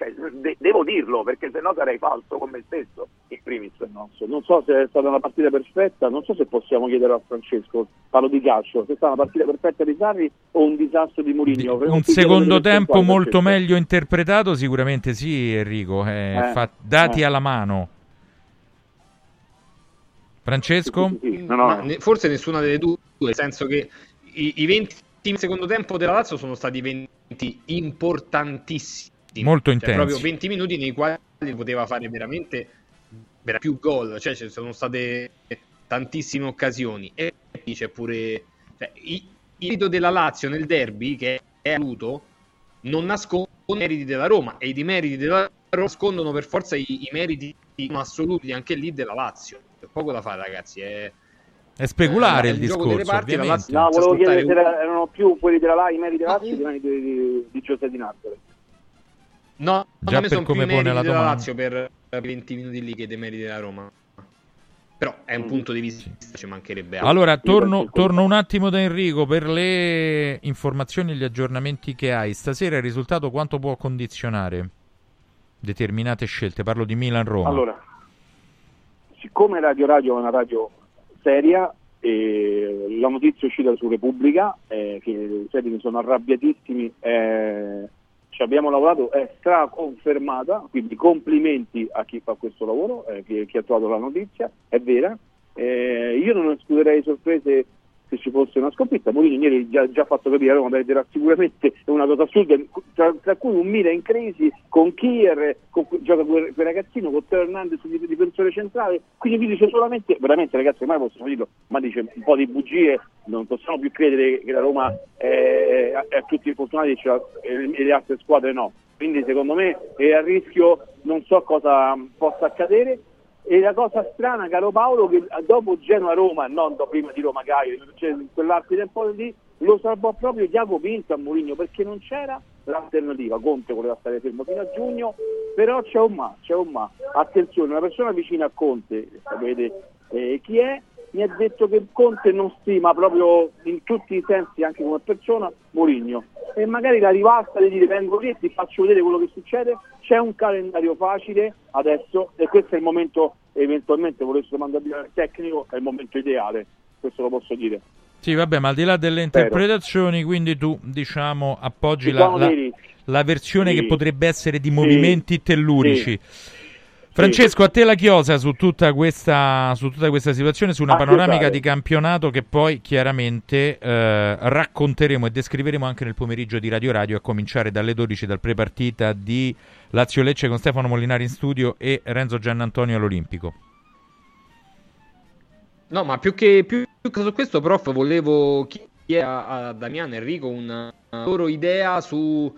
cioè, de- devo dirlo perché sennò sarei falso con me stesso in primis Non so, non so se è stata una partita perfetta, non so se possiamo chiedere a Francesco, parlo di calcio, se è stata una partita perfetta di Sarri o un disastro di Mourinho. Un secondo tempo molto meglio interpretato, sicuramente sì, Enrico. eh, Eh, fa- dati eh. alla mano. Francesco? Ma ne- forse nessuna delle due, nel senso che i, i 20 del secondo tempo della Lazio sono stati 20 importantissimi. Molto Cioè, intensi. proprio 20 minuti nei quali poteva fare veramente vera- più gol, cioè ci sono state tantissime occasioni e c'è pure cioè, i- il merito della Lazio nel derby che è avuto non nasconde i meriti della Roma e i meriti della Roma nascondono per forza i, i meriti assoluti anche lì della Lazio. C'è poco da fare ragazzi, è È speculare Eh, il il discorso, parti, la ovviamente. No, volevo chiedere se erano più quelli della Lai, i meriti della Lazio, i meriti di, di, di Giuseppe Di Nazareth. No, Già per come pone la domanda. Lazio per per 20 minuti lì che dei meriti della Roma. Però è un punto di vista, ci mancherebbe altro. Allora, torno, torno un attimo da Enrico per le informazioni e gli aggiornamenti che hai. Stasera il risultato quanto può condizionare determinate scelte? Parlo di Milan-Roma. Allora, siccome Radio Radio è una radio seria, eh, la notizia è uscita su Repubblica, eh, che i sedi sono arrabbiatissimi, eh, ci abbiamo lavorato, è straconfermata, quindi complimenti a chi fa questo lavoro, eh, chi, chi ha trovato la notizia, è vera. Eh, io non escluderei sorprese che ci fosse una sconfitta. Mourinho ieri ha già, già fatto capire a Roma perderà sicuramente una cosa assurda, tra, tra cui un Milan in crisi con Kier, con, gioca quel, quel ragazzino con Teo Hernandez di difensore centrale, quindi vi dice solamente, veramente ragazzi mai possiamo dirlo, ma dice un po' di bugie, non possiamo più credere che la Roma è, è a tutti i fortunati e le altre squadre no. Quindi secondo me è a rischio, non so cosa possa accadere e la cosa strana, caro Paolo, che dopo Genoa-Roma, non dopo prima di Roma Cagliari, cioè in quell'arco tempo lì, lo salvò proprio Diaco Pinto a Mourinho perché non c'era l'alternativa. Conte voleva stare fermo fino a giugno, però c'è un ma, c'è un ma. Attenzione, una persona vicina a Conte, sapete eh, chi è, mi ha detto che Conte non stima proprio in tutti i sensi, anche come persona, Mourinho. E magari la rivalsa di dire vengo lì e ti faccio vedere quello che succede, c'è un calendario facile adesso e questo è il momento, eventualmente volessero mandare al tecnico, è il momento ideale, questo lo posso dire. Sì, vabbè, ma al di là delle interpretazioni, quindi tu diciamo appoggi la, la, la, versione sì. che potrebbe essere di movimenti sì. tellurici. Sì. Francesco, a te la chiosa su tutta questa, su tutta questa situazione, su una panoramica di campionato che poi chiaramente eh, racconteremo e descriveremo anche nel pomeriggio di Radio Radio, a cominciare dalle 12 dal prepartita di Lazio Lecce con Stefano Molinari in studio e Renzo Giannantonio all'Olimpico. No, ma più che, più, più che su questo, prof, volevo chiedere a, a Damiano e Enrico una, una loro idea su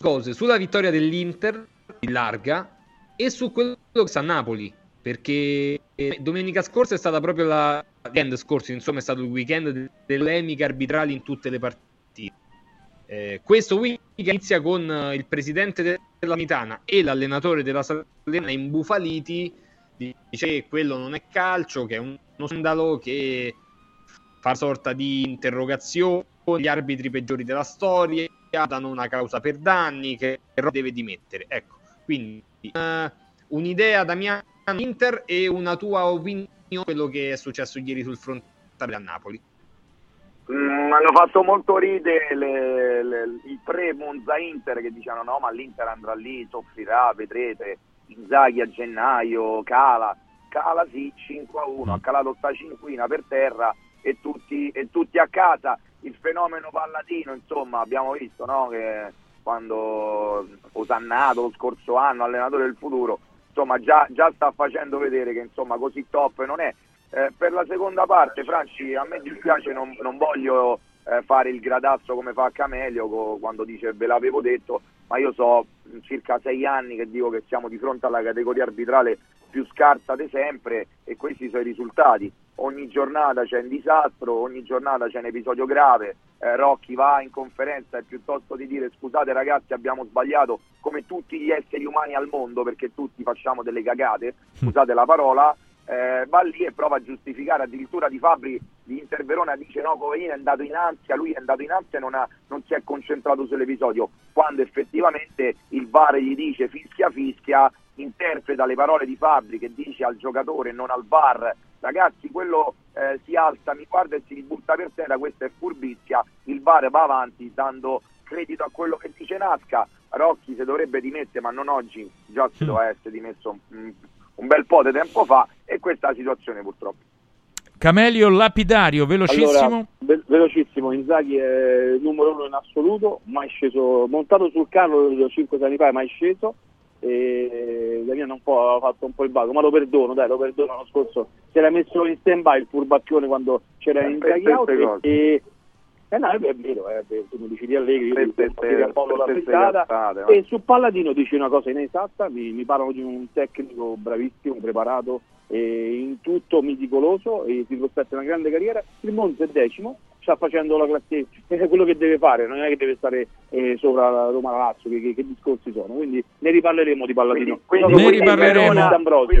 cose, sulla vittoria dell'Inter in larga e su quello che sta a Napoli, perché domenica scorsa è stata proprio la weekend scorso, insomma è stato il weekend delle polemiche arbitrali in tutte le partite. Eh, questo weekend inizia con il presidente della Mitana e l'allenatore della Salernitana imbufaliti dice che quello non è calcio, che è uno scandalo, che fa sorta di interrogazione, gli arbitri peggiori della storia, danno una causa per danni, che deve dimettere. Ecco, quindi uh, un'idea da mia Inter e una tua opinione su quello che è successo ieri sul frontale a Napoli. Mm, hanno fatto molto ridere le, le, il pre-Monza Inter che dicevano no ma l'Inter andrà lì, soffrirà, vedrete, Inzaghi a gennaio, cala, cala sì, 5 a 1, ha calato sta cinquina per terra e tutti, e tutti a casa, il fenomeno palladino insomma abbiamo visto no? che quando Osannato lo scorso anno, allenatore del futuro, insomma già, già sta facendo vedere che insomma così top non è. Eh, per la seconda parte, Franci, a me dispiace, non, non voglio eh, fare il gradazzo come fa Camelio co- quando dice ve l'avevo detto, ma io so circa sei anni che dico che siamo di fronte alla categoria arbitrale più scarsa di sempre e questi sono i risultati ogni giornata c'è un disastro, ogni giornata c'è un episodio grave, eh, Rocchi va in conferenza e piuttosto di dire scusate ragazzi abbiamo sbagliato come tutti gli esseri umani al mondo perché tutti facciamo delle cagate, scusate la parola, eh, va lì e prova a giustificare addirittura di Fabri di Interverona dice no Coveini è andato in ansia lui è andato in ansia e non, ha, non si è concentrato sull'episodio quando effettivamente il VAR gli dice fischia fischia interpreta le parole di Fabri che dice al giocatore non al VAR ragazzi quello eh, si alza, mi guarda e si ributta per terra, questa è furbizia, il VAR va avanti dando credito a quello che dice Nasca, Rocchi si dovrebbe dimettere ma non oggi, già si mm. doveva essere dimesso un, un bel po' di tempo fa e questa è la situazione purtroppo. Camelio Lapidario, velocissimo. Allora, ve- velocissimo, Inzaghi è numero uno in assoluto, mai sceso, montato sul carro 5 anni fa, mai sceso e Damiano un po' ha fatto un po' il vago, ma lo perdono, dai, lo perdono l'anno scorso. Si era messo in stand by il furbacchione quando c'era in out e, eh no, è vero, è vero, tu mi dici di Allegri, io dico a Paolo la frittata e su Palladino dici una cosa inesatta, mi, mi parlano di un tecnico bravissimo, preparato in tutto meticoloso e si prospetta una grande carriera, il Monza è decimo, sta facendo la classifica, è quello che deve fare, non è che deve stare eh, sopra la Roma Lazio, che, che, che, discorsi sono. Quindi ne riparleremo di Palladino. Quindi, quindi.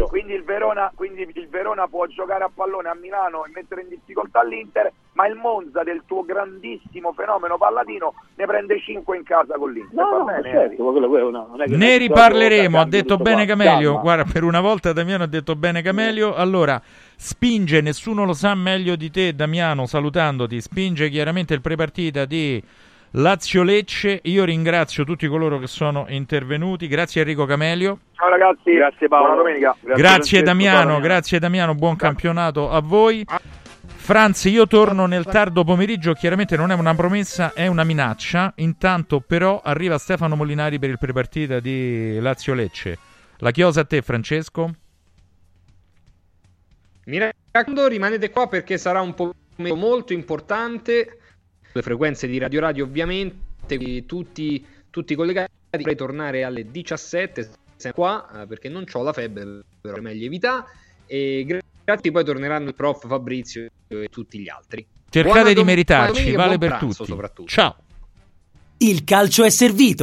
Quindi, quindi, il Verona, quindi il Verona può giocare a pallone a Milano e mettere in difficoltà l'Inter, ma il Monza del tuo grandissimo fenomeno palladino ne prende 5 in casa con l'Inter. No, no, bene, certo, quello, quello, no, ne riparleremo, ha detto bene Camelio. Calma. Guarda, per una volta Damiano ha detto bene Camelio. Allora, spinge, nessuno lo sa meglio di te Damiano, salutandoti, spinge chiaramente il prepartita di Lazio Lecce. Io ringrazio tutti coloro che sono intervenuti. Grazie Enrico Camelio. Ciao ragazzi, grazie Paolo. Buona domenica. Grazie, grazie Damiano, grazie Damiano, buon campionato a voi. Franzi, io torno nel tardo pomeriggio, chiaramente non è una promessa, è una minaccia. Intanto però arriva Stefano Molinari per il prepartita di Lazio Lecce. La chiosa a te Francesco. Mi raccomando, rimanete qua perché sarà un po' molto importante. Le frequenze di Radio Radio ovviamente, tutti, tutti collegati. Vorrei tornare alle 17 qua eh, perché non ho la febbre, però è meglio evitare. E grazie, poi torneranno il prof Fabrizio e tutti gli altri. Cercate Buona di meritarci, vale per pranzo tutti. soprattutto. Ciao. Il calcio è servito.